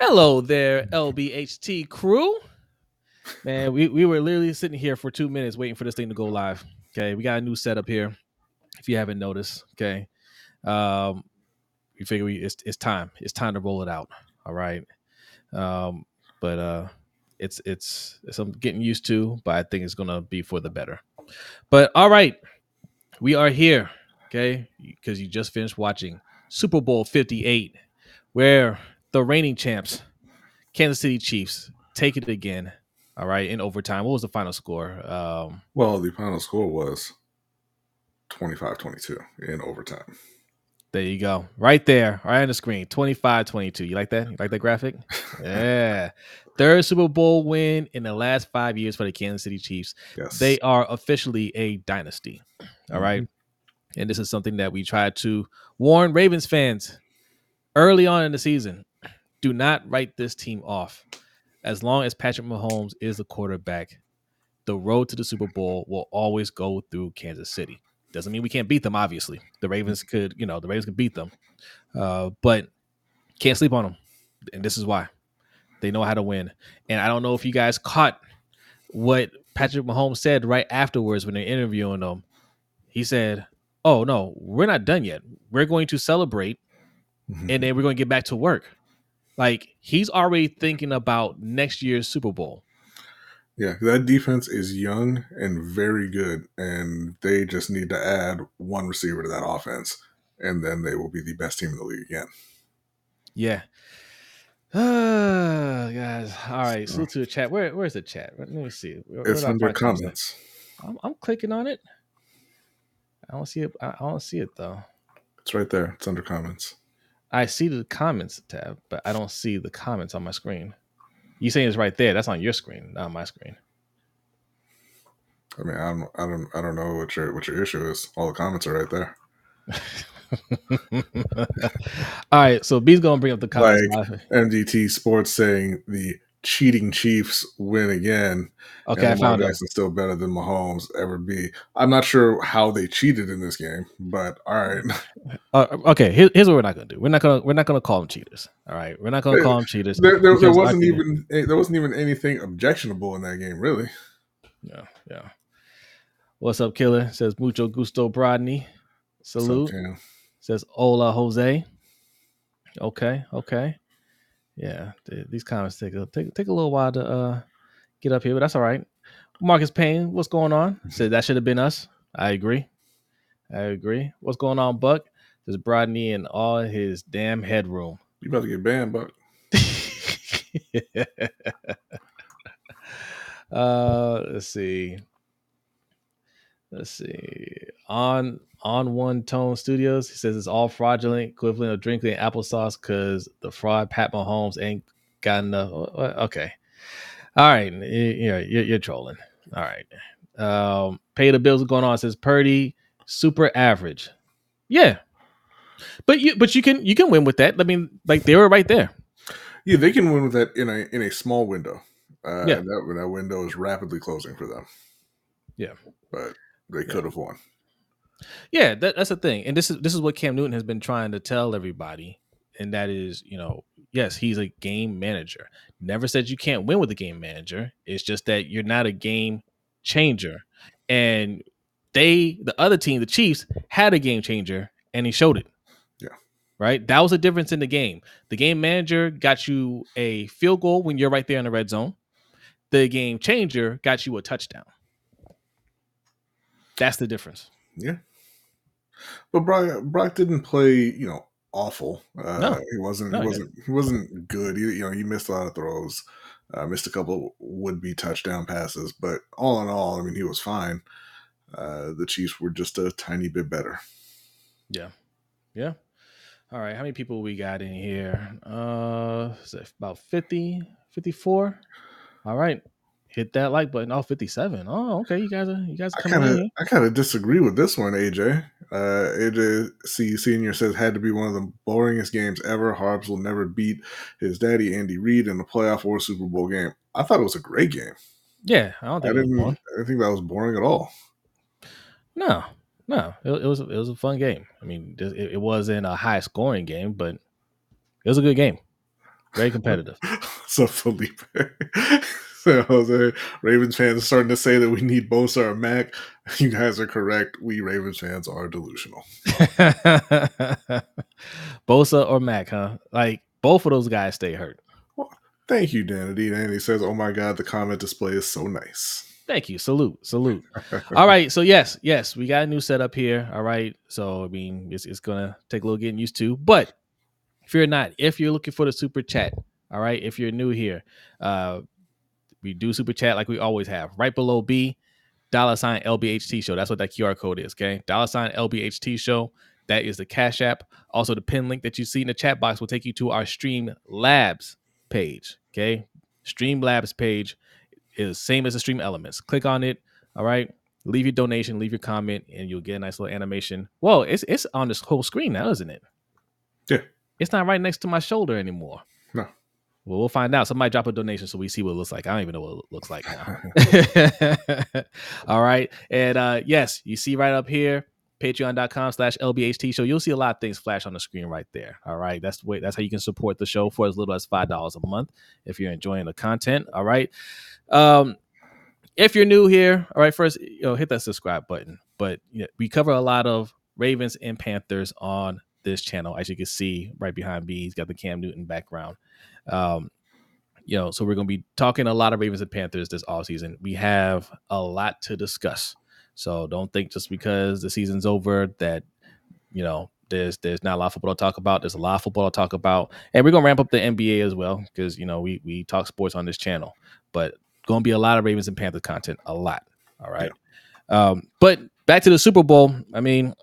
Hello there, LBHT crew. Man, we, we were literally sitting here for two minutes waiting for this thing to go live. Okay, we got a new setup here. If you haven't noticed, okay, um, we figure we it's it's time. It's time to roll it out. All right, um, but uh, it's it's it's I'm getting used to, but I think it's gonna be for the better. But all right, we are here. Okay, because you just finished watching Super Bowl Fifty Eight, where the reigning champs Kansas City Chiefs take it again. All right, in overtime. What was the final score? Um, Well, the final score was 25-22 in overtime. there you go. Right there, right on the screen. 25-22. You like that? You like that graphic? yeah. Third Super Bowl win in the last five years for the Kansas City Chiefs. Yes. They are officially a dynasty. All right. Mm-hmm. And this is something that we tried to warn Ravens fans early on in the season. Do not write this team off. As long as Patrick Mahomes is the quarterback, the road to the Super Bowl will always go through Kansas City. Doesn't mean we can't beat them, obviously. The Ravens could, you know, the Ravens could beat them. Uh, but can't sleep on them. And this is why. They know how to win. And I don't know if you guys caught what Patrick Mahomes said right afterwards when they're interviewing him. He said, Oh, no, we're not done yet. We're going to celebrate Mhm. and then we're going to get back to work. Like he's already thinking about next year's Super Bowl. yeah, that defense is young and very good, and they just need to add one receiver to that offense, and then they will be the best team in the league again. Yeah. Uh, guys. All right. So- to the chat. Where where's the chat? Let me see. Where- It's under comments. I'm, I'm clicking on it. I don't see it. I don't see it though. It's right there. It's under comments. I see the comments tab, but I don't see the comments on my screen. You saying it's right there? That's on your screen, not my screen. I mean, I don't, I don't, I don't know what your what your issue is. All the comments are right there. All right, so B's gonna bring up the comments. live. MDT Sports saying the cheating Chiefs win again. okay, I found it. Still better than Mahomes ever be. I'm not sure how they cheated in this game, but all right. Uh, okay, here, here's what we're not gonna do. We're not gonna we're not gonna call them cheaters. All right, we're not gonna call them cheaters. There, there, there wasn't even eh, there wasn't even anything objectionable in that game, really. Yeah, yeah. What's up, killer? Says mucho gusto, Brodny. Salute. Says hola, Jose. Okay, okay. Yeah, th- these comments take a take, take a little while to uh get up here, but that's all right. Marcus Payne, what's going on? Said that should have been us. I agree. I agree. What's going on, Buck? Says Brodny and all his damn headroom. You about to get banned, Buck. uh let's see let's see on on one tone studios he says it's all fraudulent equivalent of drinking applesauce because the fraud pat mahomes ain't got enough okay all right you- you're, you're, you're trolling all right um pay the bills going on says purdy super average yeah but you but you can you can win with that i mean like they were right there Yeah, they can win with that in a in a small window. Uh, Yeah. that that window is rapidly closing for them. Yeah. but they could have won. Yeah, that, that's the thing, and this is this is what Cam Newton has been trying to tell everybody, and that is, you know, yes, he's a game manager. Never said you can't win with a game manager. It's just that you're not a game changer, and they, the other team, the Chiefs, had a game changer, and he showed it. Yeah. right. That was the difference in the game. The game manager got you a field goal when you're right there in the red zone. The game changer got you a touchdown. That's the difference. Yeah, but Brock Brock didn't play. You know, awful. Uh, No. he wasn't. No, he he wasn't. He wasn't good. You, you know, he missed a lot of throws. Uh, missed a couple would be touchdown passes, but all in all, I mean, he was fine. Uh, the Chiefs were just a tiny bit better. Yeah. Yeah. All right. How many people we got in here? Uh is it about 50, 54? All right. Hit that like button. Oh, 57. Oh, okay. You guys are you guys are I kinda. I kind of disagree with this one, AJ. Uh, AJ C Senior says had to be one of the boringest games ever. Harbs will never beat his daddy Andy Reid in a playoff or Super Bowl game. I thought it was a great game. Yeah, I don't think was didn't. I didn't think that was boring at all. No, no. It, it was it was a fun game. I mean, it, it wasn't a high scoring game, but it was a good game. Very competitive. so Felipe. Jose, Ravens fans are starting to say that we need Bosa or Mac. You guys are correct. We Ravens fans are delusional. Bosa or Mac, huh? Like both of those guys stay hurt. Well, thank you, Danity. Danity says, "Oh my God, the comment display is so nice." Thank you. Salute. Salute. All right. So yes, yes, we got a new setup here. All right. So I mean, it's, it's gonna take a little getting used to, but if you're not, if you're looking for the super chat, all right, if you're new here, uh, we do super chat like we always have. Right below B, dollar sign LBHT show. That's what that QR code is. Okay, dollar sign LBHT show. That is the Cash App. Also, the pin link that you see in the chat box will take you to our Stream Labs page. Okay, Stream Labs page is same as the Stream Elements. Click on it. All right. Leave your donation, leave your comment, and you'll get a nice little animation. Whoa, it's it's on this whole screen now, isn't it? Yeah. It's not right next to my shoulder anymore. Well, we'll find out. Somebody drop a donation so we see what it looks like. I don't even know what it looks like now. All right. And uh yes, you see right up here, patreon.com slash LBHT show. You'll see a lot of things flash on the screen right there. All right. That's the way that's how you can support the show for as little as five dollars a month if you're enjoying the content. All right. Um if you're new here, all right, first you know, hit that subscribe button. But you know, we cover a lot of Ravens and Panthers on this channel. As you can see right behind me, he's got the Cam Newton background. Um, you know, so we're going to be talking a lot of Ravens and Panthers this all season. We have a lot to discuss. So don't think just because the season's over that, you know, there's there's not a lot of football to talk about. There's a lot of football to talk about. And we're gonna ramp up the NBA as well, because you know, we we talk sports on this channel. But gonna be a lot of Ravens and Panthers content, a lot. All right. Yeah. Um, but back to the Super Bowl. I mean,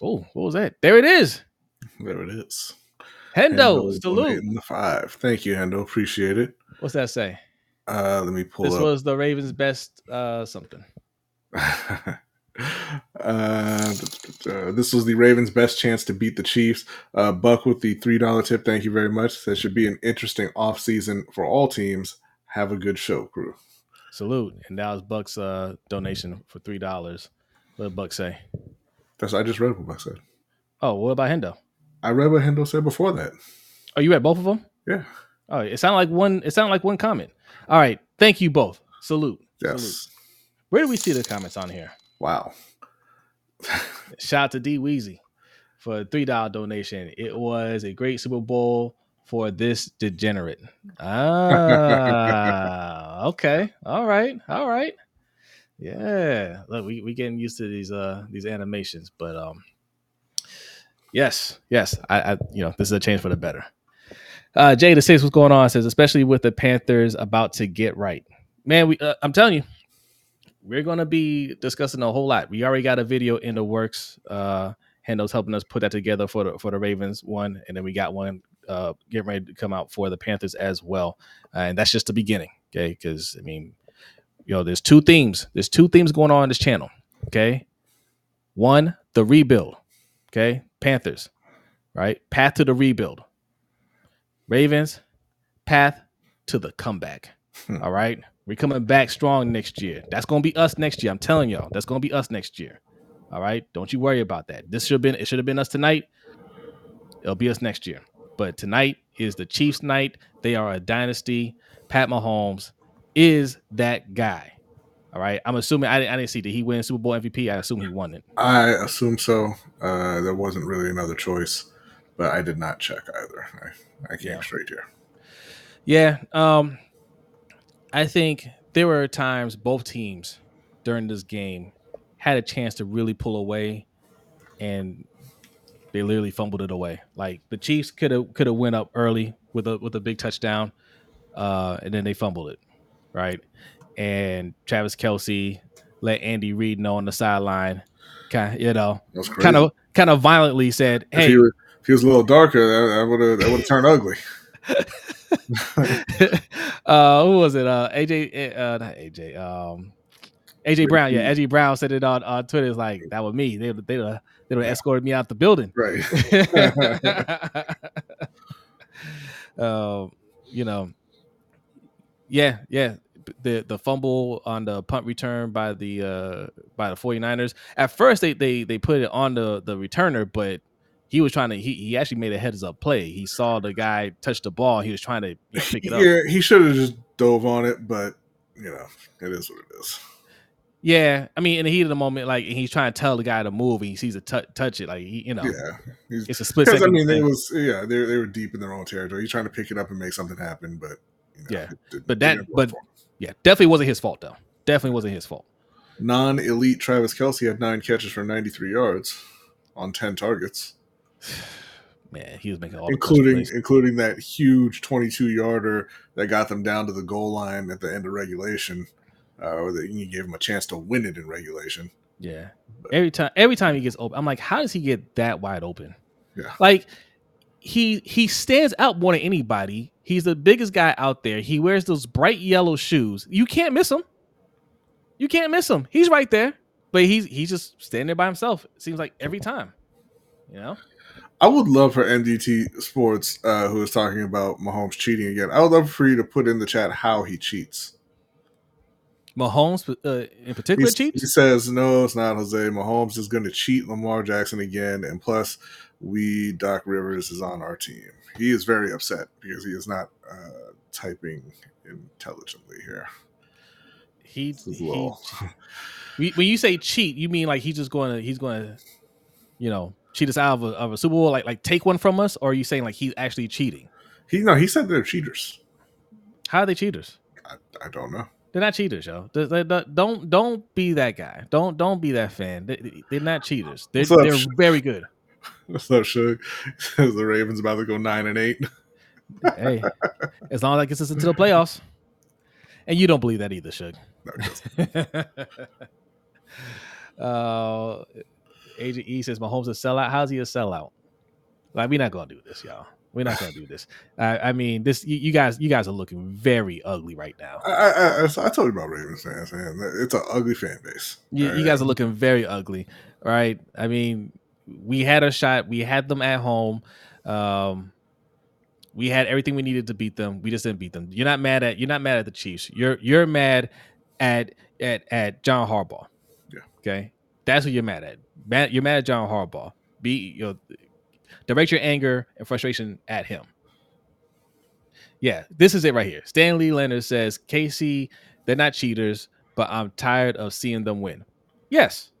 oh, what was that? There it is. There it is. Hendo, Hendo salute. In the five. Thank you, Hendo. Appreciate it. What's that say? Uh, let me pull. This up. was the Ravens' best uh, something. uh, this was the Ravens' best chance to beat the Chiefs. Uh, Buck with the three dollar tip. Thank you very much. That should be an interesting off season for all teams. Have a good show, crew. Salute. And that was Buck's uh, donation for three dollars. What did Buck say? That's I just read what Buck said. Oh, what about Hendo? I read what Hendo said before that. Oh, you read both of them? Yeah. Oh, it sounded like one. It sounded like one comment. All right. Thank you both. Salute. Yes. Salute. Where do we see the comments on here? Wow. Shout out to D Weezy for a three dollar donation. It was a great Super Bowl for this degenerate. Ah, okay. All right. All right. Yeah. Look, we we getting used to these uh these animations, but um yes, yes. I, I you know, this is a change for the better. Uh Jay the Six, what's going on? Says, especially with the Panthers about to get right. Man, we uh, I'm telling you, we're gonna be discussing a whole lot. We already got a video in the works. Uh Hendo's helping us put that together for the for the Ravens one, and then we got one uh, getting ready to come out for the Panthers as well, uh, and that's just the beginning. Okay, because I mean, you know, there's two themes. There's two themes going on in this channel. Okay, one the rebuild. Okay, Panthers, right? Path to the rebuild. Ravens, path to the comeback. Hmm. All right, we're coming back strong next year. That's gonna be us next year. I'm telling y'all, that's gonna be us next year. All right, don't you worry about that. This should have been it. Should have been us tonight. It'll be us next year. But tonight is the Chiefs' night. They are a dynasty. Pat Mahomes is that guy. All right. I'm assuming I, I didn't see. Did he win Super Bowl MVP? I assume he won it. I assume so. Uh, there wasn't really another choice, but I did not check either. I, I came yeah. straight here. Yeah. Um, I think there were times both teams during this game had a chance to really pull away and they literally fumbled it away. Like the Chiefs could have could have went up early with a with a big touchdown, uh, and then they fumbled it, right? And Travis Kelce let Andy Reid know on the sideline, kind of, you know, kind of kind of violently said, "Hey." If he, was, if he was a little darker, that would have that would have turned ugly. uh, who was it? Uh, AJ, uh, not AJ. Um, AJ Brown, yeah, AJ Brown said it on, on Twitter. It's like that was me. They they they would have escorted me out the building. Right. uh, you know, yeah, yeah. The the fumble on the punt return by the uh by the 49ers. At first they they they put it on the the returner, but he was trying to he, he actually made a heads up play. He saw the guy touch the ball. He was trying to pick it up. Yeah, he should have just dove on it, but you know, it is what it is. Yeah, I mean, in the heat of the moment, like he's trying to tell the guy to move, and he sees it t- touch it, like he, you know, Yeah, it's a split because second. I mean, thing. it was yeah, they they were deep in their own territory. He's trying to pick it up and make something happen, but you know, Yeah, it didn't- but that- but-. Yeah, definitely wasn't his fault though. Definitely wasn't his fault. non-elite Travis Kelce had nine catches for 93 yards on 10 targets, Man, he was making all the including including that huge 22 yarder that got them down to the goal line at the end of regulation. Uh, or that you gave him a chance to win it in regulation. Yeah. But- Every time every time he gets open, I'm like, how does he get that wide open? Yeah. Like he he stands out more than anybody. He's the biggest guy out there. He wears those bright yellow shoes. You can't miss him. You can't miss him. He's right there. But he's he's just standing there by himself. It seems like every time. You know? I would love for NDT Sports, uh, who is talking about Mahomes cheating again. I would love for you to put in the chat how he cheats. Mahomes uh, in particular He's- cheats. He says, no, it's not Jose. Mahomes is going to cheat Lamar Jackson again. And plus, we, Doc Rivers, is on our team. He is very upset because he is not uh, typing intelligently here. He, he when you say cheat, you mean like he's just going to he's going to, you know, cheat us out of a, of a Super Bowl, like like take one from us, or are you saying like he's actually cheating? He no, he said they're cheaters. How are they cheaters? I, I don't know. They're not cheaters, yo. They- they- they- don't don't be that guy. Don't don't be that fan. They, they're not cheaters. They're, they're very good. What's up, Suge? Says the Ravens about to go nine and eight. hey, as long as that gets us into the playoffs, and you don't believe that either, Shug. No, uh, Agent E says Mahomes a sellout. How's he a sellout? Like we're not gonna do this, y'all. We're not gonna do this. I, I mean, this you, you guys, you guys are looking very ugly right now. I, I, I, I told you about Ravens fans, man. It's an ugly fan base. You, All you guys are looking very ugly, right? I mean, we had a shot. We had them at home. Um, we had everything we needed to beat them. We just didn't beat them. You're not mad at you're not mad at the Chiefs. You're you're mad at at at John Harbaugh. Yeah. Okay, that's what you're mad at. Mad, you're mad at John Harbaugh. Be you know, direct your anger and frustration at him. Yeah, this is it right here. Stanley Leonard says, Casey, they're not cheaters, but I'm tired of seeing them win. Yes.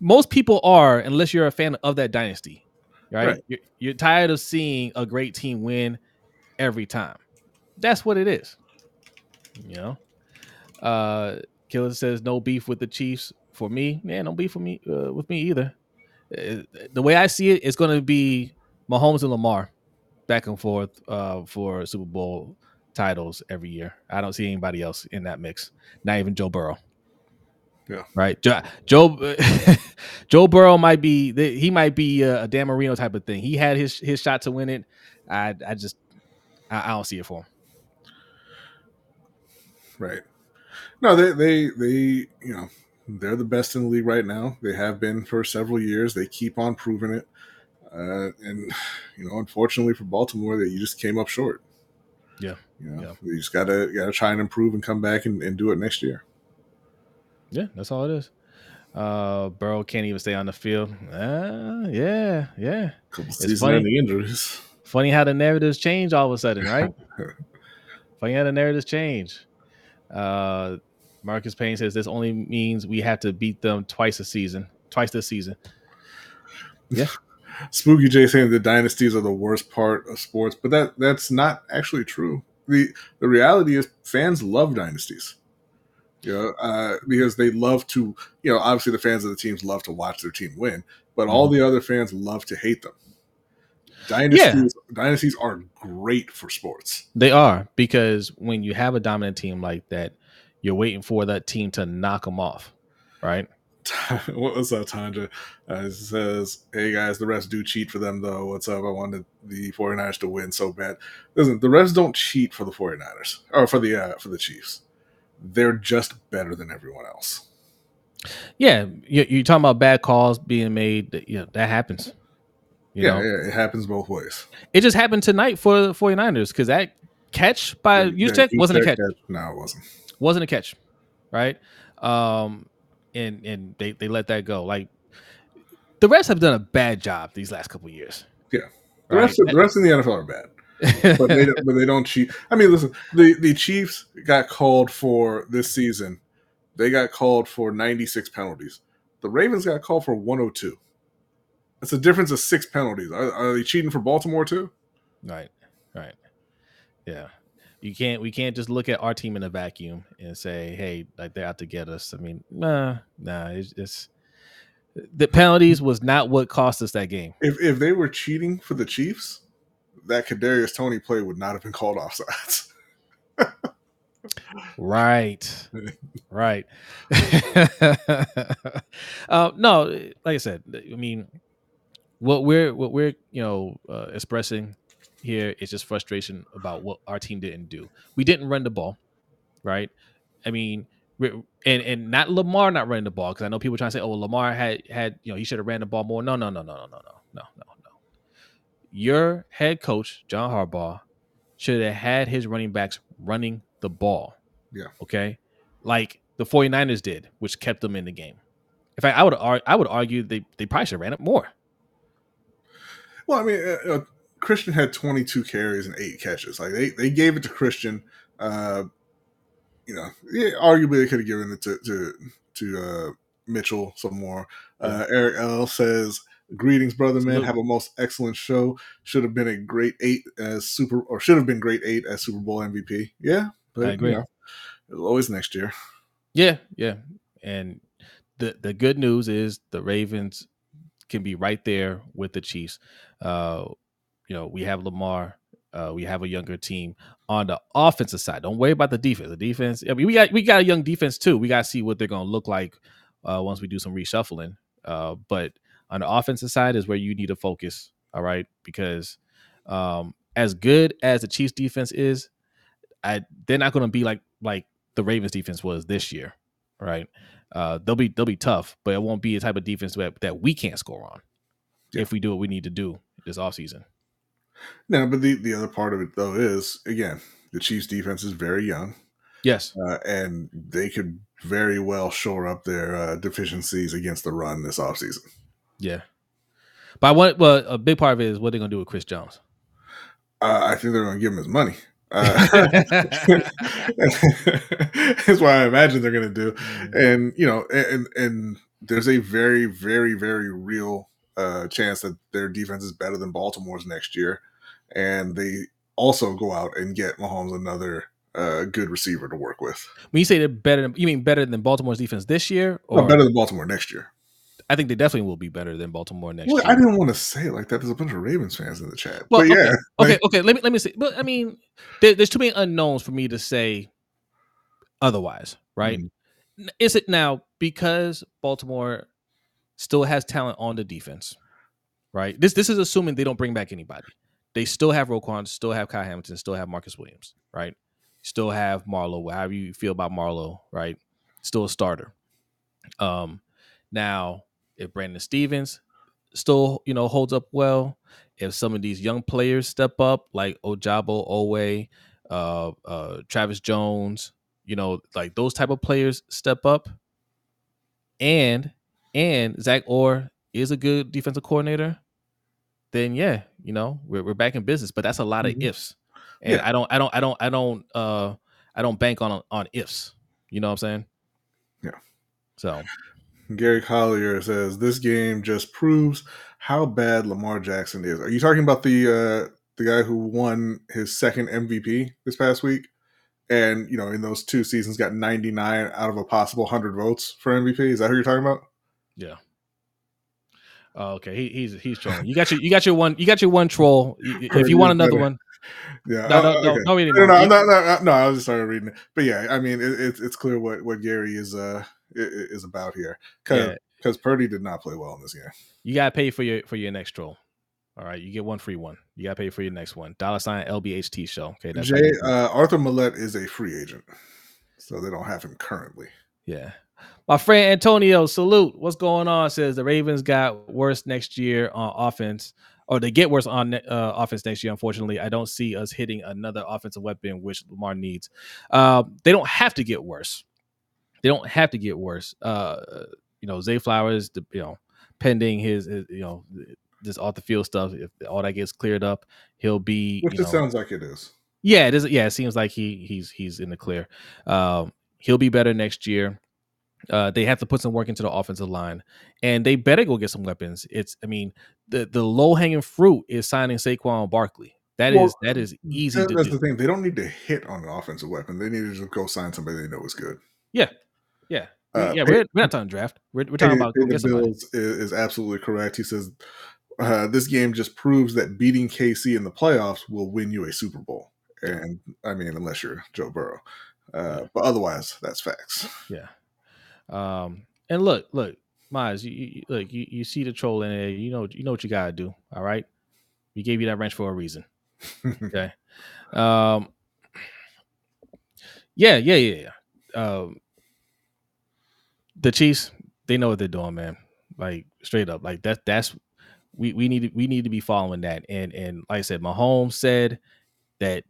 Most people are, unless you're a fan of that dynasty, right? Right. You're, you're tired of seeing a great team win every time. That's what it is. You know? Uh Killer says no beef with the Chiefs for me. Yeah, no beef with me uh, with me either. Uh, the way I see it, it's going to be Mahomes and Lamar back and forth uh, for Super Bowl titles every year. I don't see anybody else in that mix. Not even Joe Burrow. Yeah. Right. Joe Joe, Joe Burrow might be he might be a, a Dan Marino type of thing. He had his his shot to win it. I I just I, I don't see it for him. Right. No, they they they you know they're the best in the league right now. They have been for several years. They keep on proving it. Uh, and you know, unfortunately for Baltimore, that you just came up short. Yeah. You know, Yeah. you just gotta gotta try and improve and come back and, and do it next year. Yeah, that's all it is. Uh, Burrow can't even stay on the field. Uh, yeah, yeah. couple funny. season-ending injuries. Funny how the narratives change all of a sudden, right? Funny how the narratives change. Uh, Marcus Payne says this only means we have to beat them twice a season, twice this season. Yeah. Spooky J saying the dynasties are the worst part of sports, but that that's not actually true. the The reality is, fans love dynasties. You know, uh, because they love to. You know, obviously the fans of the teams love to watch their team win, but all Mm-hmm. the other fans love to hate them. Dynasties, dynasties are great for sports. They are because when you have a dominant team like that, you're waiting for that team to knock them off, right? What's up, Tanja? Uh, says, Hey guys, the refs do cheat for them though. What's up? I wanted the 49ers to win so bad. Listen, the refs don't cheat for the 49ers or for the uh, for the Chiefs. They're just better than everyone else. Yeah, you, you're talking about bad calls being made. that- You know, that happens. You yeah, know, yeah, it happens both ways. it just happened tonight for the 49ers because that catch by Yeah, wasn't a catch. No, it wasn't. wasn't a catch, right? Um, and and they they let that go. Like the refs have done a bad job these last couple years. Yeah, the right? refs, the refs in the NFL are bad, but they but they don't cheat. I mean, listen, the the Chiefs got called for this season. They got called for 96 penalties. The Ravens got called for 102. That's a difference of six penalties. Are, are they cheating for Baltimore too? Right, right, yeah. You can't. We can't just look at our team in a vacuum and say, "Hey, like they're out to get us." I mean, nah, nah. It's, it's the penalties was not what cost us that game. If if they were cheating for the Chiefs, that Kadarius Toney play would not have been called offsides. right, right. uh, no, like I said, I mean, what we're what we're you know uh, expressing here is just frustration about what our team didn't do. We didn't run the ball, right? I mean, and and not Lamar not running the ball because I know people trying to say, oh, well, Lamar had had you know he should have ran the ball more. No, no, no, no, no, no, no, no, no, no. Your head coach John Harbaugh should have had his running backs running the ball. Yeah. Okay. Like the 49ers did, which kept them in the game. In fact, I would I would argue they they probably should have ran it more. Well, I mean, uh, uh, Christian had 22 carries and eight catches. Like they, they gave it to Christian. Uh, you know, yeah, arguably they could have given it to to, to uh, Mitchell some more. Uh, Eric L says, "Greetings, brother man. Have a most excellent show. Should have been a great eight as super, or should have been great eight as Super Bowl MVP. Yeah, but I agree. You know, always next year. Yeah, yeah. And the the good news is the Ravens can be right there with the Chiefs. Uh, you know, we have Lamar. Uh, we have a younger team on the offensive side. Don't worry about the defense. The defense. I mean, we got we got a young defense too. We got to see what they're going to look like uh, once we do some reshuffling. Uh, but on the offensive side is where you need to focus. All right, because um, as good as the Chiefs defense is, I, they're not going to be like like the Ravens defense was this year. Right? Uh, they'll be they'll be tough, but it won't be a type of defense that, that we can't score on yeah. if we do what we need to do this offseason. No, but the, the other part of it though is again the Chiefs defense is very young. Yes, uh, and they could very well shore up their uh, deficiencies against the run this offseason. Yeah, but I want well a big part of it is what they're going to do with Chris Jones. Uh, I think they're going to give him his money. Uh, that's what I imagine they're going to do, mm-hmm. and you know, and and there's a very, very, very real uh, chance that their defense is better than Baltimore's next year, and they also go out and get Mahomes another uh, good receiver to work with. When you say they're better, you mean better than Baltimore's defense this year, or no, better than Baltimore next year? I think they definitely will be better than Baltimore next well, year. I didn't want to say it like that. There's a bunch of Ravens fans in the chat. Well, but okay, yeah. Okay, okay. Let me let me see. But I mean, there, there's too many unknowns for me to say otherwise, right? Mm-hmm. Is it now because Baltimore still has talent on the defense, right? This this is assuming they don't bring back anybody. They still have Roquan, still have Kyle Hamilton, still have Marcus Williams, right? Still have Marlowe, however you feel about Marlowe, right? Still a starter. Um, now if Brandon Stephens still, you know, holds up well, if some of these young players step up, like Ojabo Oweh, uh, uh, Travis Jones, you know, like those type of players step up, and and Zach Orr is a good defensive coordinator, then yeah, you know, we're we're back in business. But that's a lot of mm-hmm. ifs, and yeah. I don't, I don't, I don't, I don't, uh, I don't bank on on ifs. You know what I'm saying? Yeah. So Gary Collier says this game just proves how bad Lamar Jackson is. Are you talking about the uh, the guy who won his second MVP this past week? And you know, in those two seasons, got 99 out of a possible 100 votes for MVP. Is that who you're talking about? Yeah. Oh, okay, he, he's he's trolling. You got your you got your one you got your one troll. If you want another one, yeah. No, no, no, okay. no, no, no, no, no, no, I was just started reading it, but yeah, I mean, it, it's it's clear what what Gary is uh is about here because because yeah. Purdy did not play well in this game. You gotta pay for your for your next troll. All right, you get one free one. You gotta pay for your next one. Dollar sign LBHT show. Okay, that's Jay uh, Arthur Maulet is a free agent, so they don't have him currently. Yeah. My friend Antonio, salute. What's going on? Says the Ravens got worse next year on offense, or they get worse on uh, offense next year. Unfortunately, I don't see us hitting another offensive weapon, which Lamar needs. Uh, they don't have to get worse. They don't have to get worse. Uh, you know, Zay Flowers, you know, pending his, his you know this off the field stuff. If all that gets cleared up, he'll be. Which it know, sounds like it is. yeah, it is. Yeah, it seems like he he's he's in the clear. Um, he'll be better next year. Uh, they have to put some work into the offensive line, and they better go get some weapons. It's, I mean, the the low hanging fruit is signing Saquon Barkley. That is Well, that is easy That- that's do. the thing. They don't need to hit on an offensive weapon. They need to just go sign somebody they know is good. Yeah, yeah, Uh, yeah. pay- We're, we're not talking draft. We're, we're talking Pay- about pay the. Bills is, is absolutely correct. He says uh, this game just proves that beating KC in the playoffs will win you a Super Bowl. And I mean, unless you're Joe Burrow, uh, but otherwise, that's facts. Yeah. Um. And look, look, Miles, you, you look, you, you see the troll in there. You know, you know what you gotta do. All right. We gave you that wrench for a reason. Okay. Um. Yeah, yeah, yeah, yeah. Um. The Chiefs, they know what they're doing, man. Like straight up, like that. That's we we need to, we need to be following that. And and like I said, Mahomes said that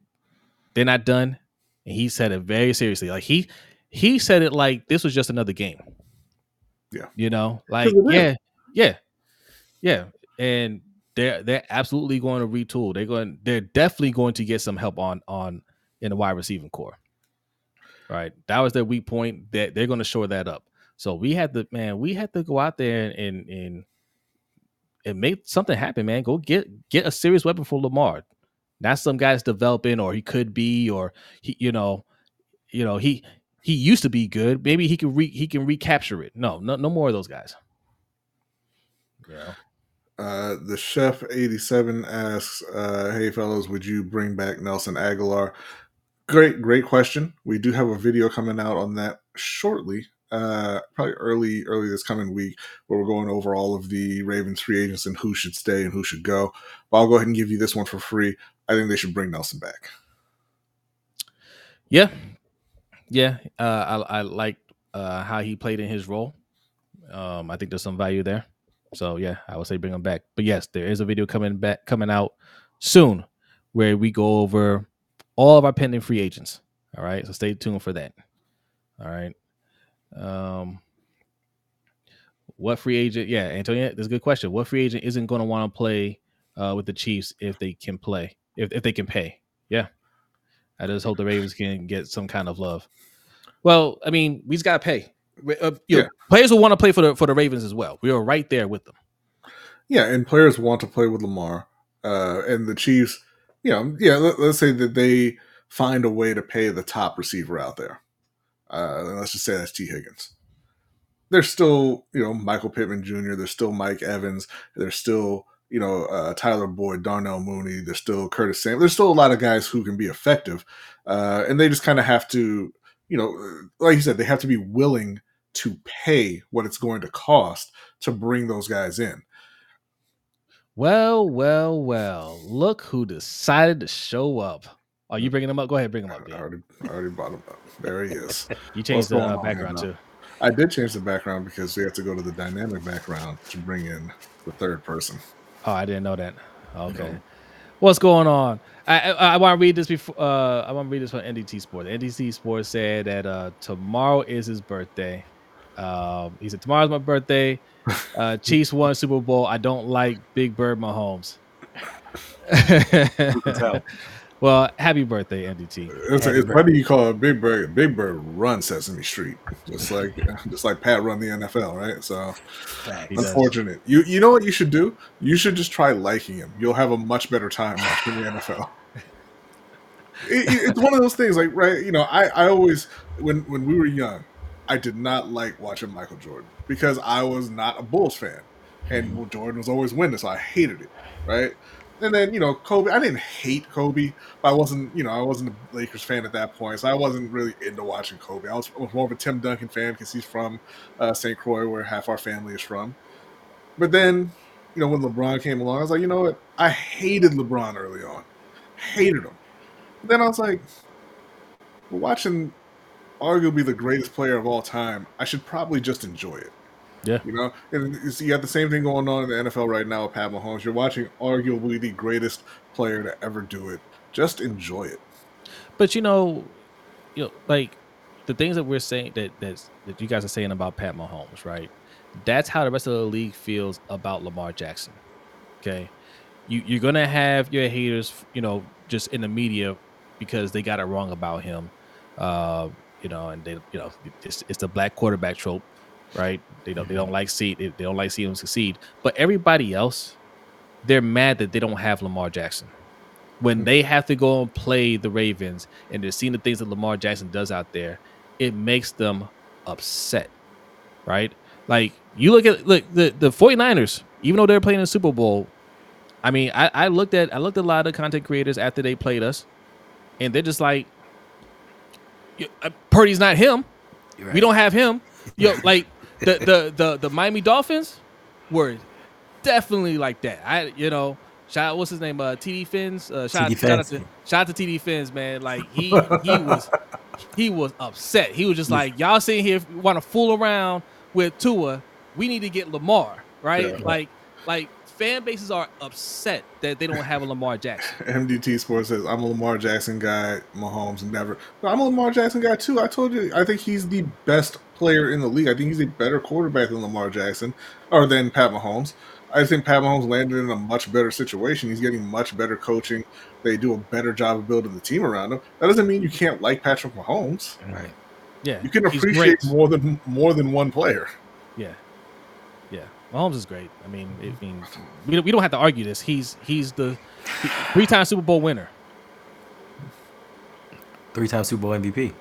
they're not done, and he said it very seriously. Like he he said it like this was just another game. Yeah. you know, like yeah, yeah, yeah, and they're they're absolutely going to retool. They're going they're definitely going to get some help on on in the wide receiving core. Right, that was their weak point. That they're going to shore that up. So we had to man, we had to go out there and and and make something happen, man. Go get get a serious weapon for Lamar. Not some guy's developing, or he could be, or he, you know, you know, he he used to be good. Maybe he can re he can recapture it. No, no, no more of those guys. Yeah. Uh, the chef 87 asks, uh, "Hey fellas, would you bring back Nelson Agholor?" Great, great question. We do have a video coming out on that shortly. Uh, probably early, early this coming week, where we're going over all of the Ravens free agents and who should stay and who should go. But I'll go ahead and give you this one for free. I think they should bring Nelson back. Yeah, yeah. Uh, I I liked uh, how he played in his role. Um, I think there's some value there. So yeah, I would say bring him back. But yes, there is a video coming back coming out soon where we go over all of our pending free agents. All right, so stay tuned for that. All right. Um, what free agent? Yeah, Antonio, that's a good question. What free agent isn't going to want to play uh, with the Chiefs if they can play, if if they can pay? Yeah, I just hope the Ravens can get some kind of love. Well, I mean, we just got to pay. Uh, you know, Yeah. players will want to play for the for the Ravens as well. We are right there with them. Yeah, and players want to play with Lamar, uh, and the Chiefs. You know, yeah. Let, us say that they find a way to pay the top receiver out there. Uh, and let's just say that's T. Higgins. There's still, you know, Michael Pittman Jr. There's still Mike Evans. There's still, you know, uh, Tyler Boyd, Darnell Mooney. There's still Curtis Sam. There's still a lot of guys who can be effective, uh, and they just kind of have to, you know, like you said, they have to be willing to pay what it's going to cost to bring those guys in. Well, well, well. Look who decided to show up. Are you bringing him up? Go ahead, bring him up. I Gabe. already, I already brought him up. There he is. You changed the uh, background too. I did change the background because we have to go to the dynamic background to bring in the third person. Oh, I didn't know that. Okay. No. What's going on? I I, I want to read this before. Uh, I want to read this from NDT Sports. NDT Sports said that uh, tomorrow is his birthday. Um, he said tomorrow's my birthday. Uh, Chiefs won Super Bowl. I don't like Big Bird Mahomes. tell. well, happy birthday, NDT. It's, Happy it's birthday. funny you call it Big Bird. Big Bird run Sesame Street, just like just like Pat run the NFL, right? So He does. unfortunate. You you know what you should do? You should just try liking him. You'll have a much better time watching the NFL. It- it- it's one of those things, like right? You know, I I always when when we were young, I did not like watching Michael Jordan because I was not a Bulls fan, and well, Jordan was always winning, so I hated it, right? And then you know Kobe, I didn't hate Kobe, but I wasn't you know I wasn't a Lakers fan at that point, so I wasn't really into watching Kobe. I was, I was more of a Tim Duncan fan because he's from uh, St. Croix, where half our family is from. But then, you know, when LeBron came along, I was like, you know what? I hated LeBron early on, hated him. But then I was like, watching arguably the greatest player of all time. I should probably just enjoy it. Yeah. You know, and you got the same thing going on in the NFL right now with Pat Mahomes. You're watching arguably the greatest player to ever do it. Just enjoy it. But you know, you know, like the things that we're saying that that's, that you guys are saying about Pat Mahomes, right? That's how the rest of the league feels about Lamar Jackson. Okay, you you're gonna have your haters, you know, just in the media because they got it wrong about him. Uh, you know, and they, you know, it's, it's the black quarterback trope, right? They don't they don't like see they, they don't like seeing him succeed. But everybody else, they're mad that they don't have Lamar Jackson. When they have to go and play the Ravens and they're seeing the things that Lamar Jackson does out there, it makes them upset, right? Like you look at look the the 49ers, even though they're playing in the Super Bowl, I mean, I, I looked at I looked at a lot of content creators after they played us, and they're just like, uh, Purdy's not him. Right. We don't have him. Yo, like the, the the the Miami Dolphins were definitely like that. I you know shout out what's his name uh TD Fins uh shout, TD out, shout out to shout out to TD Fins man like he he was he was upset. He was just like y'all sitting here want to fool around with Tua. We need to get Lamar right yeah. like like fan bases are upset that they don't have a Lamar Jackson. MDT Sports says, I'm a Lamar Jackson guy. Mahomes never. But I'm a Lamar Jackson guy too. I told you, I think he's the best player in the league. I think he's a better quarterback than Lamar Jackson or than Pat Mahomes. I think Pat Mahomes landed in a much better situation. He's getting much better coaching. They do a better job of building the team around him. That doesn't mean you can't like Patrick Mahomes. Right. Yeah. You can appreciate more than more than one player. Yeah. Yeah. Mahomes is great. I mean, I mean, we don't, we don't have to argue this. He's he's the three-time Super Bowl winner, three-time Super Bowl MVP.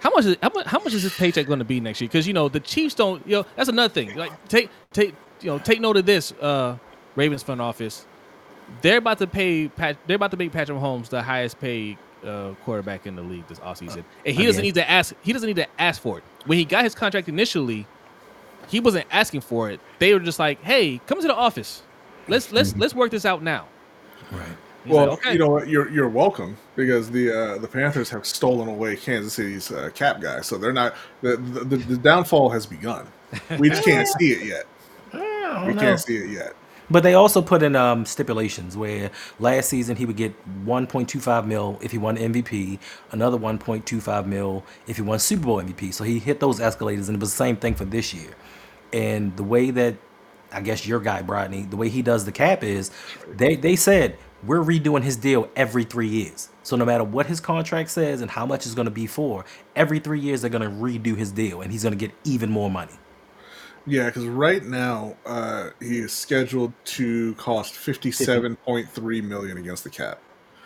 How much is how much, how much is his paycheck going to be next year? Because you know the Chiefs don't. You know that's another thing. Like take take you know take note of this. Uh, Ravens front office, they're about to pay Pat. They're about to make Patrick Mahomes the highest paid uh, quarterback in the league this offseason, and he doesn't need to ask. He doesn't need to ask for it. When he got his contract initially he wasn't asking for it. They were just like, "Hey, come to the office. Let's let's let's work this out now." Right. He's well, like, okay. you know what? You're you're welcome because the uh, the Panthers have stolen away Kansas City's uh, cap guy, so they're not the, the the downfall has begun. We just can't see it yet. We know. can't see it yet. But they also put in um, stipulations where last season he would get 1.25 mil if he won MVP, another 1.25 mil if he won Super Bowl MVP. So he hit those escalators, and it was the same thing for this year. And the way that I guess your guy Brodny, the way he does the cap is they they said we're redoing his deal every three years. So no matter what his contract says and how much it's going to be for, every three years they're going to redo his deal, and he's going to get even more money. Yeah, because right now uh, he is scheduled to cost fifty-seven point three million against the cap,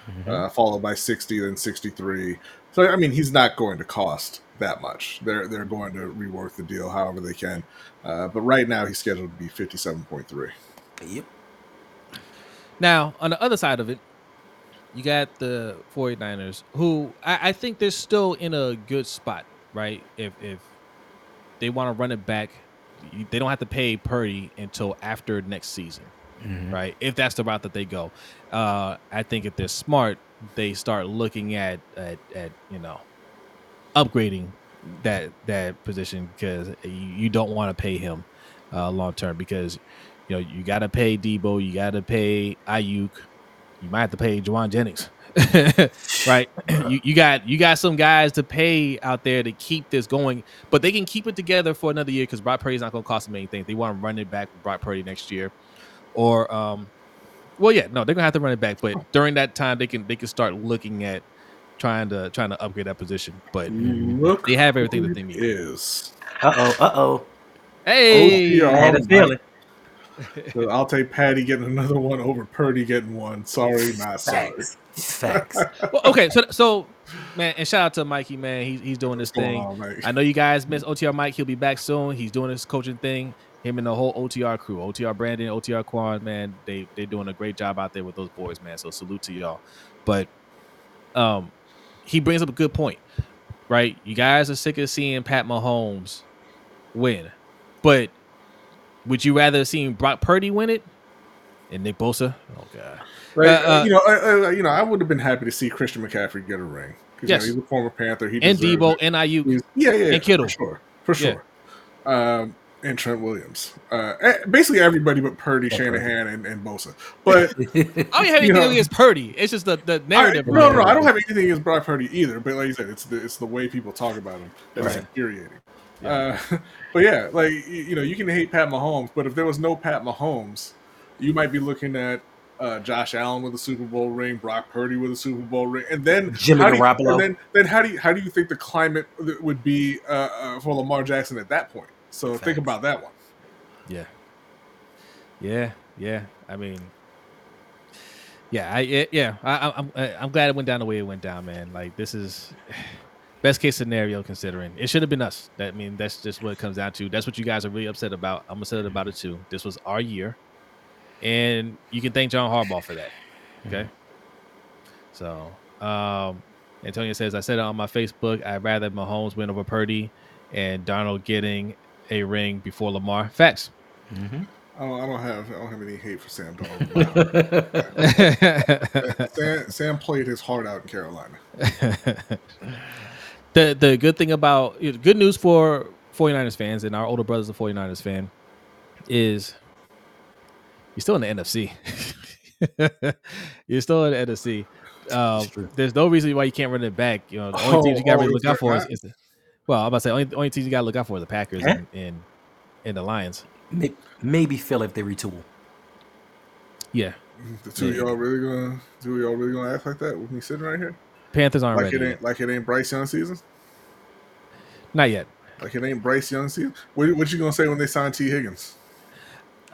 mm-hmm. uh, followed by sixty, then sixty-three. So I mean, he's not going to cost that much. They're they're going to rework the deal however they can. Uh, but right now he's scheduled to be fifty seven point three. Yep. Now on the other side of it, you got the 49ers who I, I think they're still in a good spot, right? If if they want to run it back, they don't have to pay Purdy until after next season. Mm-hmm. Right, if that's the route that they go, uh, I think if they're smart, they start looking at at, at you know upgrading that that position because you, you don't want to pay him uh, long term because you know you got to pay Debo, you got to pay Aiyuk, you might have to pay Jauan Jennings, right? you, you got you got some guys to pay out there to keep this going, but they can keep it together for another year because Brock Purdy's not going to cost them anything. They want to run it back with Brock Purdy next year, or um, well, yeah, no, they're gonna have to run it back, but during that time they can they can start looking at trying to trying to upgrade that position. But Look they have everything that they need. Is uh oh, uh oh. Hey, I had a feeling. So I'll take Patty getting another one over Purdy getting one. Sorry, not sorry. Facts. Facts. well, okay, so so man, and shout out to Mikey, man. He's he's doing this thing. On, I know you guys miss OTR Mike. He'll be back soon. He's doing this coaching thing. Him and the whole OTR crew, OTR Brandon, OTR Quan, man, they they doing a great job out there with those boys, man. So salute to y'all. But um, he brings up a good point, right? You guys are sick of seeing Pat Mahomes win, but would you rather have seen Brock Purdy win it and Nick Bosa? Oh god. Right, uh, uh, you know, uh, you know, I would have been happy to see Christian McCaffrey get a ring. Yes, you know, he's a former Panther. He and Deebo it. and Aiyuk. yeah, yeah, yeah, and Kittle for sure, for sure. Yeah. Um, and Trent Williams. Uh, eh, basically everybody but Purdy, oh, Shanahan, and, and Bosa. But I don't have anything against Purdy. It's just the, the narrative. I, no, no, I don't have anything against Brock Purdy either. But like you said, it's the it's the way people talk about him that's right. infuriating. Uh, but yeah, like you, you know, you can hate Pat Mahomes, but if there was no Pat Mahomes, you might be looking at uh, Josh Allen with a Super Bowl ring, Brock Purdy with a Super Bowl ring, and then Jimmy how do you- Garoppolo. and then, then how do you how do you think the climate would be uh, uh, for Lamar Jackson at that point? So think about that one. Yeah. Yeah, yeah. I mean, yeah, I yeah. I, I- I'm I'm glad it went down the way it went down, man. Like this is best case scenario considering it should have been us. That I mean, that's just what it comes down to. That's what you guys are really upset about. I'm upset mm-hmm. about it too. This was our year, and you can thank John Harbaugh for that. Mm-hmm. Okay. So, um, Antonio says, I said it on my Facebook. I'd rather Mahomes win over Purdy and Darnold getting a ring before Lamar. Facts. Mm-hmm. I don't, I don't have I don't have any hate for Sam Darnold. Sam, Sam played his heart out in Carolina. the the good thing about good news for 49ers fans and our older brothers of 49ers fan is you're still in the NFC. you're still in the NFC. Um, there's no reason why you can't run it back. You know, the only teams you got to Oh, really oh, look out for there is, not? is the, well, I'm about to say only only teams you got to look out for are the Packers Huh? and, and and the Lions. Maybe Phil if they retool. Yeah, The two Yeah. y'all really gonna two of y'all really gonna act like that with me sitting right here? Panthers aren't Like ready. it ain't like it ain't Bryce Young season? Not yet. Like it ain't Bryce Young season? What, what you gonna say when they sign Tee Higgins?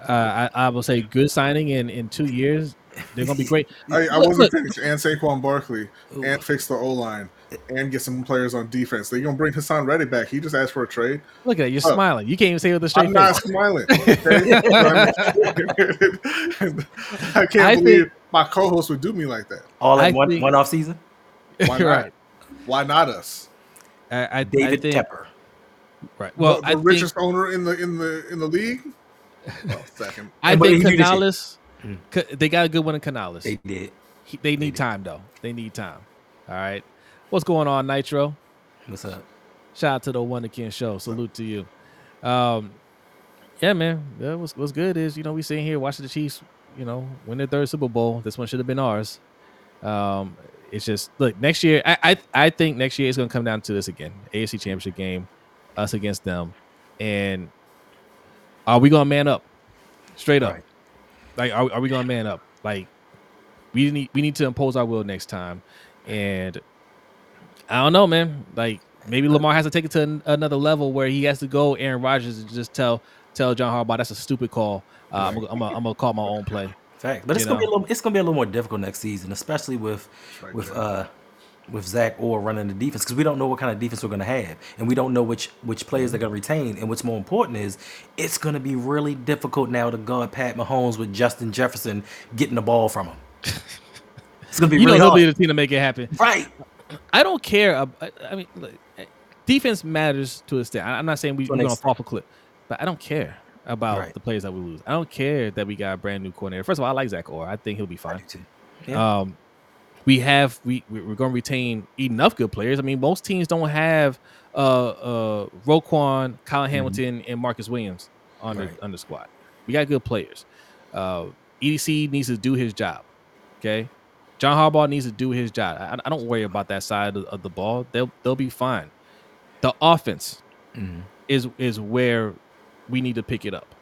Uh, I, I will say good signing in in two years. They're gonna be great. I, I Look, wasn't look. finished. And Saquon Barkley Ooh. and fix the O line and get some players on defense. They're gonna bring Haason Reddick back. He just asked for a trade. Look at it. You're Oh. smiling. You can't even say it with a straight I'm not face. smiling. okay? I can't I believe think- my co-host would do me like that. All in I one, think- one off season? Why not? right. Why not us? I, I, I David think, Tepper. Right. Well, the, the I think, richest owner in the in the in the league. Well, second. I think he do this shit. Canales. Mm. They got a good one in Canales. They did. He- they need time though. They need time. All right. What's going on, Nitro? What's up? Shout out to the Wonder King show. Salute to you. Um, yeah, man. Yeah, what's what's good is you know we sitting here watching the Chiefs. You know, win their third Super Bowl. This one should have been ours. Um, it's just look next year. I I, I think next year is going to come down to this again. AFC Championship game, us against them, and are we going to man up? Straight up, Right. like are, are we going to man up? Like we need we need to impose our will next time, and I don't know, man. Like maybe Lamar has to take it to an, another level where he has to go Aaron Rodgers and just tell tell John Harbaugh that's a stupid call. Uh, I'm, gonna- I'm, I'm gonna call my own play. Fact. But it's gonna be a little it's gonna be a little more difficult next season, especially with right, with Jack. uh with Zach Orr running the defense because we don't know what kind of defense we're gonna have, and we don't know which which players they're gonna retain. And what's more important is it's gonna be really difficult now to guard Pat Mahomes with Justin Jefferson getting the ball from him. It's gonna be You know really they'll be the team to make it happen. Right. I don't care. I, I mean, look, defense matters to a extent. I'm not saying we, we're gonna extent. fall off a cliff, but I don't care about Right. the players that we lose. I don't care that we got a brand new coordinator. First of all, I like Zach Orr. I think he'll be fine. Yeah. Um, we have we we- we're going to retain enough good players. I mean, most teams don't have uh uh Roquan, Kyle Hamilton, and Marcus Williams on Mm-hmm. Right. the on the squad. We got good players. Uh, EDC needs to do his job. Okay, John Harbaugh needs to do his job. I, I don't worry about that side of, of the ball. They'll they'll be fine. The offense Mhm. is is where we need to pick it up,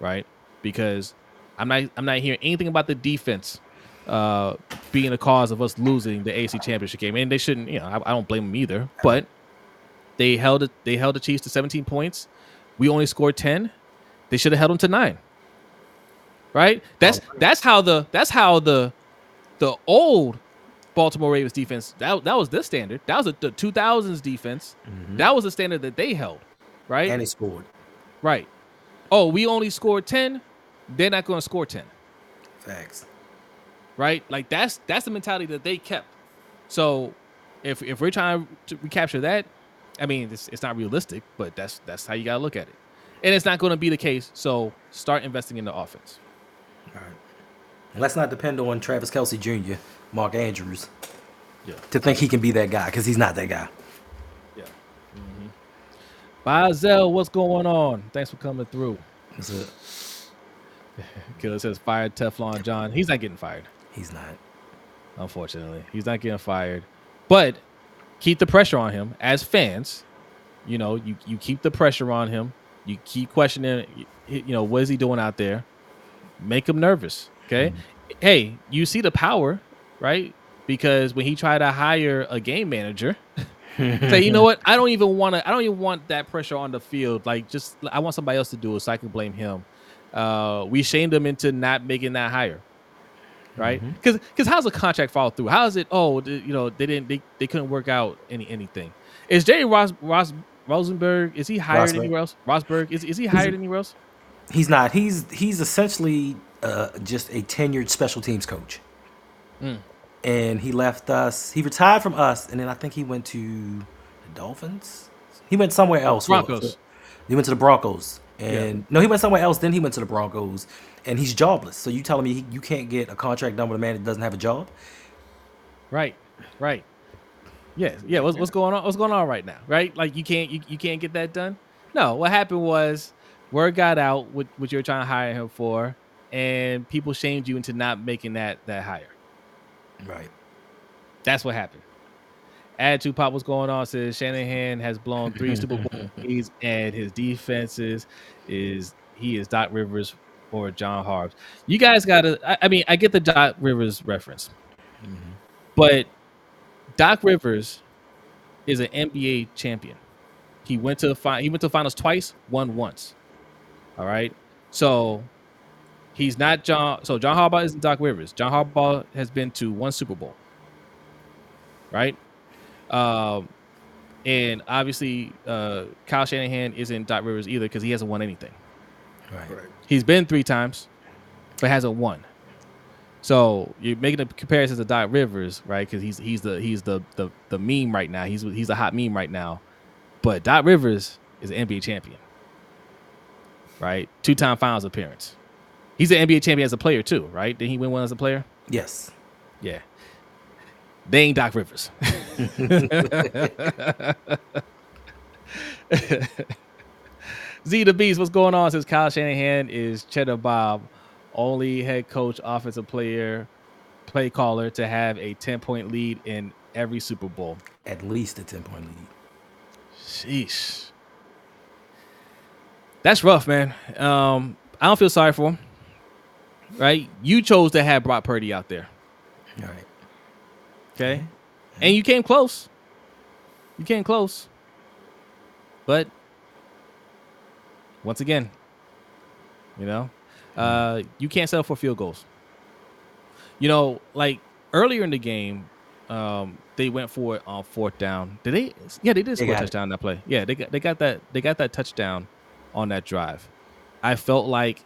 right? Because I'm not I'm not hearing anything about the defense uh, being the cause of us losing the AC Championship game, and they shouldn't. You know, I, I don't blame them either. But they held it. They held the Chiefs to 17 points. We only scored 10. They should have held them to nine. Right? That's that's how the that's how the the old Baltimore Ravens defense that, that was the standard. That was a, the 2000s defense. That was the standard that they held. Right? And he scored. Right. Oh, we only scored 10. They're not going to score 10. Facts. Right? Like that's that's the mentality that they kept. So if if we're trying to recapture that, I mean, it's, it's not realistic, but that's that's how you got to look at it. And it's not going to be the case. So start investing in the offense. All right. And let's not depend on Travis Kelce Jr., Mark Andrews, Yeah. to think he can be that guy because he's not that guy. Bazel, what's going on? Thanks for coming through. That's it. Killer says fired Teflon John. He's not getting fired. He's not. unfortunately. He's not getting fired. But keep the pressure on him as fans, You know, you you keep the pressure on him. You keep questioning. You know, what is he doing out there? Make him nervous. Okay. Mm-hmm. Hey, you see the power, right? Because when he tried to hire a game manager, say, you know what? I don't even want to. I don't even want that pressure on the field. Like, just I want somebody else to do it, so I can blame him. Uh, we shamed him into not making that hire, right? Because mm-hmm. because how's a contract fall through? How is it? Oh, you know, they didn't. They, they couldn't work out any anything. Is Jerry Ross Ross Rosenberg? Is he hired Rosburg. anywhere else? Rosburg is is he hired he's, anywhere else? He's not. He's he's essentially uh, just a tenured special teams coach. Mm and he left us. He retired from us, and then I think he went to the Dolphins. He went somewhere else. Broncos. He went to the Broncos, and yeah. no, he went somewhere else. Then he went to the Broncos, and he's jobless. So you telling me he, you can't get a contract done with a man that doesn't have a job? Right, right. Yeah, yeah. What's, what's going on? What's going on right now? Right? Like you can't you, you can't get that done. No, what happened was word got out what what you were trying to hire him for, and people shamed you into not making that that hire. Right. That's what happened. Attitude pop what's going on says Shanahan has blown three Super Bowl leads and his defenses is he is Doc Rivers or John Harbs. You guys gotta I, I mean I get the Doc Rivers reference, mm-hmm. but Doc Rivers is an NBA champion. He went to the fi- he went to the finals twice, won once. All right. So He's not John. So John Harbaugh isn't Doc Rivers. John Harbaugh has been to one Super Bowl, right? Um, and obviously, uh, Kyle Shanahan isn't Doc Rivers either because he hasn't won anything. Right. right. He's been three times, but hasn't won. So you're making a comparison to Doc Rivers, right? Because he's he's the he's the, the the meme right now. He's he's a hot meme right now. But Doc Rivers is an NBA champion, right? Two time Finals appearance. He's an NBA champion as a player too, right? Did he win one as a player? Yes. Yeah. They ain't Doc Rivers. Z the Beast, what's going on? Says Kyle Shanahan is Cheddar Bob, only head coach, offensive player, play caller to have a 10 point lead in every Super Bowl. At least a 10 point lead. Sheesh. That's rough, man. Um, I don't feel sorry for him right? You chose to have Brock Purdy out there. All right. Okay. And you came close. You came close. But once again, you know, uh, you can't settle for field goals. You know, like earlier in the game, um, they went for it on fourth down. Did they? Yeah, they did score a touchdown that play. Yeah, they got they got that they got that touchdown on that drive. I felt like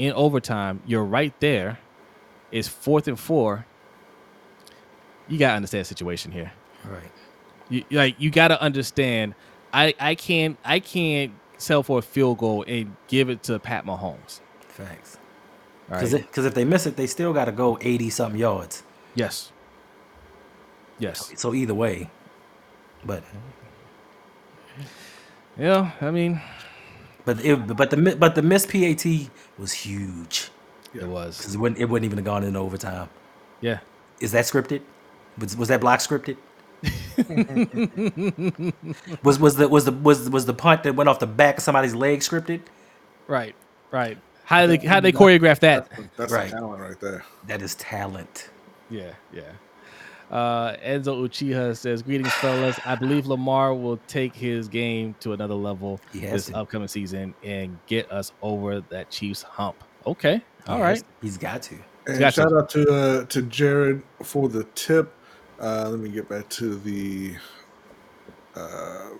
in overtime, you're right there. It's fourth and four. You gotta understand the situation here. Right. You like you gotta understand. I I can't I can't sell for a field goal and give it to Pat Mahomes. Thanks. Because right. if they miss it, they still got to go eighty something yards. Yes. Yes. So either way, but yeah, I mean, but it, but the but the missed PAT was huge. It was because it wouldn't it wouldn't even have gone in overtime. Yeah. Is that scripted? Was was that block scripted? was was the was the was was the punt that went off the back of somebody's leg scripted? Right. Right. How did they how they choreograph that? That's, that's right. talent right there. That is talent. Yeah. Yeah. Uh, Enzo Uchiha says, "Greetings, fellas. I believe Lamar will take his game to another level this to. upcoming season and get us over that Chiefs hump." Okay, all yeah, right. he's got to. And got shout to. out to uh, to Jared for the tip. Uh, let me get back to the uh,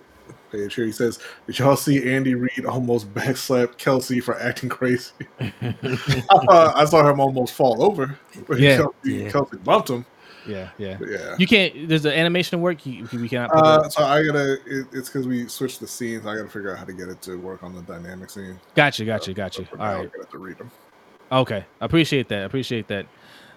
page here. He says, "Did y'all see Andy Reid almost backslap Kelce for acting crazy? I, I, saw him almost fall over. Yeah, Kelce, yeah. Kelce bumped him." Yeah, yeah, yeah. You can't. There's the animation work. You, we cannot. Uh, so I gotta. It, it's because we switched the scenes. I gotta figure out how to get it to work on the dynamic scene. Gotcha, gotcha, gotcha. All right. I to read them. Okay, appreciate that. Appreciate that.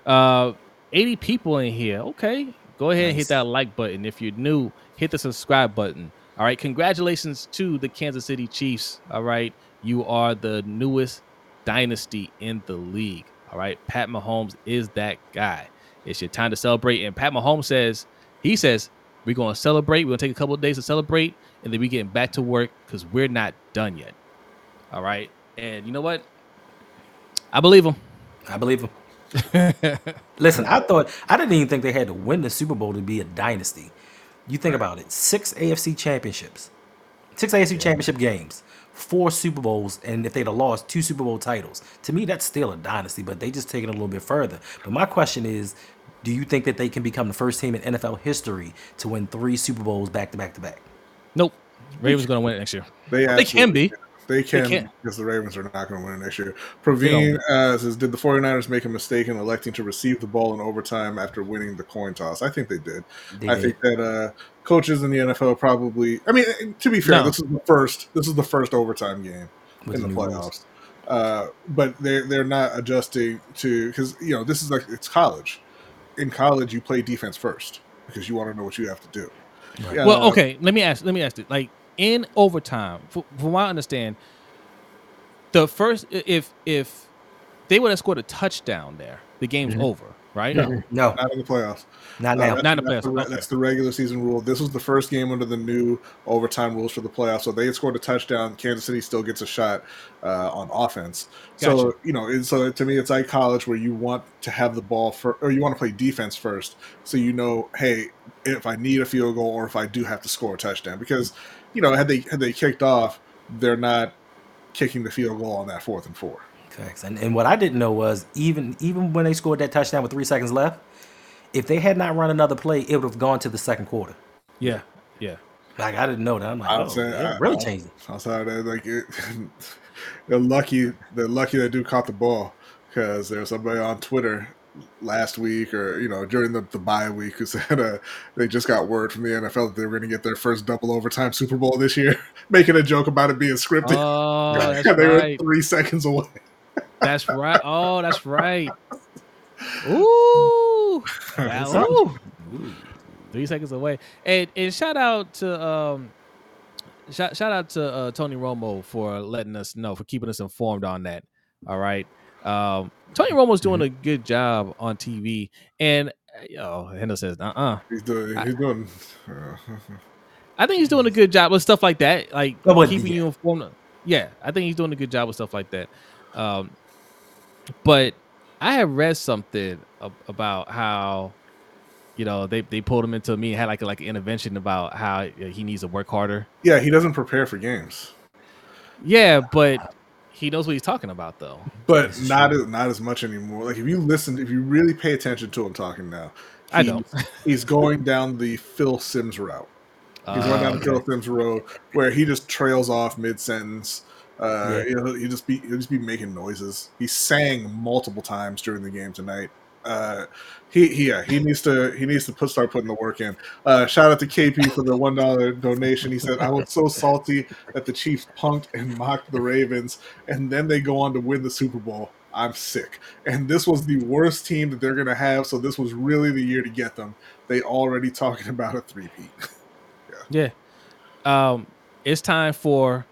Uh, 80 people in here. Okay, go ahead nice. and hit that like button. If you're new, hit the subscribe button. All right, congratulations to the Kansas City Chiefs. All right, you are the newest dynasty in the league. All right, Pat Mahomes is that guy. It's your time to celebrate. And Pat Mahomes says, he says, we're going to celebrate. We're going to take a couple of days to celebrate. and then we getting back to work because we're not done yet. All right, and you know what? I believe him. I believe him. Listen, I thought I didn't even think they had to win the Super Bowl to be a dynasty. You think about it: six AFC championships, six AFC championship games, four Super Bowls, and if they'd have lost two Super Bowl titles, to me that's still a dynasty. But they just take it a little bit further. But my question is, do you think that they can become the first team in NFL history to win three Super Bowls back to back to back? Nope. Ravens going to win it next year. They, They can be. They can can. because the Ravens are not going to win it next year. Praveen uh, says, "Did the 49ers make a mistake in electing to receive the ball in overtime after winning the coin toss?" I think they did. They I did. think that uh, coaches in the NFL probably. I mean, to be fair, No. this is the first. This is the first overtime game With in the the new rules. playoffs. Uh, but they're they're not adjusting to because you know this is like it's college. In college, you play defense first because you want to know what you have to do. Right. Yeah, Well, okay. Let me ask. Let me ask it. Like in overtime, from, from what I understand, the first if if they would have scored a touchdown there, the game's mm-hmm. over, right? No. No, Not in the playoffs. not now. that's, Not in the that's playoffs, the, okay. that's the regular season rule. This was the first game under the new overtime rules for the playoffs. So they had scored a touchdown. Kansas City still gets a shot uh, on offense. So you know, it's, so to me, it's like college where you want to have the ball for, or you want to play defense first, so you know, hey, if I need a field goal or if I do have to score a touchdown, because you know, had they had they kicked off, they're not kicking the field goal on that fourth and four. Facts. And and what I didn't know was even even when they scored that touchdown with three seconds left, if they had not run another play, it would have gone to the second quarter. Yeah. Yeah. Like I didn't know that. I'm like, I oh, would say, it I- really I- changed it. outside of that, like it, they're lucky. They're lucky that dude caught the ball because there was somebody on Twitter last week or you know during the, the bye week who said uh, they just got word from the NFL that they were going to get their first double overtime Super Bowl this year, making a joke about it being scripted. Oh, that's they were three seconds away. That's right. Oh, that's right. Ooh. Wow. Ooh. Three seconds away. And and shout out to um shout, shout out to uh, Tony Romo for letting us know, for keeping us informed on that. All right. Um Tony Romo's doing a good job on TV. And uh, oh, Hendo says, uh uh He's doing. He's doing. I think he's doing a good job with stuff like that, like Oh, keeping yeah. you informed. Yeah, I think he's doing a good job with stuff like that. Um, but I have read something about how, you know, they, they pulled him into me had like a, like an intervention about how uh, he needs to work harder. yeah, he doesn't prepare for games, Yeah, but he knows what he's talking about though. but This not true. as, not as much anymore. Like if you listen, if you really pay attention to him talking now, I he's- don't. He's going down the Phil Simms route. He's going down Uh, the Phil Simms road where he just trails off mid sentence. Uh, Yeah. you know, he just be he'll just be making noises. He sang multiple times during the game tonight. Uh, he, he yeah he needs to he needs to put start putting the work in. Uh, shout out to KP for the one dollar donation. He said I was so salty that the Chiefs punked and mocked the Ravens, and then they go on to win the Super Bowl. I'm sick. And this was the worst team that they're gonna have. So this was really the year to get them. They already talking about a three-peat. yeah. Um, it's time for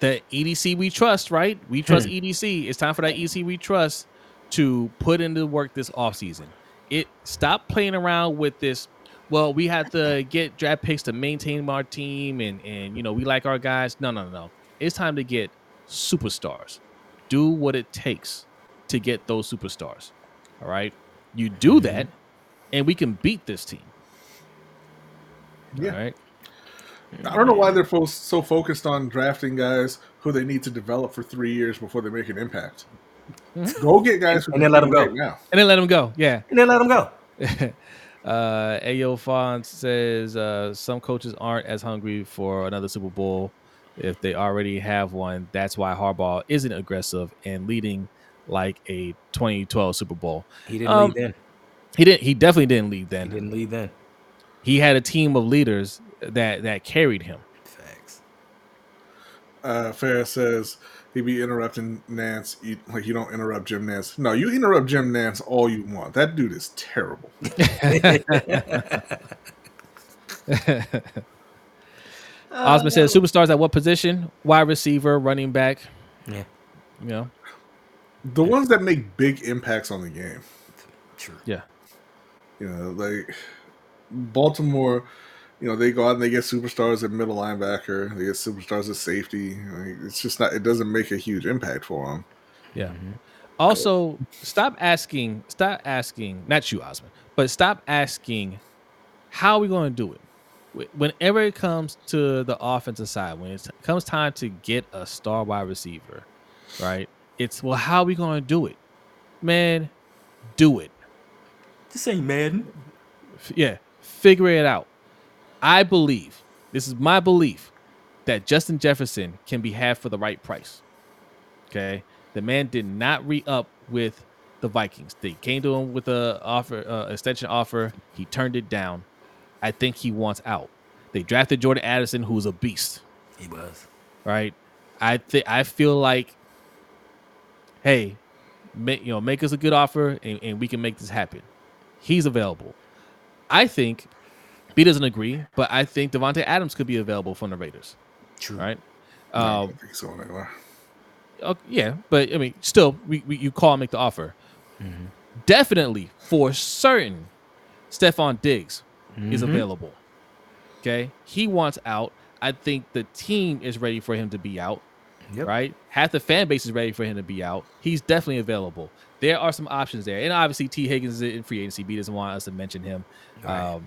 the EDC we trust, right? We trust hmm. EDC. It's time for that EDC we trust to put into work this offseason. It stop playing around with this. Well, we have to get draft picks to maintain our team and and you know, we like our guys. No, no, no. It's time to get superstars. Do what it takes to get those superstars. All right? You do mm-hmm. that and we can beat this team. Yeah. All right? I don't know why they're fo- so focused on drafting guys who they need to develop for three years before they make an impact. Go get guys who And then let them go. right now. And then let them go. Yeah. And then let them go. uh Ayo Font says uh some coaches aren't as hungry for another Super Bowl if they already have one. That's why Harbaugh isn't aggressive and leading like a 2012 Super Bowl. He didn't Um, lead then. He didn't he definitely didn't lead He didn't lead then. He had a team of leaders that that carried him. Facts. Uh, Ferris says he be interrupting Nantz you, like you don't interrupt Jim Nantz. No, you interrupt Jim Nantz all you want. That dude is terrible. Osman says superstars at what position? Wide receiver, running back, Yeah. you know. The ones that make big impacts on the game. True. Yeah. You know, like Baltimore, you know, they go out and they get superstars at middle linebacker, they get superstars at safety. Like, it's just not. It doesn't make a huge impact for them. Yeah. Also, stop asking. Stop asking. Not you, Osman, but stop asking. How are we going to do it? Whenever it comes to the offensive side, when it comes time to get a star wide receiver, right? It's well, how are we going to do it, man? Do it. This ain't Madden. Yeah, figure it out. I believe this is my belief that Justin Jefferson can be had for the right price. Okay, the man did not re up with the Vikings. They came to him with a offer, uh, extension offer. He turned it down. I think he wants out. They drafted Jordan Addison, who's a beast. He was. Right. I think I feel like, hey, make you know, make us a good offer, and, and we can make this happen. He's available. I think B doesn't agree, but I think Davante Adams could be available from the Raiders. True. Right. I Um, don't think so anymore. Okay, yeah, but I mean, still, we, we you call and make the offer. Definitely, for certain, Stefon Diggs is available. Okay, he wants out. I think the team is ready for him to be out. Yep. Right, half the fan base is ready for him to be out. He's definitely available. There are some options there, and obviously Tee Higgins is in free agency. B doesn't want us to mention him, Right. um,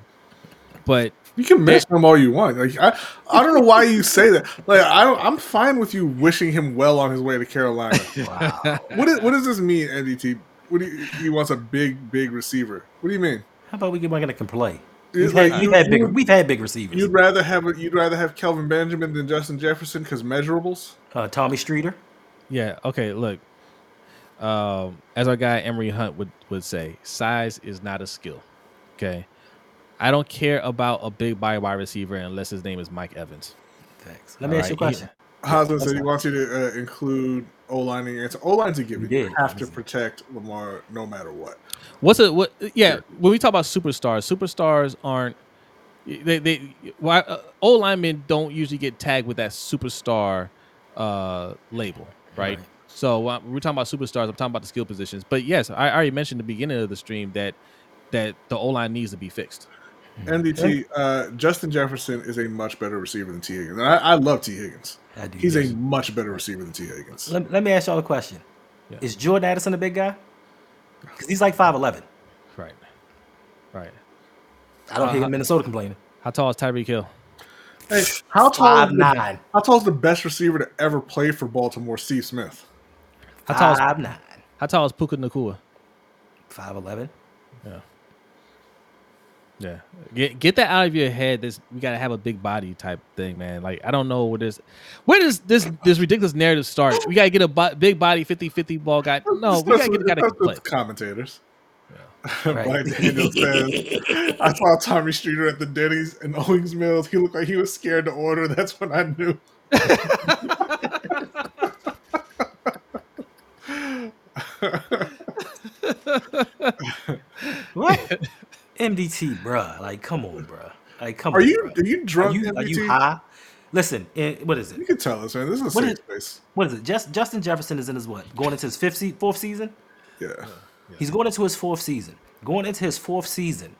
but You can mention him all you want. Like I, I don't know why you say that. Like I don't, I'm fine with you wishing him well on his way to Carolina. Wow. what, is, what does this mean, NDT? What do you, he wants a big, big receiver? What do you mean? How about we get one that can play? We've had, like we've had big. you- We've had big receivers. You'd rather have a, you'd rather have Kelvin Benjamin than Justin Jefferson because measurables. Uh, Tommy Streeter. Yeah. Okay. Look, um, as our guy Emory Hunt would would say, size is not a skill. Okay. I don't care about a big body wide receiver unless his name is Mike Evans. Thanks. Let me ask you a question. Haslam said he wants you to uh, include O line in your answer. O line's a given. He You have to protect Lamar no matter what. What's it? what? Yeah. Sure. When we talk about superstars, superstars aren't. They they why uh, O linemen don't usually get tagged with that superstar uh label, right? Right. So uh, we're talking about superstars. I'm talking about the skill positions. But yes, I I already mentioned at the beginning of the stream that that the O line needs to be fixed. NDT, uh, Justin Jefferson is a much better receiver than Tee Higgins. And I, I love Tee Higgins. I do. He's yes. a much better receiver than Tee Higgins. Let, let me ask y'all a question. Yeah. Is Jordan Addison a big guy? Because he's like five eleven. Right. Right. I don't hear Uh, Minnesota complaining. How tall is Tyreek Hill? Hey, how tall? Five Is the, nine. how tall is the best receiver to ever play for Baltimore? Steve Smith. How tall is Five nine. how tall is Puka Nacua? Five eleven. Yeah, get get that out of your head. This we gotta have a big body type thing, man. Like I don't know where this, where does this this ridiculous narrative start? We gotta get a bo- big body 50-50 ball guy. No, we gotta get a guy that play. what the commentators. Right. Mike Daniels says, I saw Tommy Streeter at the Denny's in Owings Mills. He looked like he was scared to order. That's when I knew. What? MDT, bruh. Like, come on, bruh. Like, come Are on. you bruh. are you Are drunk? you, are you high? Listen, eh, what is it? You can tell us, man. This is a What safe is- space. What is it? Just Justin Jefferson is in his what? Going into his fifth, se- fourth season. Yeah. He's going into his fourth season. Going into his fourth season,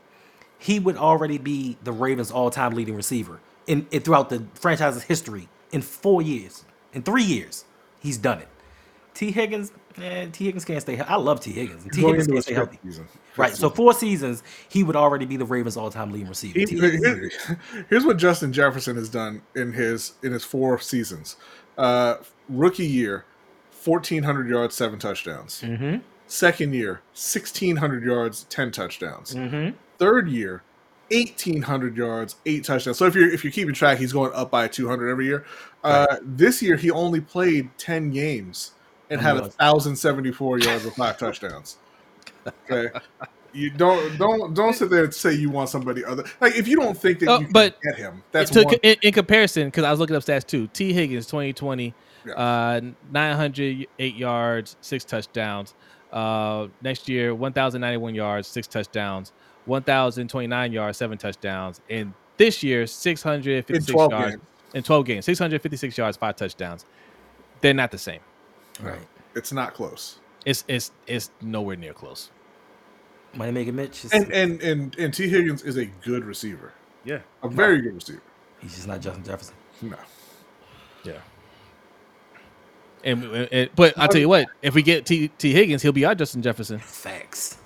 he would already be the Ravens' all-time leading receiver in, in throughout the franchise's history in four years. In three years, he's done it. Tee Higgins, man, Tee Higgins can't stay. I love Tee Higgins. Tee Higgins can't stay healthy. season. Right. So four seasons, he would already be the Ravens' all-time leading receiver. He- T. Here's what Justin Jefferson has done in his in his four seasons. Uh, rookie year, fourteen hundred yards, seven touchdowns. mm-hmm. Second year, sixteen hundred yards, ten touchdowns. Mm-hmm. Third year, eighteen hundred yards, eight touchdowns. So if you're if you're keeping track, he's going up by two hundred every year. Uh, This year, he only played ten games and had a thousand seventy four yards with five touchdowns. Okay. You don't don't don't sit there and say you want somebody other like if you don't think that Oh, you can but get him. That's To- one. in, in comparison, because I was looking up stats too. Tee Higgins, 2020, Yeah. uh, 908 yards, six touchdowns. Uh, next year, 1,091 yards, six touchdowns. 1,029 yards, seven touchdowns. And this year, 656 In 12 yards games. in 12 games, 656 yards, five touchdowns. They're not the same. Right. It's not close. It's it's it's nowhere near close. Money making Mitch. Is, And and and and Tee Higgins is a good receiver. Yeah. A very good receiver. He's just not Justin Jefferson. No. Yeah. And, and but I'll tell you what, if we get T, Tee Higgins, he'll be our Justin Jefferson. Facts.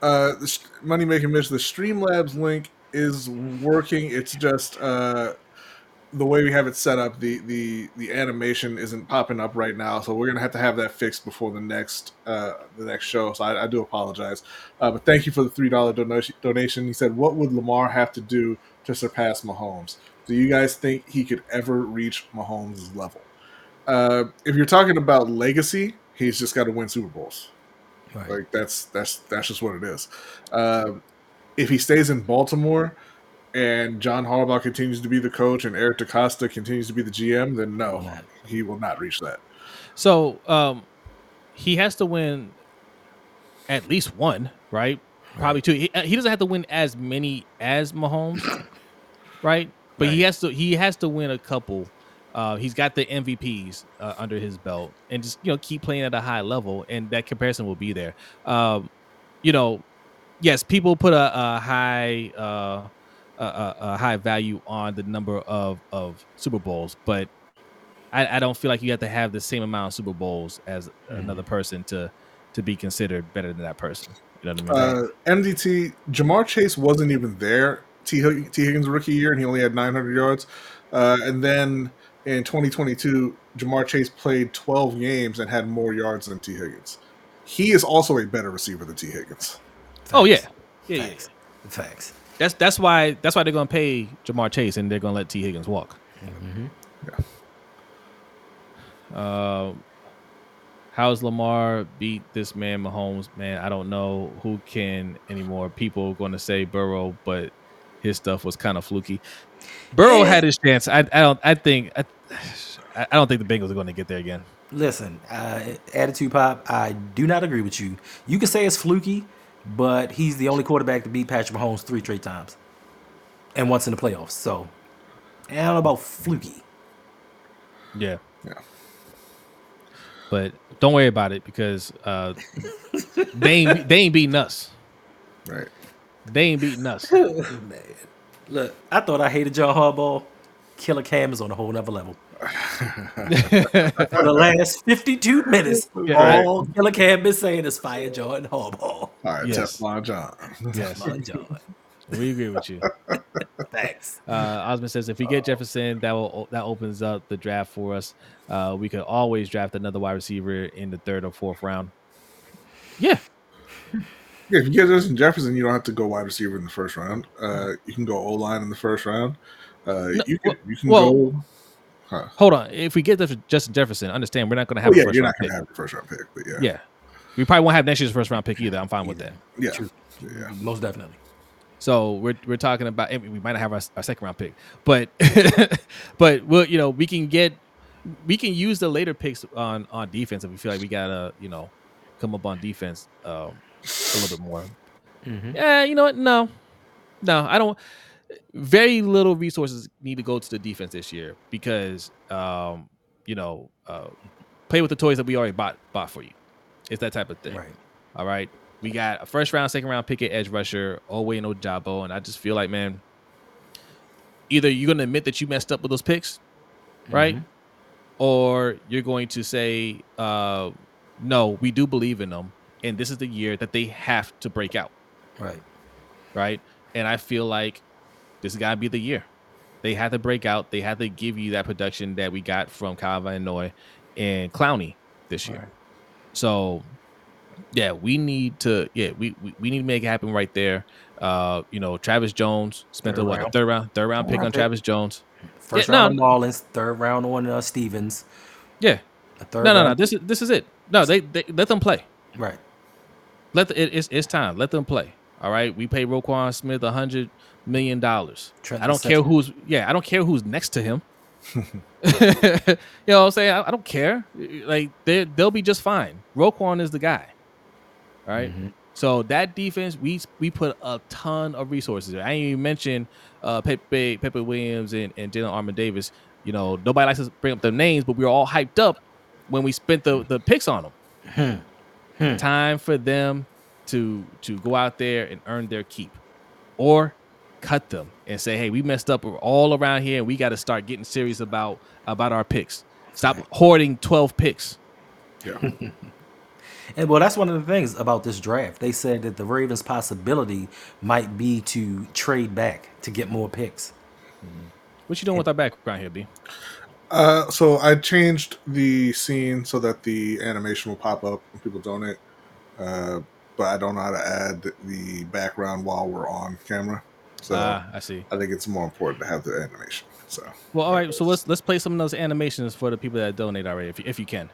Uh, the st- money making Mitch, the Streamlabs link is working. It's just uh, the way we have it set up. The the the animation isn't popping up right now, so we're gonna have to have that fixed before the next uh, the next show. So I, I do apologize, uh, but thank you for the three dollar donation. Donation. He said, "What would Lamar have to do to surpass Mahomes? Do you guys think he could ever reach Mahomes' level? Uh, if you're talking about legacy, he's just got to win Super Bowls." Right. Like that's that's that's just what it is. Um, if he stays in Baltimore and John Harbaugh continues to be the coach and Eric DeCosta continues to be the GM, then no, he will not reach that. So um, he has to win at least one, right? Probably two. He, uh, he doesn't have to win as many as Mahomes, right? But he has to. He has to win a couple. Uh, he's got the MVPs uh, under his belt, and just you know keep playing at a high level, and that comparison will be there. Um, you know, yes, people put a, a high uh, a, a, a high value on the number of of Super Bowls, but I, I don't feel like you have to have the same amount of Super Bowls as another person to to be considered better than that person. You know what I mean? Uh, MDT Ja'Marr Chase wasn't even there. T, Tee Higgins rookie year, and he only had 900 yards. Uh, and then in 2022, Ja'Marr Chase played 12 games and had more yards than Tee Higgins. He is also a better receiver than Tee Higgins. oh yeah, Facts. yeah, yeah. Facts. Facts. That's that's why that's why they're gonna pay Ja'Marr Chase and they're gonna let Tee Higgins walk. Uh, how's Lamar beat this man Mahomes? Man, I don't know who can anymore. People are going to say Burrow, but his stuff was kind of fluky. Burrow Yeah. had his chance. I, I don't. I think. I, I don't think the Bengals are going to get there again. Listen, uh, attitude pop. I do not agree with you. You can say it's fluky, but he's the only quarterback to beat Patrick Mahomes three straight times, and once in the playoffs. So, I don't know about fluky. Yeah. Yeah. But don't worry about it because uh, they ain't, they ain't beating us. Right. They ain't beating us. Man, look, I thought I hated John Harbaugh. Killer Cam is on a whole nother level. For the last 52 minutes, Yeah, all Killer Cam been saying is fire Jordan Harbaugh. All right, Yes. Teflon John. yes, My John. we agree with you. Thanks. Uh, Osmond says if we get Jefferson, that will that opens up the draft for us. Uh, we could always draft another wide receiver in the third or fourth round. Yeah, Yeah, if you get Justin Jefferson, you don't have to go wide receiver in the first round. Uh, you can go O line in the first round. Uh, you can you can well- go. Huh. hold on. If we get the Justin Jefferson, understand we're not going to Oh, have a yeah, first you're round not going pick. to have the first round pick, but yeah, Yeah, we probably won't have next year's first round pick either. I'm fine with that. yeah, True. yeah. Most definitely. So we're we're talking about we might not have our, our second round pick, but but we'll you know we can get we can use the later picks on on defense if we feel like we gotta you know come up on defense um, a little bit more. Mhm. Yeah, you know what? No, no, I don't. Very little resources need to go to the defense this year because um, you know uh, play with the toys that we already bought bought for you. It's that type of thing. Right. All right. We got a first round, second round pick at edge rusher, Oweh and Ojabo. And I just feel like, man, either you're going to admit that you messed up with those picks, right? Or you're going to say, uh, no, we do believe in them. And this is the year that they have to break out, Right. right? And I feel like this has got to be the year. They have to break out. They have to give you that production that we got from Kyle Van Noy and Clowney this year. Right. So yeah, we need to yeah, we, we, we need to make it happen right there. Uh, you know, Travis Jones spent Third a what, a round. third round, third round pick Round on pick. Travis Jones. First Yeah, no, round on Marlins, third round on uh, Stephens. Yeah. No, no, no. This is this is it. No, they, they let them play. Right. Let the, it, it's it's time. Let them play. All right. We pay Roquan Smith a hundred million dollars. I don't care who's yeah, I don't care who's next to him. you know what I'm saying? I, I don't care. Like they they'll be just fine. Roquan is the guy. All right? Mhm. So that defense, we we put a ton of resources. there. I ain't even mention uh, Pepe Pepe Williams and, and Jalyn Armour-Davis. You know, nobody likes to bring up their names, but we were all hyped up when we spent the, the picks on them. Hmm. Time for them to to go out there and earn their keep, or cut them and say, "Hey, we messed up all around here, and we got to start getting serious about about our picks. Stop hoarding twelve picks." Yeah. And well, that's one of the things about this draft. They said that the Ravens' possibility might be to trade back to get more picks. What you doing with our background here, B? Uh, so I changed the scene so that the animation will pop up when people donate. Uh, but I don't know how to add the background while we're on camera. So Ah, I see. I think it's more important to have the animation. So Well, all right. So let's let's play some of those animations for the people that donate already, if you, if you can.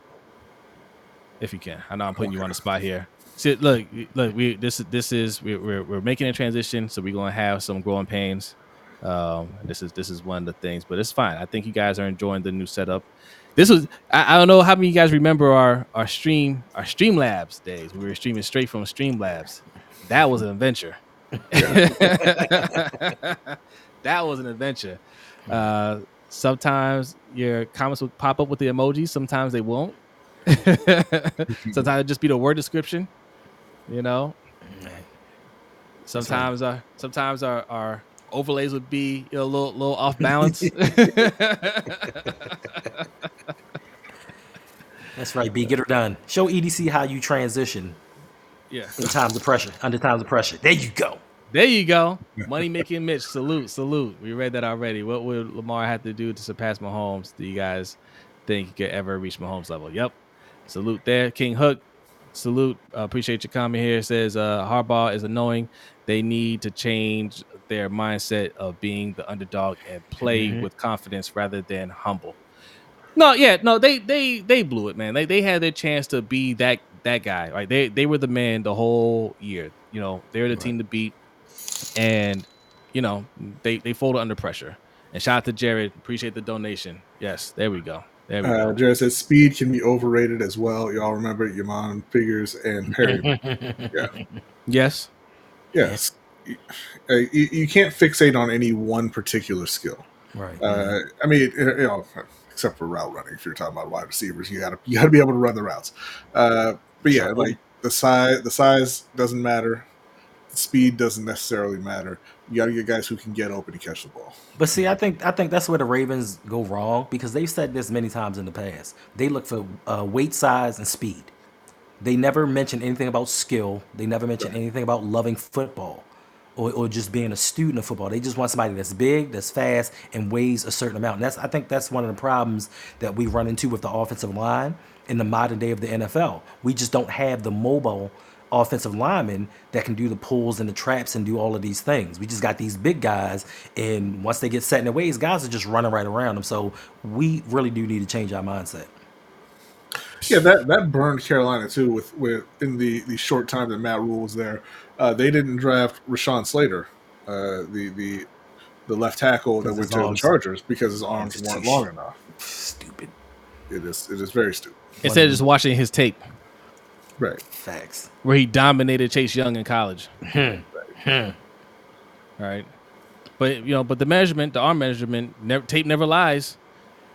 If you can, I know I'm putting you on the spot here. See, look, look. We this this is we're we're, we're making a transition, so we're gonna have some growing pains. Um, this is this is one of the things, but it's fine. I think you guys are enjoying the new setup. This was I, I don't know how many of you guys remember our our stream our Streamlabs days. We were streaming straight from Streamlabs. That was an adventure. that was an adventure. Uh, sometimes your comments will pop up with the emojis. Sometimes they won't. sometimes it just be the word description. You know. Sometimes our sometimes our, our overlays would be you know, a little little off balance. That's right, B. Get her done. Show EDC how you transition yeah. in times of pressure, under times of pressure. There you go. There you go. Money making Mitch. Salute, salute. We read that already. What would Lamar have to do to surpass Mahomes? Do you guys think he could ever reach Mahomes level? Yep. Salute there. King Hook. Salute. Uh, appreciate your comment here. It says uh, Harbaugh is annoying. They need to change their mindset of being the underdog and play Mhm. with confidence rather than humble. No, yeah, no, they they they blew it, man. They they had their chance to be that that guy, right? They they were the man the whole year. You know, they were the team to beat, and you know they they folded under pressure. And shout out to Jared, appreciate the donation. Yes, there we go, there we uh, go. Jared says speed can be overrated as well. Y'all remember Yamon Figurs and Perry. yeah. Yes, Yes. Uh, you, you can't fixate on any one particular skill. Right. Uh, I mean, you know, except for route running. If you're talking about wide receivers, you got to you got to be able to run the routes. Uh, but yeah, like the size the size doesn't matter. The speed doesn't necessarily matter. You got to get guys who can get open and catch the ball. But see, I think I think that's where the Ravens go wrong because they've said this many times in the past. They look for uh, weight, size, and speed. They never mention anything about skill. They never mention anything about loving football or, or just being a student of football. They just want somebody that's big, that's fast, and weighs a certain amount. And that's I think that's one of the problems that we run into with the offensive line in the modern day of the NFL. We just don't have the mobile offensive linemen that can do the pulls and the traps and do all of these things. We just got these big guys, and once they get set in their ways, guys are just running right around them. So we really do need to change our mindset. Yeah, that that burned Carolina too. With with in the the short time that Matt Rhule was there, uh, they didn't draft Rashawn Slater, uh, the the the left tackle that went to the Chargers because his arms Arms weren't long enough. Stupid It is it is very stupid. Instead of just watching his tape Right. facts. where he dominated Chase Young in college. All right, but you know, but the measurement, the arm measurement, never, tape never lies.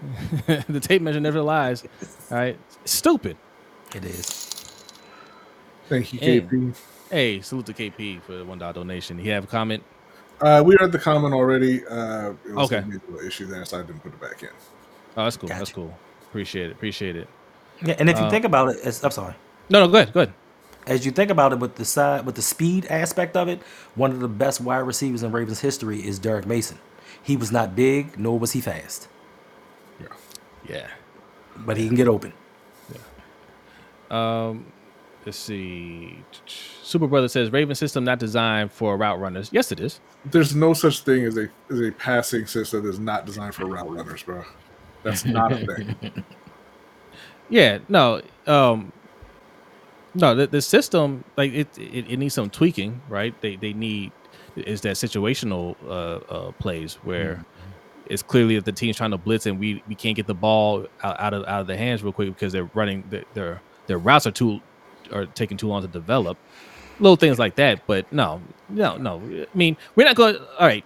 the tape measure never lies. All right, stupid. It is. Thank you, Hey. KP. Hey, salute to KP for the one dollar donation. He have a comment. Uh, we read the comment already. Uh, it was Okay. a little issue there, so I didn't put it back in. Oh, that's cool. That's Gotcha. cool. Appreciate it. Appreciate it. Yeah, and if you Uh, think about it, it's, I'm sorry. No, no, good, good. As you think about it, with the side, with the speed aspect of it, one of the best wide receivers in Ravens history is Derrick Mason. He was not big, nor was he fast, Yeah. Yeah. but he can get open. Yeah. Um, let's see. Super Brother says Raven system not designed for route runners. Yes, it is. There's no such thing as a as a passing system that's not designed for route runners, bro. That's not a thing. Yeah. No. Um. No, the, the system like it, it it needs some tweaking, right? They they need is that situational uh, uh plays where it's clearly that the team's trying to blitz and we we can't get the ball out, out of out of the hands real quick because they're running their their, their routes are too are taking too long to develop. Little things like that, but no, no, no. I mean, we're not going. All right,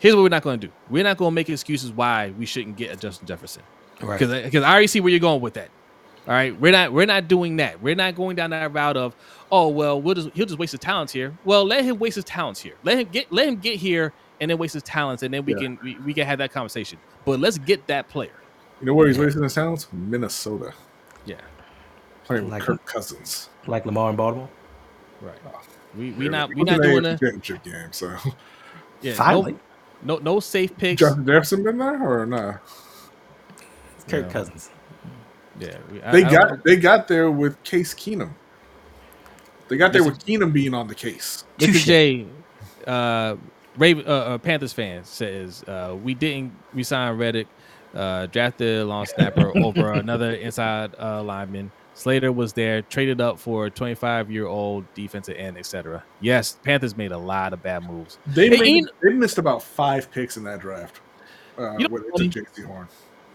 here's what we're not going to do. We're not going to make excuses why we shouldn't get a Justin Jefferson Right. because because I already see where you're going with that. All right, we're not we're not doing that. We're not going down that route of oh well we'll just he'll just waste his talents here. Well, let him waste his talents here. Let him get let him get here and then waste his talents, and then we Yeah. can we, we can have that conversation. But let's get that player. You know where he's wasting his talents? Minnesota. Yeah, Playing with Like- Kirk Cousins. Like Lamar in Baltimore. right. Oh. We we Yeah, not we look not at the doing AFC a championship game. So yeah, Finally, no, no no safe picks. Justin Jefferson been there or not? it's Kirk Yeah. Cousins. Yeah, I- They I got don't- they got there with Case Keenum. They got there with Keenum being on the case. Mr. Touche. J, uh, Raven, uh, uh, Panthers fan says uh, we didn't resign Reddick, uh, drafted a long snapper over another inside uh, lineman. Slater was there, traded up for a 25 year old defensive end, etc. Yes, Panthers made a lot of bad moves. They Hey, made- Ian- they missed about five picks in that draft. Uh, You know with what's to Jaycee Horn.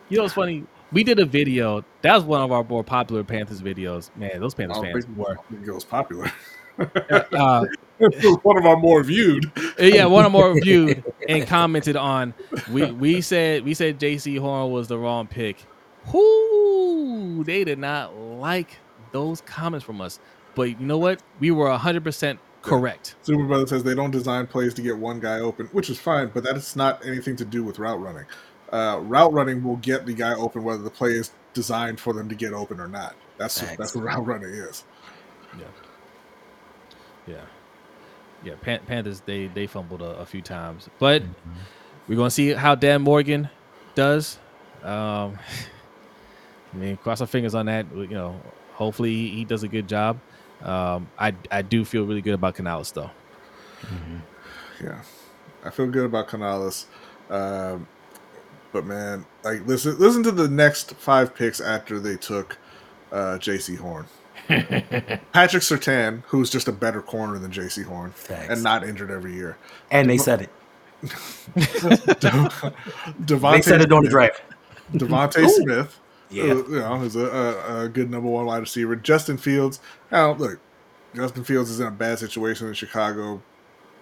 You know what's funny? We did a video. That was one of our more popular Panthers videos. Man, those Panthers fans were. It was popular. Uh, it was one of our more viewed. yeah, one of more viewed and commented on. We we said we said Jaycee Horn was the wrong pick. Whoo! They did not like those comments from us. But you know what? We were hundred percent correct. Super Brother says they don't design plays to get one guy open, which is fine, but that's not anything to do with route running. Uh, route running will get the guy open whether the play is designed for them to get open or not. That's Facts. that's what route running is. Yeah, yeah. Pan- Panthers they they fumbled a, a few times, but we're gonna see how Dan Morgan does. Um, I mean, cross our fingers on that. You know, hopefully he, he does a good job. Um, I I do feel really good about Canales though. Yeah, I feel good about Canales, um, but man, like listen, listen to the next five picks after they took uh, Jaycee Horn. Patrick Surtain, who's just a better corner than Jaycee Horn, Facts. and not injured every year. And they said it. DeVonta They said it during the draft. DeVonta Smith, Yeah. who, you know, who's a, a, a good number one wide receiver. Justin Fields. Now, look, Justin Fields is in a bad situation in Chicago,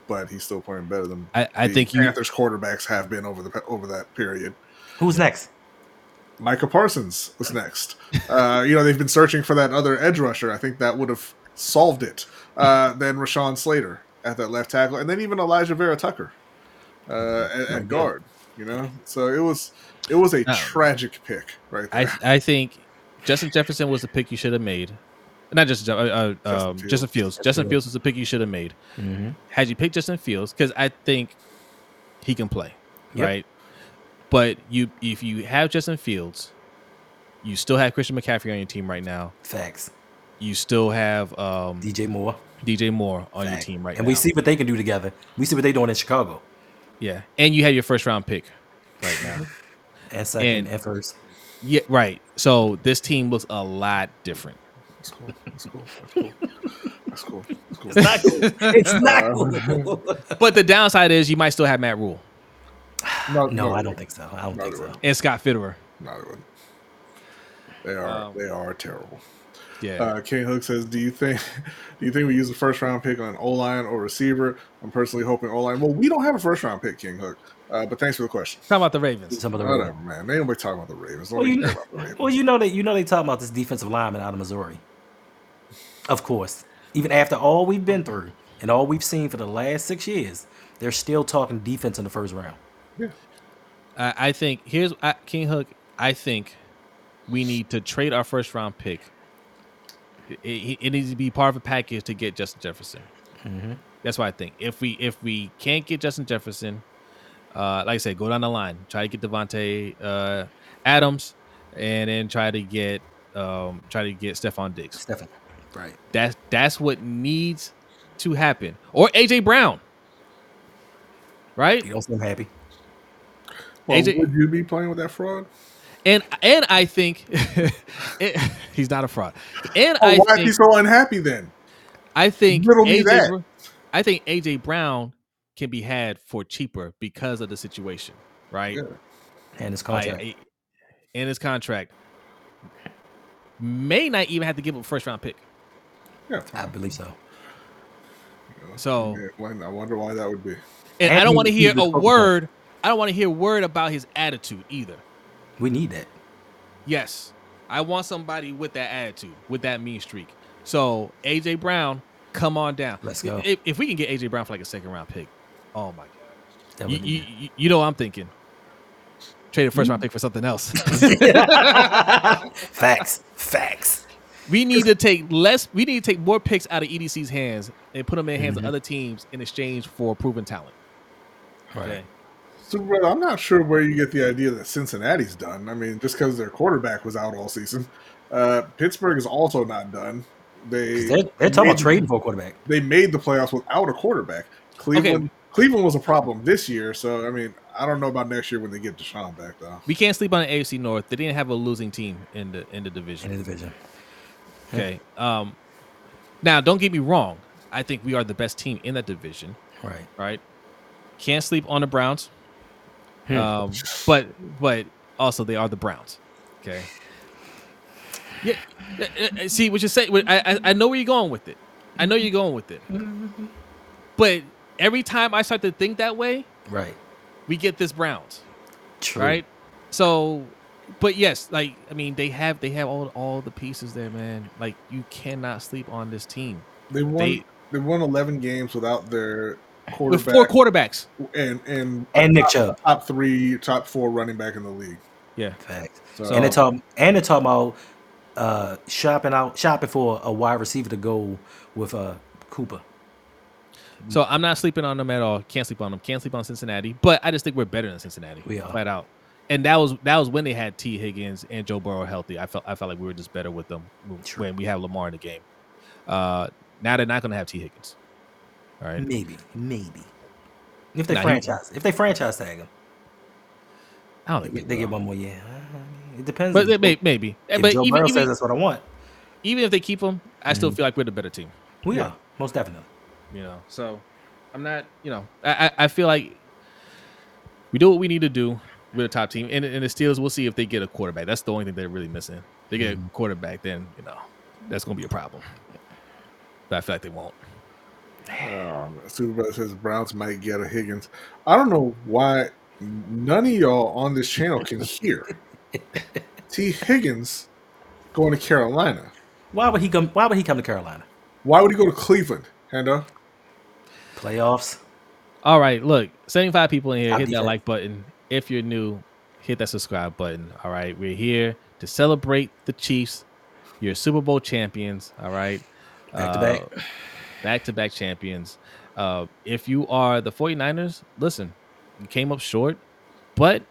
but he's still playing better than I, I the think you Panthers quarterbacks have been over the over that period. Who's next? Micah Parsons was next. Uh, you know, they've been searching for that other edge rusher. I think that would have solved it. Uh, then Rashawn Slater at that left tackle, and then even Alijah Vera Tucker uh, at, at guard. You know, so it was it was a Oh. tragic pick right there. I I think Justin Jefferson was the pick you should have made. Not just uh, uh, Justin um, Fields. Justin Fields. Justin Fields was the pick you should have made. Mm-hmm. Had you picked Justin Fields, because I think he can play, Yep. right? But you, if you have Justin Fields, you still have Christian McCaffrey on your team right now. Facts. You still have um, DJ Moore. DJ Moore on your team right and now. we see what they can do together. We see what they're doing in Chicago. yeah, and you have your first round pick right now. And second And- and, first. yeah, right. So this team looks a lot different. That's cool. That's cool. That's cool. That's cool. That's cool. It's not cool. But the downside is you might still have Matt Rhule No, no, I don't think so. I don't No, think so. wouldn't. and Scott Fitterer. No, they wouldn't. They are Um, they are terrible. Yeah. Uh, King Hook says, "Do you think do you think we use a first round pick on O line or receiver? I'm personally hoping O line. Well, we don't have a first round pick, King Hook. Uh, but thanks for the question. Talking about the Ravens. Some of the Whatever, man. They ain't nobody talking about the Ravens. Well, you, care about the Ravens. well, you know that you know they talking about this defensive lineman out of Missouri. Of course, even after all we've been through and all we've seen for the last six years, they're still talking defense in the first round. yeah. I, I think here's I, King Hook. I think we need to trade our first round pick. It, it- it needs to be part of a package to get Justin Jefferson. That's what I think. If we if we can't get Justin Jefferson, uh, like I said, go down the line, try to get Davante uh, Adams, and then try to get um, try to get Stefon Diggs. Stefon, right? That's that's what needs to happen. Or AJ Brown. Right? You don't seem happy. Well, AJ would you be playing with that fraud? And and I think it, he's not a fraud. And Oh, I why is he so unhappy then? I think Riddle me AJ that. I think AJ Brown can be had for cheaper because of the situation, right? Yeah. And his Like, contract. eh, in his contract, may not even have to give up a first round pick. Yeah. I believe so. So, Yeah, I wonder why that would be. and And I don't want to hear a focal point. word. I don't want to hear a word about his attitude either. We need that. Yes, I want somebody with that attitude, with that mean streak. So AJ Brown, come on down. Let's go. If, if we can get AJ Brown for like a second round pick, oh my god. You, you, you- you know what I'm thinking. Trade a first round mm. pick for something else. facts, facts. We need to take less. We need to take more picks out of EDC's hands and put them in the hands Mhm. of other teams in exchange for proven talent. Okay. Super Brother, I'm not sure where you get the idea that Cincinnati's done. I mean, just because their quarterback was out all season. Uh, Pittsburgh is also not done. They 'Cause They're, they're talking about trading for a quarterback. They made the playoffs without a quarterback. Cleveland Cleveland was a problem this year, so I mean, I don't know about next year when they get Deshaun back though. We can't sleep on the AFC North. They didn't have a losing team in the in the division. in the division. Okay. Um, now, don't get me wrong. I think we are the best team in that division. Right. Right. Can't sleep on the Browns. Hmm. Um, but but also they are the Browns. Okay. Yeah. uh, uh, See what you say. I, I I know where you're going with it. I know you're going with it. But every time I start to think that way, Right. we get this Browns. True. right? So, but yes, like I mean, they have they have all all the pieces there, man. Like you cannot sleep on this team They won. They- They, won 11 games without their with four quarterbacks. and and And Nick top, Chubb. top three, top four running back in the league. Yeah, Facts. So, And they talk and they talking about uh, shopping out shopping for a wide receiver to go with uh, Cooper. so I'm not sleeping on them at all. Can't sleep on them. Can't sleep on Cincinnati. But I just think we're better than Cincinnati. We are. flat out. And that was that was when they had Tee Higgins and Joe Burrow healthy. I felt I felt like we were just better with them True. when we have Lamar in the game. Uh, now they're not going to have Tee Higgins. All right. Maybe, maybe. If they Nah, he- franchise, if they franchise tag him, I don't think they they get one more year. Uh, It depends. But they may, maybe. if but Joe even, Burrow even, says that's what I want, even if they keep him, I still feel like we're the better team. we Yeah. are most definitely. you know. So I'm not, you know, I I, I feel like we do what we need to do with a top team, and, and the Steelers. We'll see if they get a quarterback. That's the only thing they're really missing. they get a quarterback, then you know that's gonna be a problem. But I feel like they won't. Um, Super Brother says Browns might get a Higgins. I don't know why none of y'all on this channel can hear Tee Higgins going to Carolina. Why would he come? Why would he come to Carolina? Why would he go to Cleveland, Hendo? Playoffs. All right, look, 75 people in here. Top hit that like button. If you're new, hit that subscribe button. All right, we're here to celebrate the Chiefs. You're Super Bowl champions. All right, Back to back. back to back champions. Uh, if you are the 49ers, listen, you came up short, but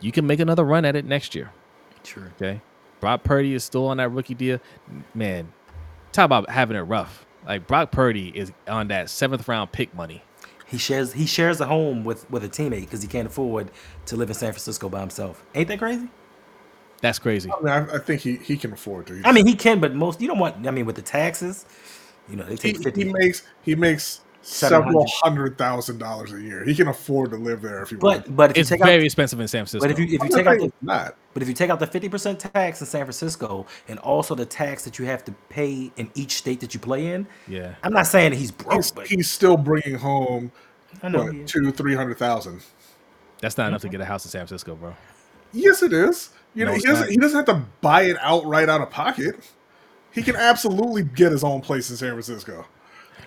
you can make another run at it next year. True. Okay. Brock Purdy is still on that rookie deal. Man, talk about having it rough. Like Brock Purdy is on that seventh round pick money. He shares he shares a home with with a teammate because he can't afford to live in San Francisco by himself. Ain't that crazy? That's crazy. I, mean, I, I think he, he can afford to. I mean, he can, but most you don't want. I mean, with the taxes, you know, they he, take fifty. he makes he makes 700. Several hundred thousand dollars a year. He can afford to live there if he wants. but but if It's you take very out, expensive in San Francisco. but if you if you take out saying the it's not. but if you take out the fifty percent tax in San Francisco and also the tax that you have to pay in each state that you play in, yeah, I'm not saying that he's broke, He's, but he's still bringing home I know. what, two three hundred thousand. that's not enough to mm-hmm. get a house in San Francisco, bro. Yes, it is. You No, know, he doesn't. not. He doesn't have to buy it outright out of pocket. He can absolutely get his own place in San Francisco.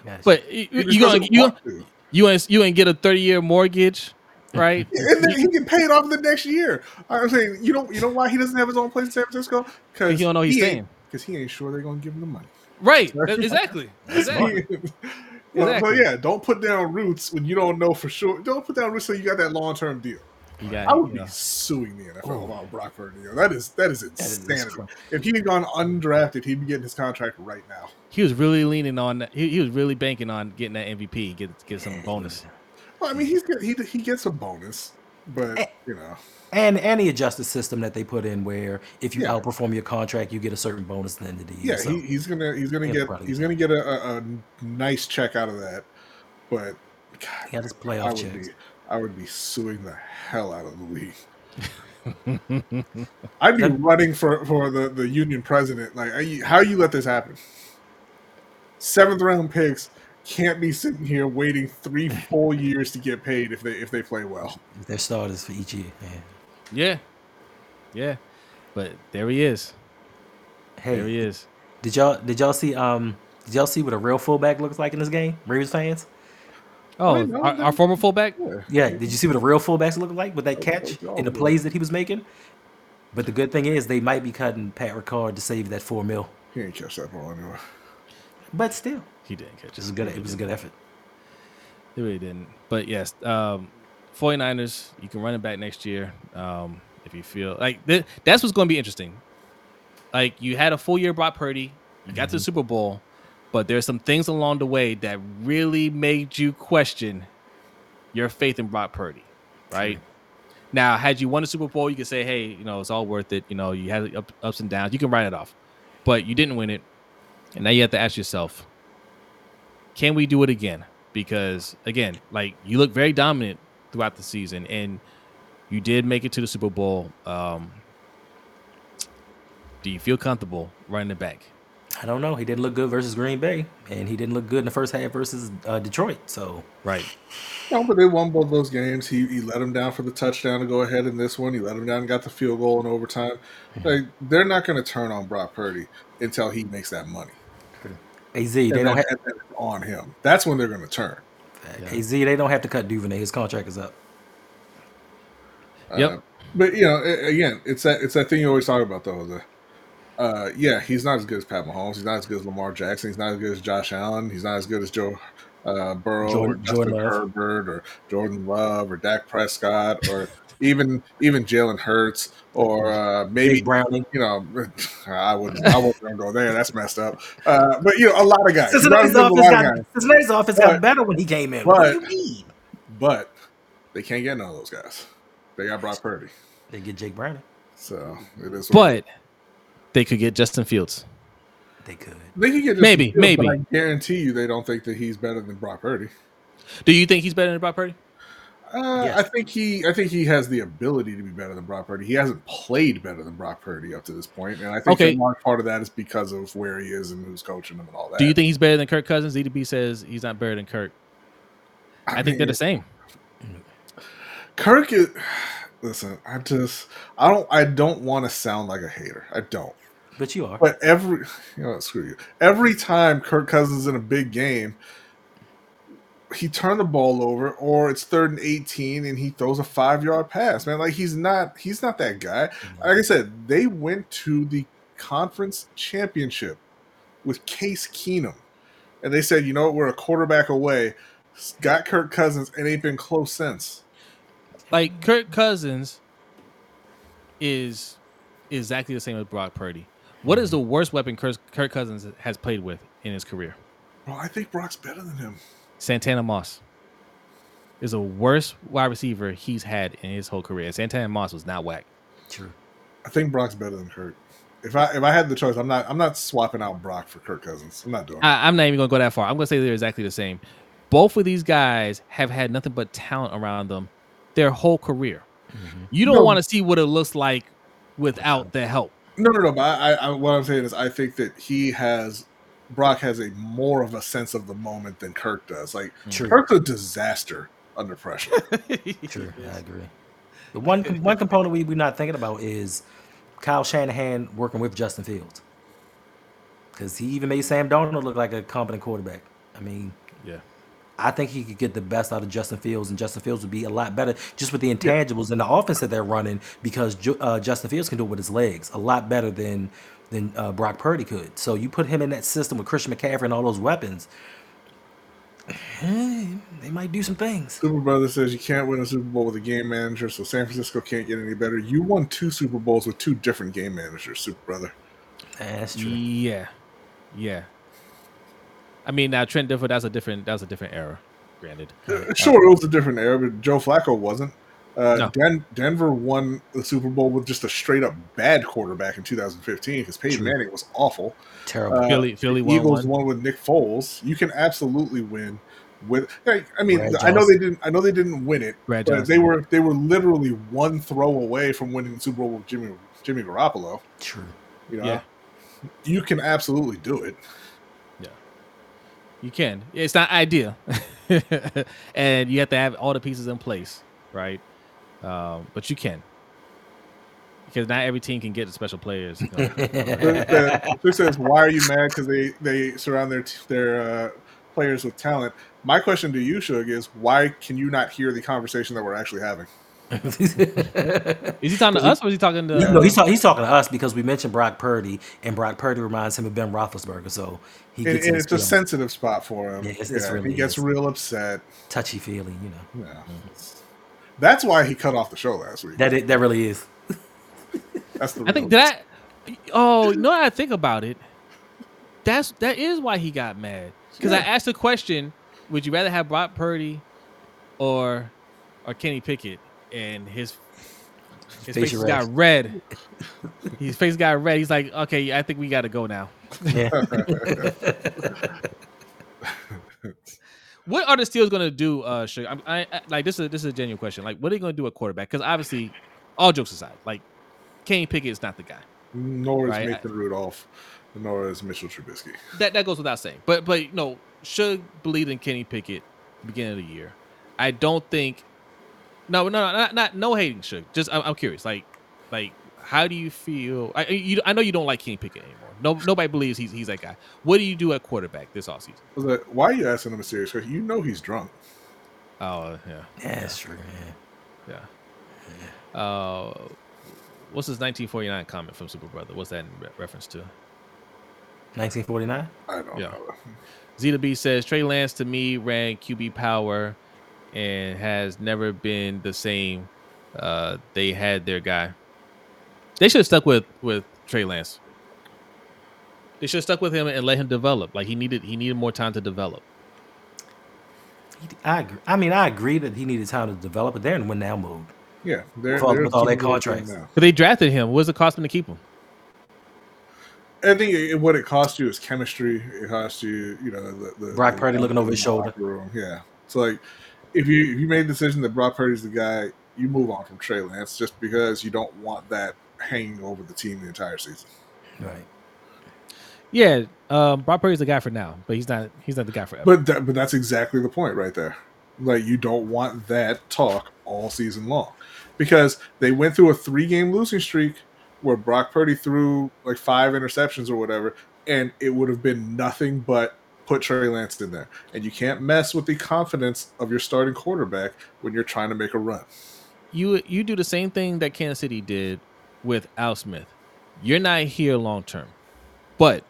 Gotcha. But you, He you gonna you want to. you ain't you ain't get a thirty year mortgage, right? and then he can pay it off the next year. I'm saying, you know, you know why he doesn't have his own place in San Francisco? Because He don't know he's staying. Because he ain't sure they're gonna give him the money. right. Exactly. Exactly. Well, Exactly. So yeah, don't put down roots when you don't know for sure. Don't put down roots so you got that long term deal. You got, I would you be know. suing the NFL Oh. about Brock Purdy. yo. That is that is is insanity. cr- if he had gone undrafted, he'd be getting his contract right now. He was really leaning on that. He, he was really banking on getting that MVP, get get some bonus. Well, I mean, he's get, he he gets a bonus, but Eh. you know, and and the adjusted system that they put in where if you Yeah. outperform your contract, you get a certain bonus at the end of the year. yeah, So, he, he's gonna he's gonna get he's gonna get a, a, a nice check out of that. But God, he got his playoff would checks. be I would be suing the hell out of the league. I'd be running for, for the, the union president. Like, are you- how you let this happen? Seventh round picks can't be sitting here waiting three full years to get paid if they if they play well. Their starters for each year. Man. Yeah, yeah. But there he is. Hey, There he is. Did y'all did y'all see um did y'all see what a real fullback looks like in this game? Ravens fans? Oh, Wait, no, our, our former fullback. Yeah. Yeah, did you see what a real fullbacks look like with that Oh, catch and the plays that he was making? But the good thing is they might be cutting Pat Ricard to save that four mil. He ain't catch that ball anyway. But still, He didn't catch it was a good. It was a good effort. They really didn't. But yes, um, 49ers, you can run it back next year um, if you feel like th- that's what's going to be interesting. Like you had a full year Brock Purdy, you got to the Super Bowl, but there's some things along the way that really made you question your faith in Brock Purdy, right? Now, had you won the Super Bowl, you could say, "Hey, you know, it's all worth it." You know, you had up, ups and downs. You can write it off, but you didn't win it, and now you have to ask yourself, can we do it again? Because again, like you look very dominant throughout the season, and you did make it to the Super Bowl. Um, do you feel comfortable running it back? I don't know. He didn't look good versus Green Bay, and he didn't look good in the first half versus uh, Detroit. So Right. No, but they won both those games. He he let him down for the touchdown to go ahead in this one. He let him down and got the field goal in overtime. Like they're not going to turn on Brock Purdy until he makes that money. Az, they don't have and on him. That's when they're going to turn. Az. They don't have to cut Duvernay. His contract is up. Yep. Uh, but you know, again, it's that it's that thing you always talk about though. The uh, yeah, he's not as good as Pat Mahomes. He's not as good as Lamar Jackson. He's not as good as Josh Allen. He's not as good as Joe uh, Burrow Jordan- or Justin Jordan Love. Herbert or Jordan Love or Dak Prescott or even even Jalen Hurts or uh, maybe Jake Browning. you know, I wouldn't I wouldn't go there. That's messed up. Uh, but you know, a lot of guys. Cincinnati's Not a offense lot of got guys. Cincinnati's offense got better when he came in. what do but- you mean? but they can't get none of those guys. They got Brock Purdy, They get Jake Browning. so it is. what it But they could get Justin Fields. They could. They can get Justin Maybe, Fields, maybe. But I guarantee you, they don't think that he's better than Brock Purdy. Do you think he's better than Brock Purdy? Uh, Yes. I think he, I think he has the ability to be better than Brock Purdy. He hasn't played better than Brock Purdy up to this point, and I think Okay. a large part of that is because of where he is and who's coaching him and all that. Do you think he's better than Kirk Cousins? EDB says he's not better than Kirk. I, think they're the same. Kirk is. Listen, I just, I don't, I don't want to sound like a hater. I don't. But you are. But every, you know, screw you. Every time Kirk Cousins is in a big game, he turned the ball over, or it's third and eighteen, and he throws a five yard pass. Man, like he's not, he's not that guy. Mm-hmm. Like I said, they went to the conference championship with Case Keenum, and they said, you know what, we're a quarterback away. Got Kirk Cousins, and ain't been close since. Like Kirk Cousins is exactly the same as Brock Purdy. What is the worst weapon Kirk, Kirk Cousins has played with in his career? Well, I think Brock's better than him. Santana Moss is the worst wide receiver he's had in his whole career. Santana Moss was not whack. True. I think Brock's better than Kirk. If I if I had the choice, I'm not I'm not swapping out Brock for Kirk Cousins. I'm not doing it. I, I'm not even gonna go that far. I'm gonna say they're exactly the same. Both of these guys have had nothing but talent around them their whole career. Mm-hmm. You don't No. want to see what it looks like without the help. No, no, no. But I, I, what I'm saying is, I think that he has Brock has a more of a sense of the moment than Kirk does. Like mm. True. Kirk's a disaster under pressure. True. Yeah, I agree. The one one component we we're not thinking about is Kyle Shanahan working with Justin Fields. Because he even made Sam Darnold look like a competent quarterback. I mean, Yeah. I think he could get the best out of Justin Fields, and Justin Fields would be a lot better just with the intangibles and the offense that they're running because uh, Justin Fields can do it with his legs a lot better than than uh, Brock Purdy could. So you put him in that system with Christian McCaffrey and all those weapons, eh, they might do some things. Super Brother says you can't win a Super Bowl with a game manager, so San Francisco can't get any better. You won two Super Bowls with two different game managers, Super Brother. That's true. Yeah. Yeah. I mean now Trent Dilfer, that's a different that's a different era, granted. Uh, Sure, it was a different era, but Joe Flacco wasn't. Uh, No. Den- Denver won the Super Bowl with just a straight up bad quarterback in 2015 because Peyton True. Manning was awful. Terrible. Uh, Philly Philly the won Eagles one. won with Nick Foles. You can absolutely win with. like, I mean, Brad I know they didn't. I know they didn't win it, Brad but Johnson. they were they were literally one throw away from winning the Super Bowl with Jimmy Jimmy Garoppolo. True. You know, Yeah. you can absolutely do it. You can. It's not ideal, and you have to have all the pieces in place, right? Um, but you can, because not every team can get the special players. you know. The- the- Who says why are you mad? Because they they surround their their uh, players with talent. My question to you, Shug, is why can you not hear the conversation that we're actually having? Is he talking to us or is he talking to? no, uh, he's, talk, he's talking to us because we mentioned Brock Purdy, and Brock Purdy reminds him of Ben Roethlisberger, so he And, gets and in it's a sensitive spot for him. Yeah, it's- Yeah, it's really he gets is. real upset. touchy feely, you know. Yeah. That's why he cut off the show last week. That it, that really is. That's the I think that. Oh no! I think about it. That's that is why he got mad because I asked the question: Would you rather have Brock Purdy or or Kenny Pickett? And his his face Facial got red. his face got red. He's like, "Okay, I think we got to go now." Yeah. What are the Steelers going to do? Uh, Sugar? I'm- I, I, like this is this is a genuine question. Like, what are they going to do at quarterback? Because obviously, all jokes aside, like Kenny Pickett is not the guy. nor is Right, Nathan Rudolph, nor is Mitchell Trubisky. that that goes without saying. But but no, should believe in Kenny Pickett beginning of the year. I don't think. No, no, no, not, not no hating. Should just I'm, I'm curious. Like like how do you feel? I you, I know you don't like Kenny Pickett anymore. No nobody believes he's he's that guy. What do you do at quarterback this offseason? I was like, why are you asking him a serious question? You know he's drunk. Oh yeah yeah, that's true. Yeah. yeah. Uh, what's his 1949 comment from Super Brother? What's that in re- reference to? 1949. I don't Yeah. know. Zeta B says Trey Lance to me ran QB power and has never been the same. Uh, they had their guy. They should have stuck with with Trey Lance. They should have stuck with him and let him develop. Like he needed he needed more time to develop. I agree. I mean, I agree that he needed time to develop, but they're in win now mode. Yeah, they're, With all- they're with all their Super Bowl team contracts. But they drafted him. What was it cost them to keep him? I think it, what it costs you is chemistry. It costs you, you know, the, the Brock the- Purdy looking over his shoulder. room. Yeah, it's like if you if you made a decision that Brock Purdy's the guy, you move on from Trey Lance just because you don't want that hanging over the team the entire season. Right. Yeah, um, Brock Purdy's the guy for now, but he's not he's not the guy forever. But that, but that's exactly the point right there. Like you don't want that talk all season long because they went through a three game losing streak where Brock Purdy threw like five interceptions or whatever, and it would have been nothing but put Trey Lance in there. And you can't mess with the confidence of your starting quarterback when you're trying to make a run. you you do the same thing that Kansas City did with Al Smith. You're not here long term, but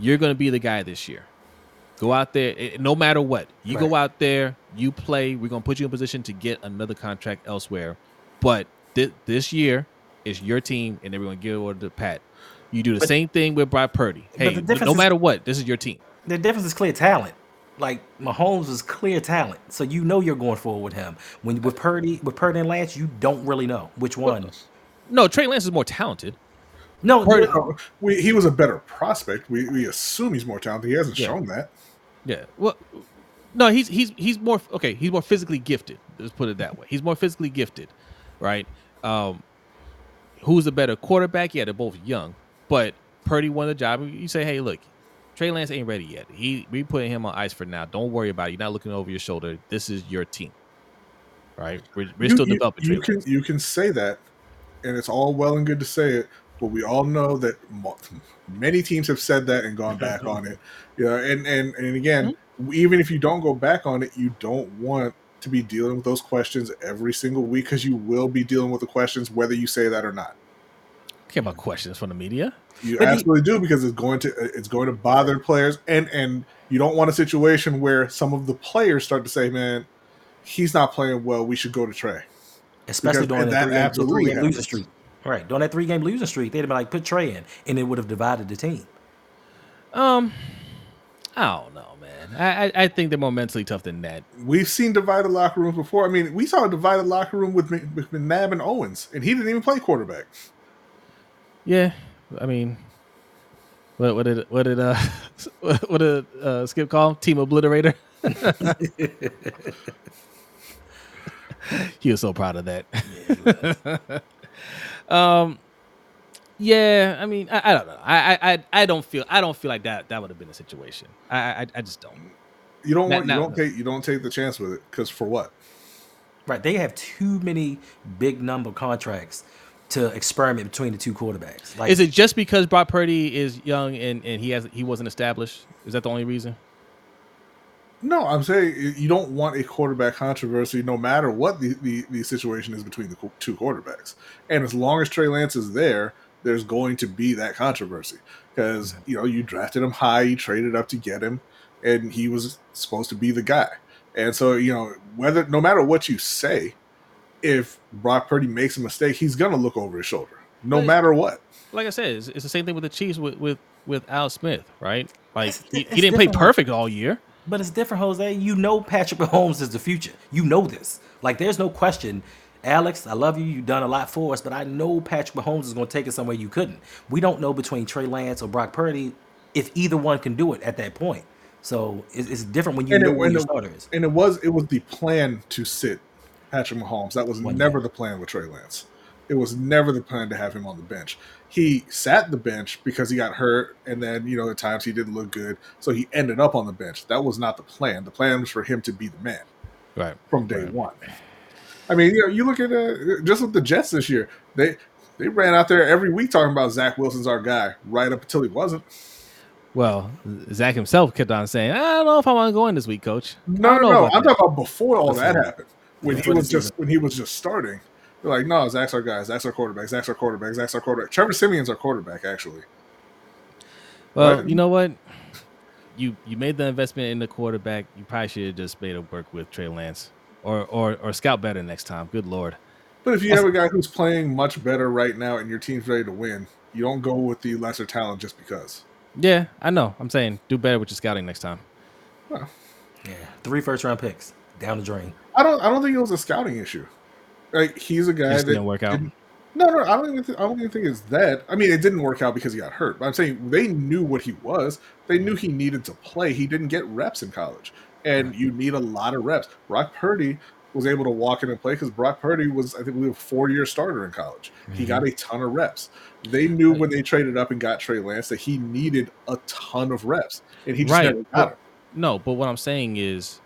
you're going to be the guy this year. Go out there, eh, no matter what. You go out there, you play. We're going to put you in position to get another contract elsewhere. But thi- this year is your team, and everyone give order to Pat. You do the But- same thing with Brock Purdy. Hey, no matter what, this is your team. The difference is clear talent. Like Mahomes is clear talent, so you know you're going forward with him. When with Purdy, with Purdy and Lance, you don't really know which one. No, Trey Lance is more talented. No, Purdy- no, We, he was a better prospect. We, we assume he's more talented. He hasn't Yeah. shown that. Yeah. Well, no, he's he's he's more okay. He's more physically gifted. Let's put it that way. He's more physically gifted, right? Um, who's a better quarterback? Yeah, they're both young, but Purdy won the job. You say, hey, look, Trey Lance ain't ready yet. He we putting him on ice for now. Don't worry about it. You're not looking over your shoulder. This is your team, right? We're, we're You- still you, developing. You Trey can you can say that, and it's all well and good to say it, but we all know that many teams have said that and gone back on it. Yeah, and and and again, Mm-hmm. even if you don't go back on it, you don't want to be dealing with those questions every single week because you will be dealing with the questions whether you say that or not. Care about questions from the media. You But the- absolutely do because it's going to it's going to bother players, and and you don't want a situation where some of the players start to say, "Man, he's not playing well. We should go to Trey." especially Because during that that three game, absolutely game losing streak. Right, during that three game losing streak, they'd have been like, put Trey in, and it would have divided the team. Um, I don't know, man. I I, I think they're more mentally tough than that. We've seen divided locker rooms before. I mean, we saw a divided locker room with, Mc- with McNabb and Owens, and he didn't even play quarterback. Yeah, I mean, what what did what did uh what did uh, Skip call him? team obliterator? he was so proud of that. um, yeah, I mean, I, I don't know. I, I I I don't feel I don't feel like that that would have been a situation. I I, I just don't. You don't Not want you don't no. take you don't take the chance with it because for what? Right, they have too many big number contracts to experiment between the two quarterbacks. Like, Is it just because Brock Purdy is young and, and he has he wasn't established? Is that the only reason? No, I'm saying you don't want a quarterback controversy, no matter what the, the, the situation is between the two quarterbacks. And as long as Trey Lance is there, there's going to be that controversy because mm-hmm. you know you drafted him high, you traded up to get him, and he was supposed to be the guy. And so you know whether no matter what you say, if Brock Purdy makes a mistake, he's gonna look over his shoulder, no but matter what. Like I said, it's, it's, the same thing with the Chiefs with with with Al Smith, right? Like it's, he, he didn't play perfect all year. But it's different, Jose. You know Patrick Mahomes is the future. You know this. Like there's no question. Alex, I love you. You've done a lot for us, but I know Patrick Mahomes is going to take it somewhere you couldn't. We don't know between Trey Lance or Brock Purdy if either one can do it at that point. So it's, it's different when you and know it, where your starter is. And it was it was the plan to sit Patrick Mahomes. That was One never day. the plan with Trey Lance. It was never the plan to have him on the bench. He sat the bench because he got hurt, and then you know at times he didn't look good, so he ended up on the bench. That was not the plan. The plan was for him to be the man, right from day right. one. I mean, you know, you look at uh, just with the Jets this year. They they ran out there every week talking about Zach Wilson's our guy, right up until he wasn't. Well, Zach himself kept on saying, "I don't know if I want to go in this week, Coach." No, no, no. I'm talking about before all that happened, when he was just when he was just starting. They're like, "No, Zach's our guy. Zach's our quarterback. Zach's our quarterback. Zach's our quarterback." Trevor Siemian's our quarterback, actually. Well, but, you know what? You you made the investment in the quarterback. You probably should have just made it work with Trey Lance or or or scout better next time. Good lord. But if you have a guy who's playing much better right now and your team's ready to win, you don't go with the lesser talent just because. Yeah, I know. I'm saying do better with your scouting next time. Well, yeah, three first round picks down the drain. I don't. I don't think it was a scouting issue. Like he's a guy that didn't work out. No, no, I don't even. Th- I don't even think it's that. I mean, it didn't work out because he got hurt. But I'm saying they knew what he was. They knew he needed to play. He didn't get reps in college, and you need a lot of reps. Brock Purdy was able to walk in and play because Brock Purdy was, I think, we were a four-year starter in college. Mm-hmm. He got a ton of reps. They knew when they traded up and got Trey Lance that he needed a ton of reps, and he just right. never got but, No, but what I'm saying is,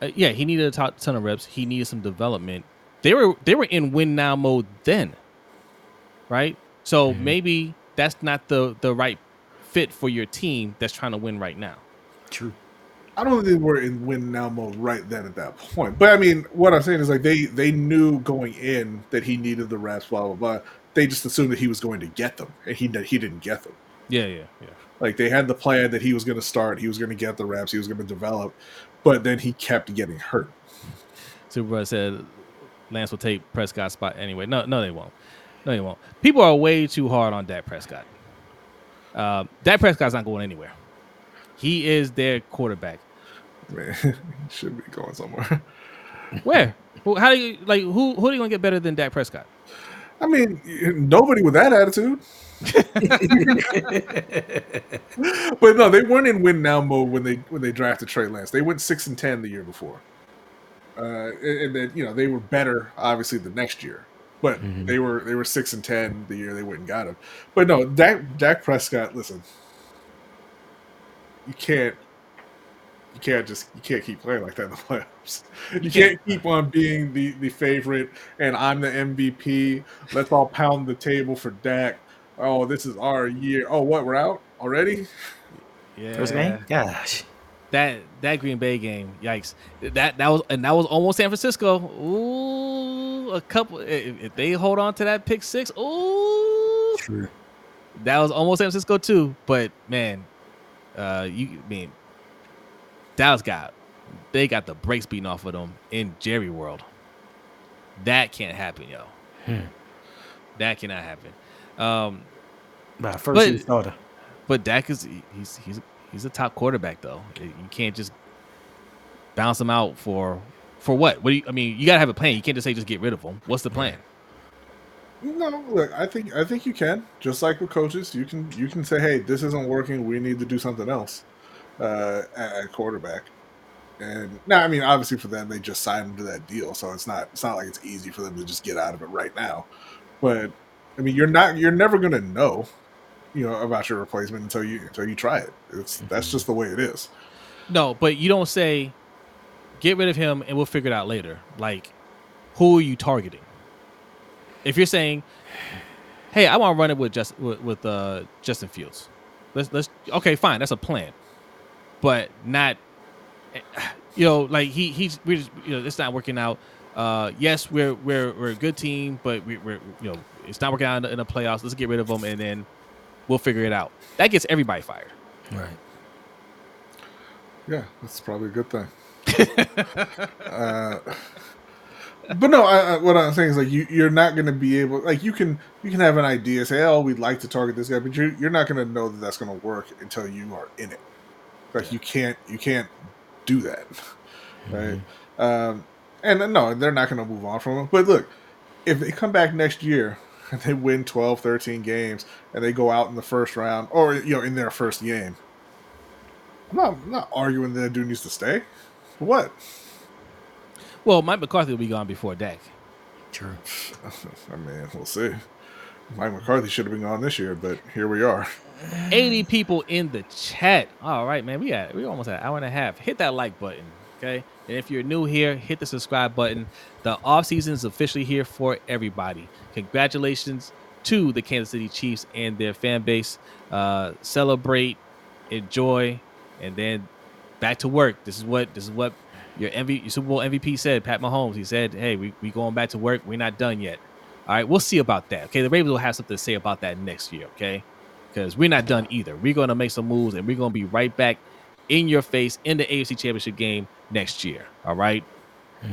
uh, yeah, he needed a ton of reps. He needed some development. They were they were in win now mode then, right? So mm-hmm. maybe that's not the the right fit for your team that's trying to win right now. True. I don't think they were in win now mode right then at that point. But I mean, what I'm saying is like they they knew going in that he needed the reps, blah blah blah. They just assumed that he was going to get them, and he he didn't get them. Yeah, yeah, yeah. Like they had the plan that he was going to start, he was going to get the reps, he was going to develop, but then he kept getting hurt. Super said Lance will take Prescott's spot anyway. No, no, they won't. No, they won't. People are way too hard on Dak Prescott. Uh, Dak Prescott's not going anywhere. He is their quarterback. Man, he should be going somewhere. Where? How do you like? Who who are you gonna get better than Dak Prescott? I mean, nobody with that attitude. But no, they weren't in win now mode when they when they drafted Trey Lance. They went six and ten the year before, uh, and then you know they were better obviously the next year. But mm-hmm. they were they were six and ten the year they went and got him. But no, Dak Dak Prescott. Listen, you can't you can't just you can't keep playing like that in the playoffs. You can't keep on being the the favorite and I'm the MVP. Let's all pound the table for Dak. Oh, this is our year. Oh, what? We're out already? Yeah. First game? Gosh. That that Green Bay game, yikes! That that was and that was almost San Francisco. Ooh, a couple. If, if they hold on to that pick six, ooh, True. That was almost San Francisco too. But man, uh, you I mean Dallas got they got the brakes beaten off of them in Jerry World. That can't happen, yo. Hmm. That cannot happen. Um, nah, first but, But Dak is he's he's he's a top quarterback though. You can't just bounce him out for for what? What do you? I mean, you gotta have a plan. You can't just say just get rid of him. What's the plan? No, look, I think I think you can. Just like with coaches, you can you can say, hey, this isn't working. We need to do something else uh, at quarterback. And now, I mean, obviously for them, they just signed into that deal, so it's not it's not like it's easy for them to just get out of it right now. But I mean, you're not you're never gonna know, you know, about your replacement until you until you try it. It's mm-hmm. that's just the way it is. No, but you don't say, get rid of him and we'll figure it out later. Like, who are you targeting? If you're saying, hey, I want to run it with just with, with uh, Justin Fields. Let's let's okay, fine, that's a plan but not you know, like he he's we just you know it's not working out. Uh, yes, we're we're we're a good team, but we, we're you know it's not working out in the, in the playoffs. Let's get rid of him, and then we'll figure it out. That gets everybody fired. Right. Yeah, that's probably a good thing. uh, but no, I, I, what I'm saying is like you, you're not going to be able like you can you can have an idea, say, oh, we'd like to target this guy, but you're you're not going to know that that's going to work until you are in it. Like you can't you can't do that, right? Um, and no, they're not going to move on from him. But look, if they come back next year and they win 12, 13 games and they go out in the first round or you know in their first game, I'm not I'm not arguing that dude needs to stay. What? Well, Mike McCarthy will be gone before Dak. True. I mean, we'll see. Mike McCarthy should have been gone this year, but here we are. 80 people in the chat. All right, man. We got we almost at an hour and a half. Hit that like button. Okay. And if you're new here, hit the subscribe button. The off season is officially here for everybody. Congratulations to the Kansas City Chiefs and their fan base. Uh, celebrate, enjoy, and then back to work. This is what this is what your MV, your Super Bowl MVP said. Pat Mahomes. He said, "Hey, we we going back to work. We're not done yet. All right, we'll see about that. Okay, the Ravens will have something to say about that next year. Okay, because we're not done either. We're going to make some moves, and we're going to be right back in your face in the AFC Championship game next year. All right?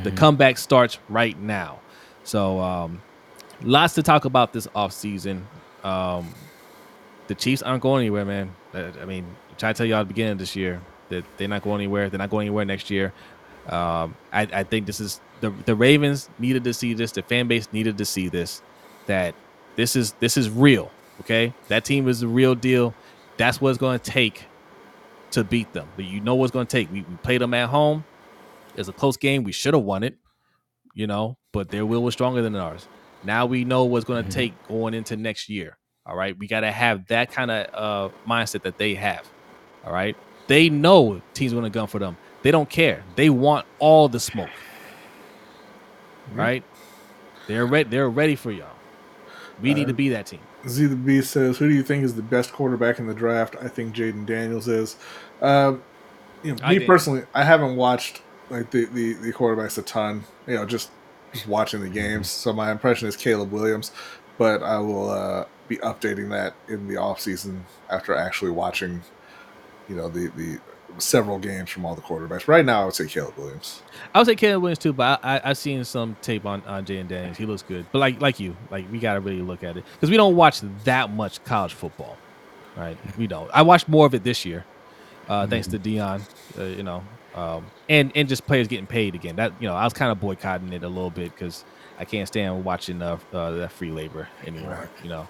the comeback starts right now. So, um, lots to talk about this offseason. Um, the Chiefs aren't going anywhere, man. Uh, I mean, I tried to tell y'all at the beginning of this year that they're not going anywhere. They're not going anywhere next year. Um, I, I think this is the the Ravens needed to see this. The fan base needed to see this. That this is this is real. Okay, that team is the real deal. That's what it's going to take to beat them. But you know what's going to take. We, we played them at home. It's a close game. We should have won it. You know, but their will was stronger than ours. Now we know what's going to mm-hmm. take going into next year. All right, we got to have that kind of uh, mindset that they have. All right, they know teams going to gun for them. They don't care. They want all the smoke. Mm-hmm. Right? They're ready. They're ready for y'all. We need to uh, be that team. Z the Beast says, "Who do you think is the best quarterback in the draft?" I think Jayden Daniels is. Um, you know, me personally, I haven't watched like the, the the quarterbacks a ton. You know, just just watching the games. So my impression is Caleb Williams, but I will uh, be updating that in the off season after actually watching. You know the the several games from all the quarterbacks. Right now, I would say Caleb Williams. I would say Caleb Williams too, but I, I, I've seen some tape on on Jayden Daniels. He looks good, but like like you, like we got to really look at it because we don't watch that much college football, right? We don't. I watched more of it this year, uh, thanks to Deion. Uh, you know, um, and and just players getting paid again. That you know, I was kind of boycotting it a little bit because I can't stand watching uh, uh, that free labor anymore. You know,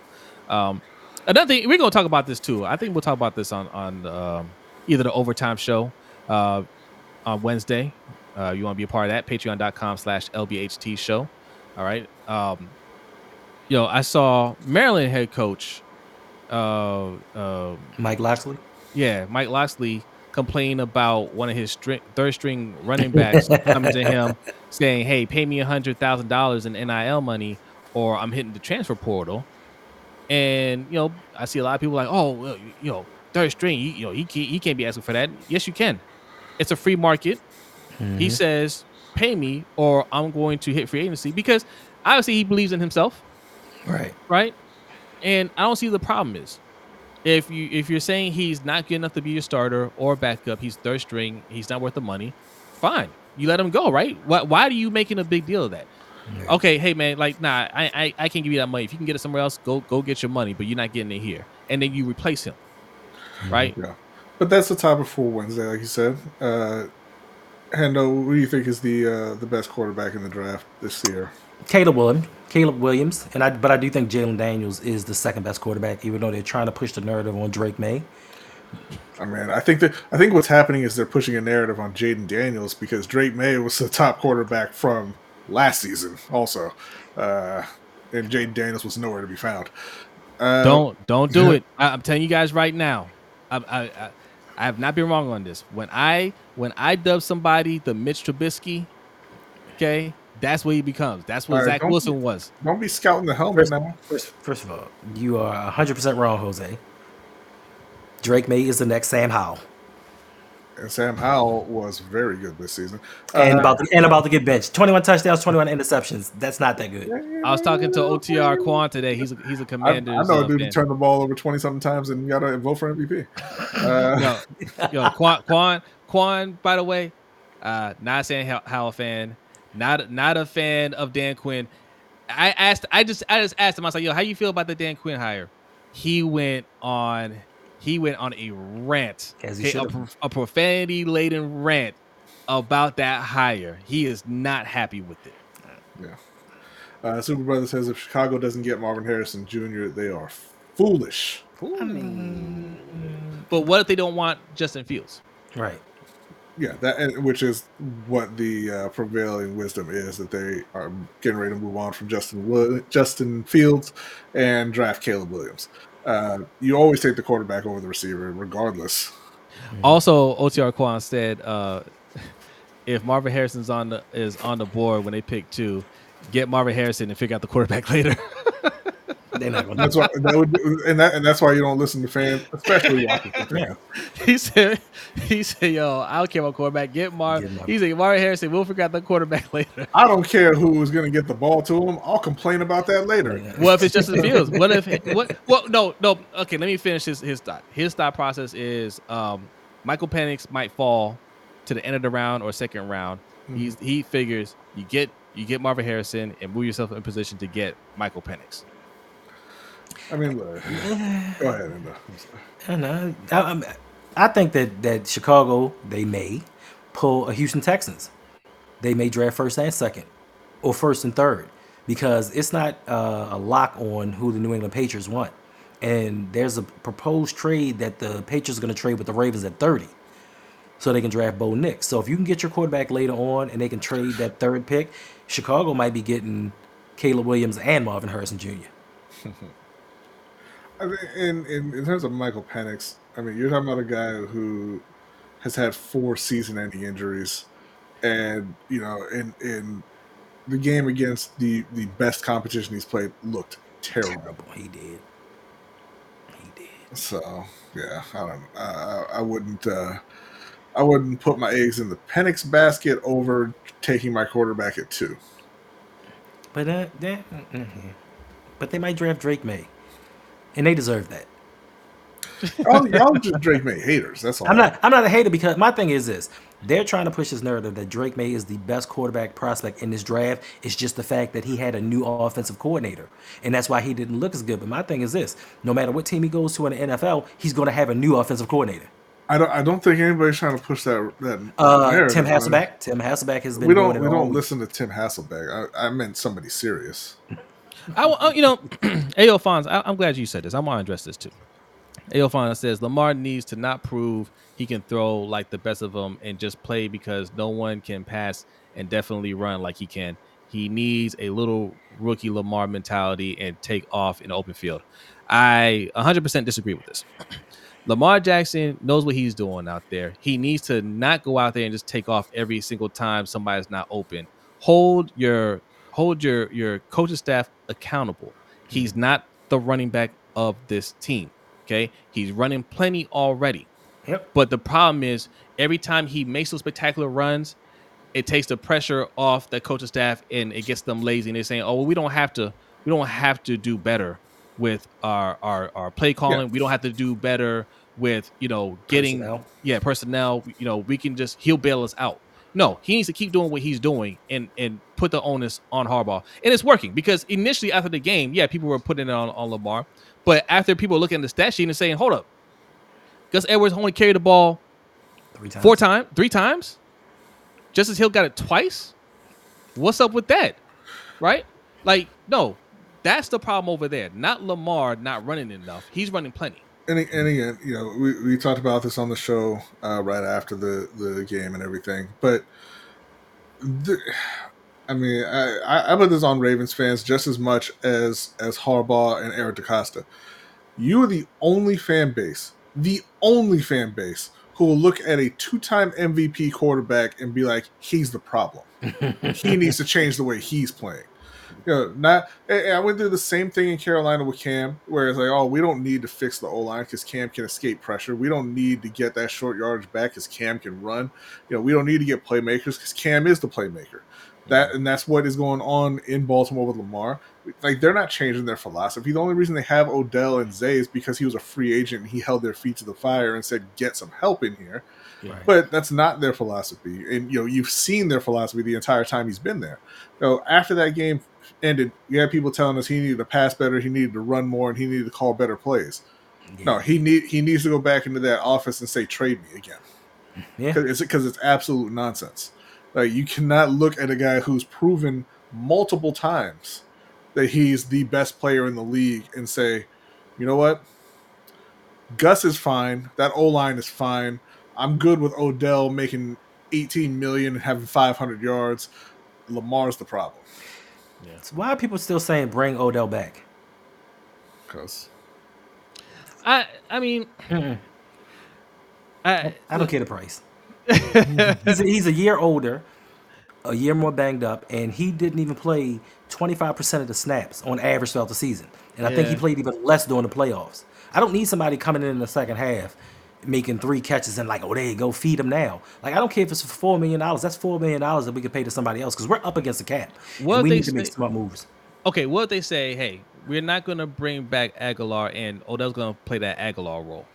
um, another thing we're gonna talk about this too. I think we'll talk about this on on um, either the overtime show uh, on Wednesday. Uh, you want to be a part of that? Patreon.com slash LBHT show. All right. Um, yo, I saw Maryland head coach, uh, uh, Mike Locksley. Yeah, Mike Locksley complain about one of his string, third string running backs coming to him saying, "Hey, pay me a hundred thousand dollars in NIL money, or I'm hitting the transfer portal." And you know, I see a lot of people like, "Oh, well, you know, third string, you, you know, he can't, he can't be asking for that." Yes, you can. It's a free market. He mm-hmm. says, "Pay me, or I'm going to hit free agency," because obviously he believes in himself Right. right? And I don't see the problem is if you if you're saying he's not good enough to be your starter or backup, he's third string, he's not worth the money. Fine, you let him go, right? Why why are you making a big deal of that? Okay, hey man, like nah, I, I I can't give you that money. If you can get it somewhere else, go go get your money, but you're not getting it here, and then you replace him, right? Yeah, but that's the topic for Wednesday, like you said. Uh, Hendo, who do you think is the uh, the best quarterback in the draft this year? Caleb Williams. Caleb Williams, and I but I do think Jalen Daniels is the second best quarterback, even though they're trying to push the narrative on Drake Maye. I mean, I think that I think what's happening is they're pushing a narrative on Jayden Daniels because Drake Maye was the top quarterback from last season, also, uh, and Jayden Daniels was nowhere to be found. Uh, Don't don't do it. I, I'm telling you guys right now. I, I I I have not been wrong on this. When I when I dub somebody the Mitch Trubisky, okay, that's what he becomes. That's what All right, Zach don't- Wilson was. Don't be scouting the helmet now. First, first of all, you are 100% wrong, Jose. Drake Maye is the next Sam Howell. and Sam Howell was very good this season. and Uh, about to, and about to get benched. Twenty one touchdowns, twenty one interceptions. That's not that good. I was talking to OTR Quan today. He's a, he's a I, commander. I know a dude who turned the ball over twenty something times and got to vote for MVP. Uh, yo, yo, Quan, Quan, Quan. By the way, uh, not saying how, how fan, not not a fan of Dan Quinn. I asked, I just, I just asked him. I was like, yo, how do you feel about the Dan Quinn hire? He went on, he went on a rant, As he a, a profanity laden rant about that hire. He is not happy with it. Yeah. Uh, Super Brother says if Chicago doesn't get Marvin Harrison Jr., they are foolish. I mean. But what if they don't want Justin Fields? Right. Yeah, that which is what the uh, prevailing wisdom is that they are getting ready to move on from Justin Wo- Justin Fields and draft Caleb Williams. Uh, you always take the quarterback over the receiver, regardless. Also, OTR Quan said uh, if Marvin Harrison's on the is on the board when they pick two, get Marvin Harrison and figure out the quarterback later. They're not going to. That's why that would, and that and that's why you don't listen to fans, especially Washington fans. he said, he said, yo, I don't care about quarterback. Get Mar. Get. He said Marvin Harrison. We'll figure out the quarterback later. I don't care who is going to get the ball to him. I'll complain about that later. What if it's Justin Fields? What if what? Well, no, no. Okay, let me finish his his thought. His thought process is um, Michael Penix might fall to the end of the round or second round. He's he figures you get you get Marvin Harrison and move yourself in position to get Michael Penix. I mean, look, go ahead. Sorry. I, know. I, I'm- I think that that Chicago they may pull a Houston Texans. They may draft first and second, or first and third, because it's not uh, a lock on who the New England Patriots want. And there's a proposed trade that the Patriots are going to trade with the Ravens at 30, so they can draft Bo Nix. So if you can get your quarterback later on, and they can trade that third pick, Chicago might be getting Caleb Williams and Marvin Harrison Jr. I mean, in, in in terms of Michael Penix, I mean, you're talking about a guy who has had four season-ending injuries, and you know, in in the game against the the best competition he's played looked terrible. Terrible. He did. He did. So yeah, I don't. I, I- wouldn't. Uh, I wouldn't put my eggs in the Penix basket over taking my quarterback at two. But uh, that, mm-mm. but they might draft Drake Maye, and they deserve that. Y'all, y'all just Drake Maye haters. That's all. I'm not. I'm not a hater because my thing is this: they're trying to push this narrative that Drake Maye is the best quarterback prospect in this draft. It's just the fact that he had a new offensive coordinator, and that's why he didn't look as good. But my thing is this: no matter what team he goes to in the NFL, he's going to have a new offensive coordinator. I don't. I don't think anybody's trying to push that. That Uh, narrative. Tim I mean, Tim Hasselbeck has been We don't. We don't week. listen to Tim Hasselbeck. I, I meant somebody serious. I, wa- uh, you know, Ayo Fonz, I, I'm glad you said this. I want to address this too. Ayo Fonz says Lamar needs to not prove he can throw like the best of them and just play because no one can pass and definitely run like he can. He needs a little rookie Lamar mentality and take off in the open field. I 100% disagree with this. Lamar Jackson knows what he's doing out there. He needs to not go out there and just take off every single time somebody's not open. Hold your hold your your coaching staff accountable. He's mm-hmm. not the running back of this team. Okay, he's running plenty already. Yep. But the problem is every time he makes those spectacular runs, it takes the pressure off the coaching staff and it gets them lazy. And they're saying, "Oh, well, we don't have to. We don't have to do better with our our, our play calling. We don't have to do better with you know getting Personnel. yeah personnel. You know, we can just he'll bail us out. No, he needs to keep doing what he's doing and and put the onus on Harbaugh. And it's working because initially after the game, yeah, people were putting it on, on Lamar. But after people looking at the stat sheet and saying, hold up, Gus Edwards only carried the ball Three times. four times, three times. Justice Hill got it twice. What's up with that? Right? Like, no, that's the problem over there. Not Lamar not running enough. He's running plenty. And, and again, you know, we, we talked about this on the show uh, right after the, the game and everything. But, the, I mean, I, I I put this on Ravens fans just as much as as Harbaugh and Eric DeCosta. You are the only fan base, the only fan base who will look at a two-time MVP quarterback and be like, he's the problem. he needs to change the way he's playing. You know, not. I went through the same thing in Carolina with Cam, where it's like, oh, we don't need to fix the O line because Cam can escape pressure. We don't need to get that short yardage back because Cam can run. You know, we don't need to get playmakers because Cam is the playmaker. That and that's what is going on in Baltimore with Lamar. Like they're not changing their philosophy. The only reason they have Odell and Zay is because he was a free agent and he held their feet to the fire and said, "Get some help in here." Right. But that's not their philosophy, and you know you've seen their philosophy the entire time he's been there. So after that game ended, you had people telling us he needed to pass better, he needed to run more, and he needed to call better plays. Yeah. No, he need he needs to go back into that office and say trade me again. Yeah. Cause it's because it's absolute nonsense. Like you cannot look at a guy who's proven multiple times that he's the best player in the league and say, you know what, Gus is fine. That O line is fine. I'm good with Odell making 18 million and having 500 yards. Lamar's the problem. So why are people still saying bring Odell back? Because I I mean, I I don't care the price. he's, a, he's a year older, a year more banged up, and he didn't even play 25% of the snaps on average throughout the season. And I think he played even less during the playoffs. I don't need somebody coming in in the second half making three catches and like, oh, there you go, feed him now. Like, I don't care if it's for $4 million. That's $4 million that we could pay to somebody else because we're up against the cap. and What we need to make smart moves. okay. What if they say? Hey, we're not gonna bring back Aguilar, and Odell's gonna play that Aguilar role.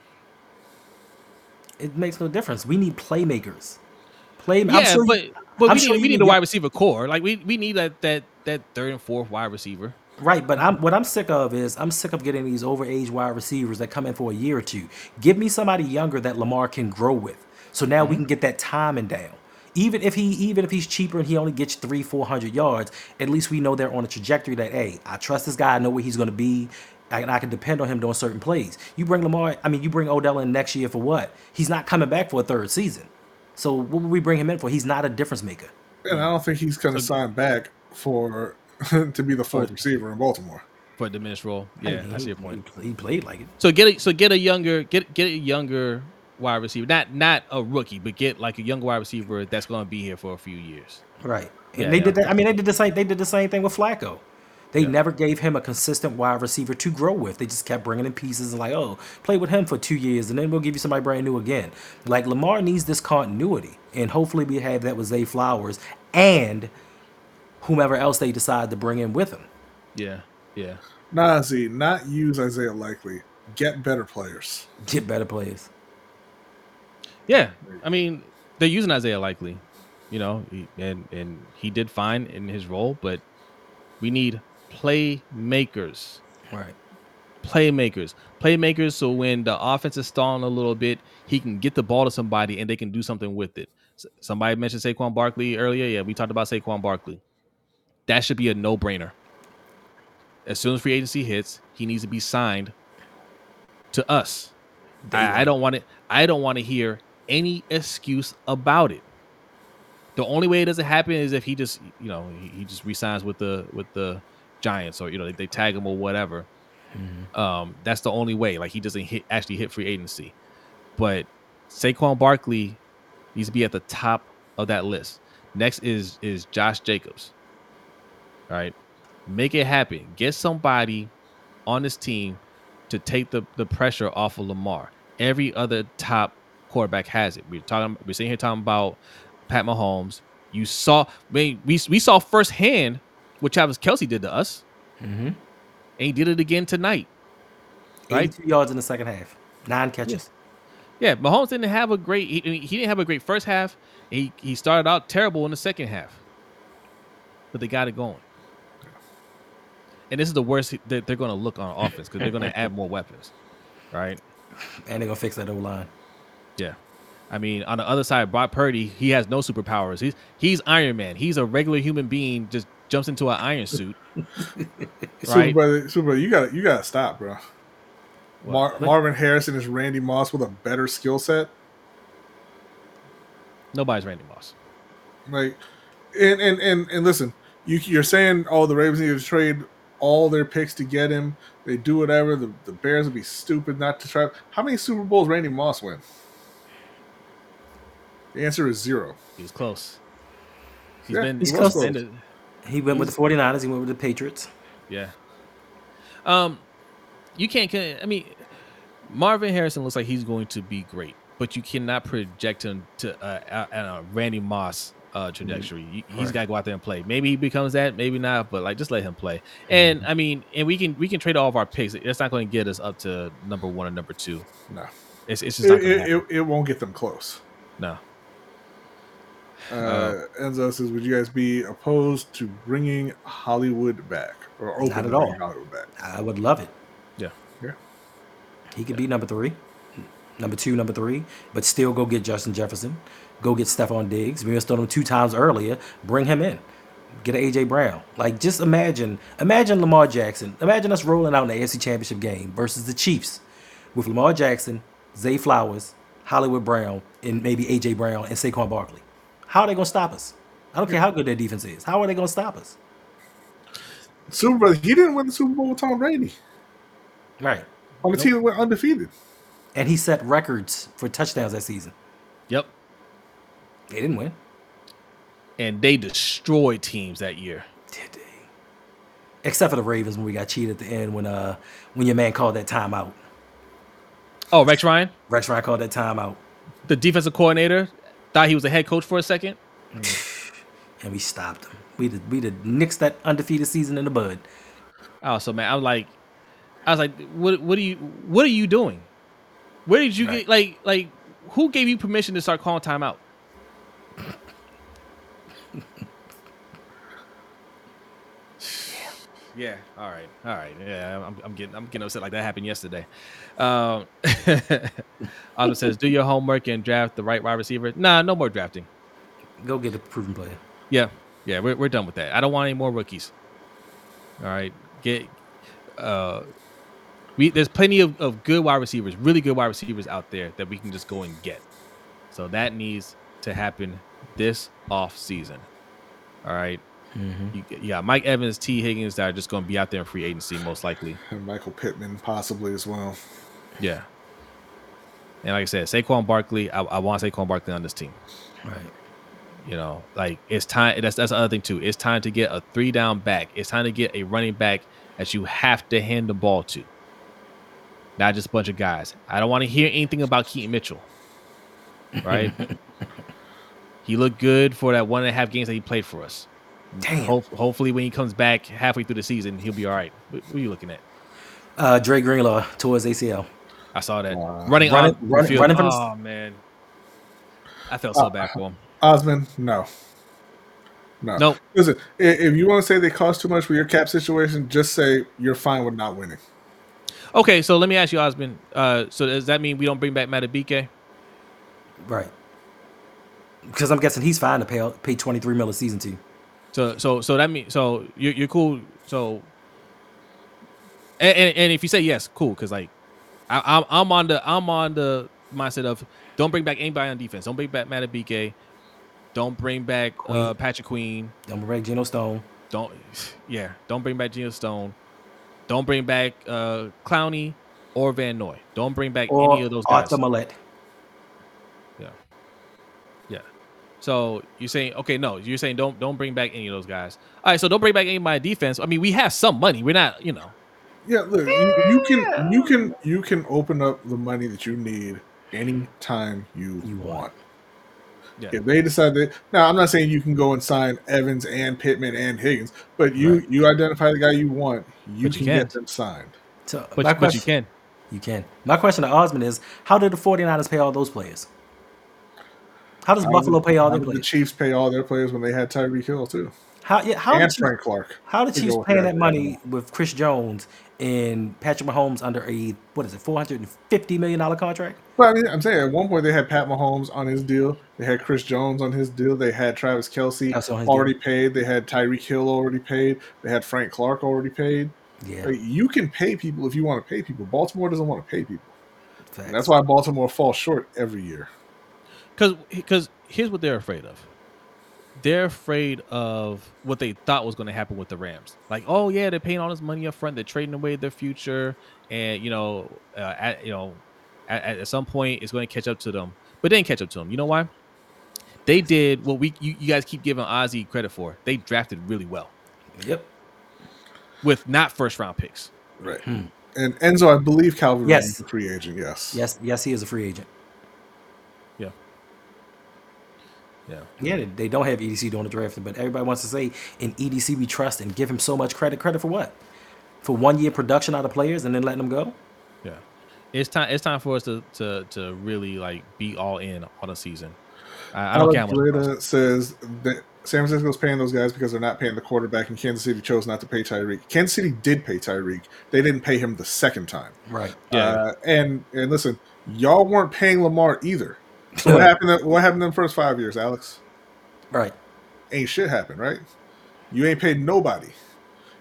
It makes no difference. We need playmakers. Play. Yeah, sure but you- but I'm we sure need we need a wide receiver core. Like we we need that that that third and fourth wide receiver. Right, but I'm what I'm sick of is I'm sick of getting these overage wide receivers that come in for a year or two. Give me somebody younger that Lamar can grow with. So now we mm-hmm. can get that timing down. Even if he even if he's cheaper and he only gets three, four hundred yards, at least we know they're on a trajectory that hey, I trust this guy, I know where he's gonna be, and I can depend on him doing certain plays. You bring Lamar, I mean you bring Odell in next year for what? He's not coming back for a third season. So what would we bring him in for? He's not a difference maker. and I don't think he's going to sign back for to be the fourth receiver in Baltimore. for a diminished role. I Yeah, mean, I see your point. He, he played like it. So get a, so get a younger get get a younger wide receiver, not not a rookie, but get like a younger wide receiver that's going to be here for a few years. Right. And Yeah, they yeah. did that. I mean, they did the same. They did the same thing with Flacco. They Yeah. never gave him a consistent wide receiver to grow with. They just kept bringing in pieces and like, oh, play with him for two years, and then we'll give you somebody brand new again. Like Lamar needs this continuity, and hopefully we have that with Zay Flowers and whomever else they decide to bring in with him. Yeah, yeah. Nah, Z, not use Isaiah Likely. Get better players. Get better players. Yeah, I mean they're using Isaiah Likely, you know, and and he did fine in his role, but we need playmakers, Right. playmakers, playmakers. So when the offense is stalling a little bit, he can get the ball to somebody and they can do something with it. Somebody mentioned Saquon Barkley earlier. Yeah, we talked about Saquon Barkley. That should be a no-brainer. As soon as free agency hits, he needs to be signed to us. I, I don't want to. I don't want to hear any excuse about it. The only way it doesn't happen is if he just, you know, he, he just resigns with the with the Giants or you know they, they tag him or whatever. Um, that's the only way. Like he doesn't hit actually hit free agency. But Saquon Barkley needs to be at the top of that list. Next is is Josh Jacobs. All right, make it happen. Get somebody on this team to take the, the pressure off of Lamar. Every other top quarterback has it. We're talking. We're sitting here talking about Pat Mahomes. You saw. I mean, we we saw firsthand what Travis Kelce did to us, Mm-hmm. and he did it again tonight. Right? 82 yards in the second half. Nine catches. Yeah, Mahomes didn't have a great. He, he didn't have a great first half. He he started out terrible in the second half, but they got it going. And this is the worst that they're going to look on offense because they're going to add more weapons, right? And they're gonna fix that O line. Yeah. I mean, on the other side, Brock Purdy, he has no superpowers. He's he's Iron Man. He's a regular human being, just jumps into an iron suit. Super Right. brother, super brother, you got you got to stop, bro. Mar- Marvin Harrison is Randy Moss with a better skill set. Nobody's Randy Moss. Like, and and and and listen, you you're saying, oh, the Ravens need to trade all their picks to get him. They do whatever. The, the Bears would be stupid not to try. How many Super Bowls Randy Moss win? The answer is zero. He's close. He's Yeah, been he he's was been close. to- He went with the 49ers. He went with the Patriots. Yeah. Um, you can't. I mean, Marvin Harrison looks like he's going to be great, but you cannot project him to uh, a, a, a Randy Moss uh, trajectory. You- He's Correct. got to go out there and play. Maybe he becomes that, maybe not. But like, just let him play. And I mean, and we can we can trade all of our picks. It's not going to get us up to number one or number two. No, It's it's just not it, going to it, it, it won't get them close. no. Uh, Enzo says, "Would you guys be opposed to bringing Hollywood back or open Not at all. Hollywood back?" I would love it. Yeah. Yeah. He could be number three, number two, number three, but still go get Justin Jefferson, go get Stefon Diggs. We missed on him two times earlier. Bring him in. Get an AJ Brown. Like just imagine, imagine Lamar Jackson. Imagine us rolling out in the AFC Championship game versus the Chiefs with Lamar Jackson, Zay Flowers, Hollywood Brown, and maybe AJ Brown and Saquon Barkley. How are they gonna stop us? I don't care how good their defense is. How are they gonna stop us? Super Bowl. He didn't win the Super Bowl with Tom Brady Right. on the team that went undefeated. And he set records for touchdowns that season. Yep. They didn't win. And they destroyed teams that year. Did they? Except for the Ravens when we got cheated at the end when uh when your man called that timeout. Oh, Rex Ryan, Rex Ryan called that timeout, the defensive coordinator, thought he was a head coach for a second. and we stopped him. We did we did nixed that undefeated season in the bud. Oh, so man, I was like, I was like, what? What are you? What are you doing? Where did you Right. get? Like, like, who gave you permission to start calling timeout? Yeah. All right. All right. Yeah. I'm, I'm getting. I'm getting upset. Like that happened yesterday. Um, Otto says, "Do your homework and draft the right wide receiver." Nah, no more drafting. Go get a proven player. Yeah, yeah, we're, we're done with that. I don't want any more rookies. All right, get uh, we there's plenty of, of good wide receivers, really good wide receivers out there that we can just go and get. So that needs to happen this off season. All right, Mm-hmm. you, yeah, Mike Evans, Tee Higgins that are just going to be out there in free agency most likely. And Michael Pittman possibly as well. Yeah, and like I said, Saquon Barkley, I, I want Saquon Barkley on this team. Right. You know, like it's time. That's that's the other thing too. It's time to get a three down back. It's time to get a running back that you have to hand the ball to, not just a bunch of guys. I don't want to hear anything about Keaton Mitchell. Right? he looked good for that one and a half games that he played for us. Damn. Hope, hopefully, when he comes back halfway through the season, he'll be all right. What, what are you looking at? Uh, Dre Greenlaw towards ACL. I saw that Wow. running Running- on the running- field. running from oh man, I felt so Uh, bad for him. Osman, no. No. Nope. Listen, i- if you want to say they cost too much for your cap situation, just say you're fine with not winning. Okay, so let me ask you, Osmond. Uh, so does that mean we don't bring back Madubuike? Right. Because I'm guessing he's fine to pay pay 23 mil a season to. So so so that means so you're you're cool. So and, and, and if you say yes, cool, because like I, I'm I'm on the I'm on the mindset of don't bring back anybody on defense. Don't bring back Madubuike. Don't bring back uh, Patrick Queen. Don't break Geno Stone. Don't yeah. Don't bring back Geno Stone. Don't bring back uh, Clowney or Van Noy. Don't bring back Or any of those guys. Arthur Maulet. Yeah. Yeah. So you're saying okay, no, you're saying don't don't bring back any of those guys. All right, so don't bring back any of my defense. I mean, we have some money. We're not, you know. Yeah, look, you, you can you can you can open up the money that you need anytime you, You want. want. Yeah. If they decide that now, I'm not saying you can go and sign Evans and Pittman and Higgins, but you Right. you identify the guy you want, you you can get can't. them signed. So But, my but question, you can. You can. My question to Osmond is how did the 49ers pay all those players? How does Buffalo did- pay all their players? The? Chiefs pay all their players when they had Tyreek Hill too, How yeah, how and did you, Frank Clark. how to Chiefs paying that. money with Chris Jones and Patrick Mahomes under a what is it, four hundred and fifty million dollar contract? But I mean, I'm saying at one point they had Pat Mahomes on his deal, they had Chris Jones on his deal, they had Travis Kelce That's on his already paid, they had Tyreek Hill already paid, they had Frank Clark already paid. Yeah, Like, you can pay people if you want to pay people. Baltimore doesn't want to pay people. that's why Baltimore falls short every year. Because because here's what they're afraid of. They're afraid of what they thought was going to happen with the Rams. Like, oh yeah, they're paying all this money up front. They're trading away their future, and you know, uh, at you know, at, at some point it's going to catch up to them. But they didn't catch up to them. You know why? they did what we you, you guys keep giving Ozzy credit for. They drafted really well Yep. with not first round picks. Right. Hmm. And Enzo, I believe Calvin Yes. Ridley's a free agent. Yes. Yes. Yes, he is a free agent. Yeah. Yeah. Yeah, they, they don't have EDC doing the drafting, but everybody wants to say in EDC we trust and give him so much credit. Credit for what? For one year production out of players and then letting them go? Yeah. It's time it's time for us to to to really like be all in on the season. I, I don't Alex care how much it says that San Francisco's paying those guys because they're not paying the quarterback, and Kansas City chose not to pay Tyreek. Kansas City did pay Tyreek. They didn't pay him the second time. Right. Yeah. Uh, and and listen, y'all weren't paying Lamar either. So what happened? What happened in the first five years, Alex? Right. Ain't shit happened, right? You ain't paid nobody.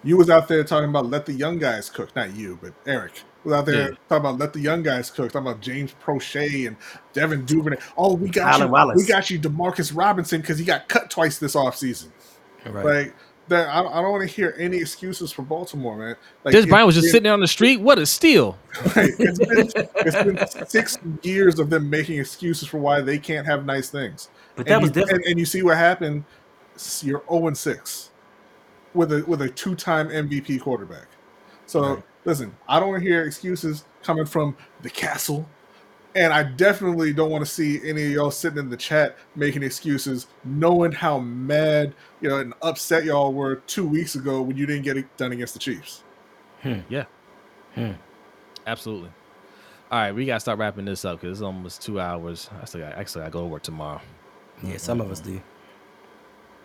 You was out there talking about let the young guys cook. Not you, but Eric was out there Yeah. talking about let the young guys cook. Talking about James Proche and Devin Duvernay. Oh, we got Alan you. Wallace. We got you, Demarcus Robinson, because he got cut twice this offseason. Right. Like that, I, I don't want to hear any excuses for Baltimore, man. Like Dez Bryant was just been- sitting on the street. What a steal! Right. It's been, it's been six years of them making excuses for why they can't have nice things. But And that was you- different. And, and you see what happened. You're 0 and 6 with a with a two time MVP quarterback. So Right. listen, I don't want to hear excuses coming from the castle. And I definitely don't want to see any of y'all sitting in the chat making excuses, knowing how mad, you know, and upset y'all were two weeks ago when you didn't get it done against the Chiefs. Yeah. Hmm. Absolutely. All right, we gotta start wrapping this up because it's almost two hours. I still got, actually I go to work tomorrow. Yeah, some of us do.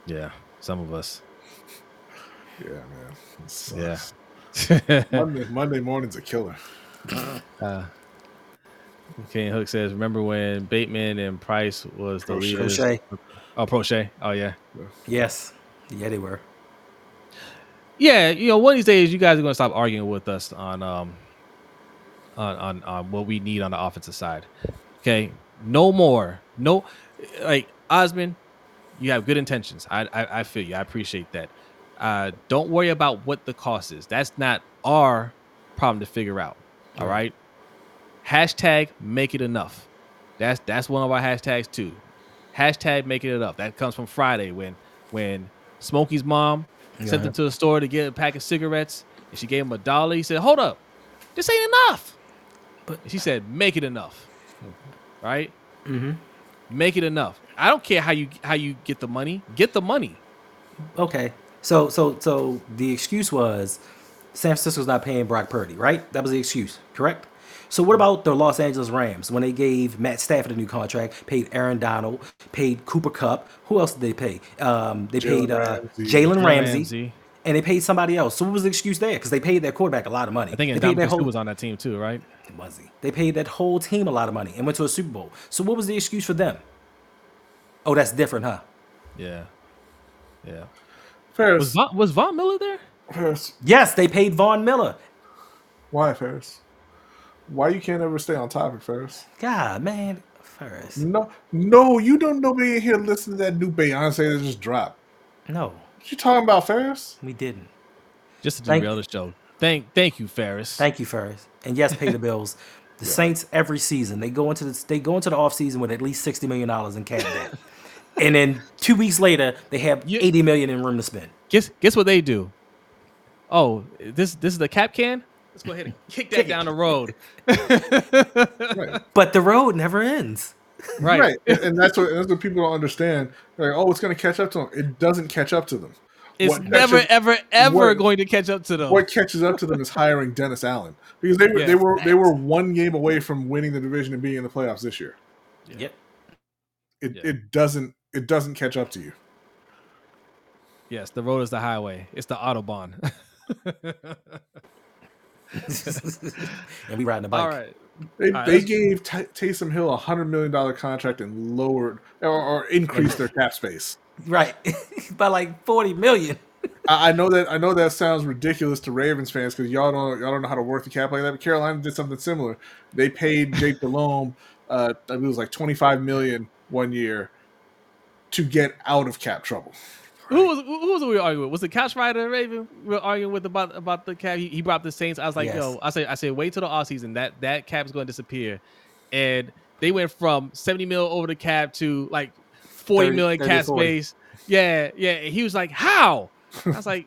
Yeah, some of us. Yeah, man. It Yeah. Monday, Monday morning's a killer. uh, King Hook says, "Remember when Bateman and Price was the Prochet. leaders?" Crochet. Oh, Proche. Oh yeah, Yes. Yeah, they were. yeah. You know, one of these days, you guys are gonna stop arguing with us on um on on, on what we need on the offensive side. Okay, no more. No, like Osman, you have good intentions. I I, I feel you. I appreciate that. Uh, don't worry about what the cost is. That's not our problem to figure out. All right. Hashtag make it enough. That's that's one of our hashtags too. Hashtag make it enough. That comes from Friday when when Smokey's mom sent Yeah. him to the store to get a pack of cigarettes and she gave him a dollar. He said, Hold up, this ain't enough. But- But she said, Make it enough. Right? Mm-hmm. Make it enough. I don't care how you how you get the money. Get the money. Okay. So so so the excuse was San Francisco's not paying Brock Purdy, right? That was the excuse, correct? So what about the Los Angeles Rams when they gave Matt Stafford a new contract, paid Aaron Donald, paid Cooper Kupp? Who else did they pay? Um, they Jalen paid uh, Jalen Jalen Ramsey, Ramsey. and they paid somebody else. So what was the excuse there? Because they paid their quarterback a lot of money. I think they paid Ndamukong that whole was on that team too, right? was he? They paid that whole team a lot of money and went to a Super Bowl. So what was the excuse for them? Oh, that's different, huh? Yeah. Yeah. Was Ferris, Von, was Von Miller there? Ferris, Yes, they paid Von Miller. why Ferris? Why you can't ever stay on topic, Ferris? God, man, first. No, no, you don't. Nobody in here listen to that new Beyonce that just dropped. No, What you talking about, Ferris? we didn't. Just to Thank- derail the show. Thank thank you, Ferris. Thank you, Ferris. And yes, pay the bills. The Saints every season they go into the they go into the offseason with at least sixty million dollars in cap debt, and then two weeks later they have You- eighty million in room to spend. guess guess what they do? Oh, this this is the cap can. Let's go ahead and kick that down the road. Right, But the road never ends. Right. right. And, and that's what that's what people don't understand. They're like, oh, it's going to catch up to them. It doesn't catch up to them. It's What never, catches- ever, ever what- going to catch up to them. What catches up to them is hiring Dennis Allen because they were Yeah, they were they were one game away from winning the division and being in the playoffs this year. Yep. It Yeah. it doesn't it doesn't catch up to you. Yes, the road is the highway. It's the autobahn. and we riding a bike. All right. They, right, they gave Ty Taysom Hill a hundred million dollar contract and lowered or, or increased their cap space. Right. By like forty million. I, I know that I know that sounds ridiculous to Ravens fans because y'all don't y'all don't know how to work the cap like that. But Carolina did something similar. They paid Jake Delhomme, uh, I believe it was like twenty five million one year to get out of cap trouble. Who was who was we arguing with? Was it Couch Rider Raven? We were arguing with about about the cap. He, he brought the Saints. I was like, Yes. yo, I said, I said, wait till the off season. That that cap is going to disappear, and they went from seventy mil over the cap to like forty 30 million 30, cap 40. space. Yeah, yeah. And he was like, "How?" I was like,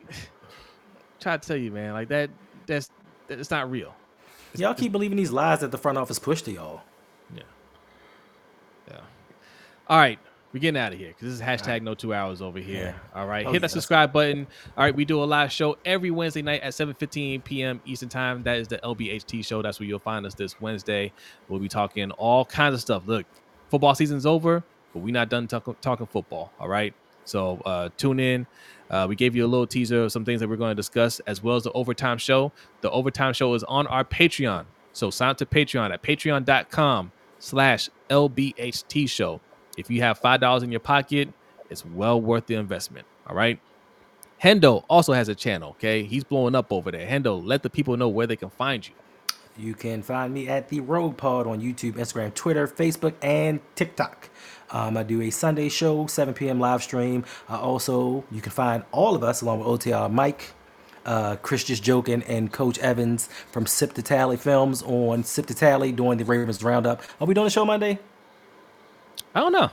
"Try to tell you, man. Like that. That's that's not real." Y'all keep believing these lies that the front office pushed to y'all. Yeah. Yeah. All right. We're getting out of here because this is hashtag no two hours over here. All right. Oh, Hit that subscribe button. All right. We do a live show every Wednesday night at 7 15 p.m. Eastern Time. That is the LBHT show. That's where you'll find us this Wednesday. We'll be talking all kinds of stuff. Look, football season's over, but we're not done talk- talking football. All right. So uh, tune in. Uh, we gave you a little teaser of some things that we're going to discuss, as well as the overtime show. The overtime show is on our Patreon. So sign up to Patreon at patreon.com slash LBHT show. If you have $5 in your pocket, it's well worth the investment. All right. Hendo also has a channel. Okay. He's blowing up over there. Hendo, let the people know where they can find you. You can find me at the RouG Pod on YouTube, Instagram, Twitter, Facebook, and TikTok. Um, I do a Sunday show, 7 p.m. live stream. Also, you can find all of us along with OTR Mike, uh, Chris Just Joking, and Coach Evans from Sip to Tally Films on Sip to Tally doing the Ravens Roundup. Are we doing the show Monday? I don't know.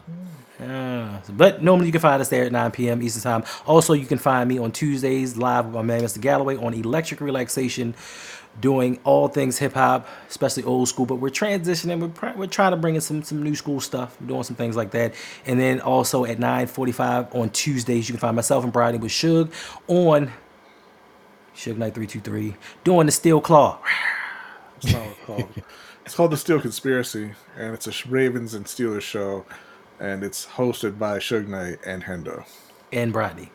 Uh, but normally you can find us there at 9 p.m. Eastern Time. Also, you can find me on Tuesdays live with my man Mr. Galloway on Electric Relaxation, doing all things hip hop, especially old school. But we're transitioning. We're, pr- we're trying to bring in some some new school stuff. We're doing some things like that. And then also at 9:45 on Tuesdays, you can find myself and Bridie with Suge on Suge Knight 323 doing the Steel Claw. That's not what it's called. the Steel Conspiracy, and it's a Ravens and Steelers show, and it's hosted by Suge Knight and Hendo. And Bridie.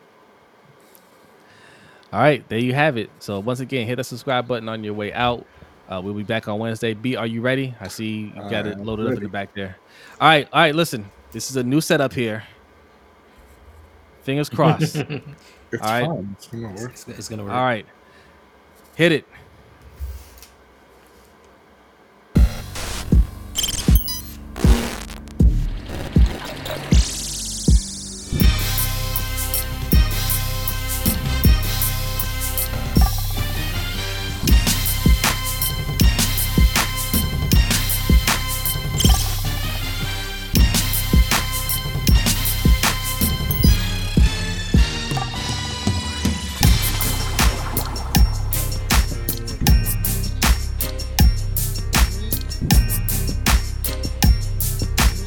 All right, there you have it. So once again, hit the subscribe button on your way out. Uh, we'll be back on Wednesday. B, are you ready? I see you got it I'm loaded up in the back there. All right, all right. Listen, this is a new setup here. Fingers crossed. It's All right. fine. It's gonna work. It's, it's gonna work. all right, hit it.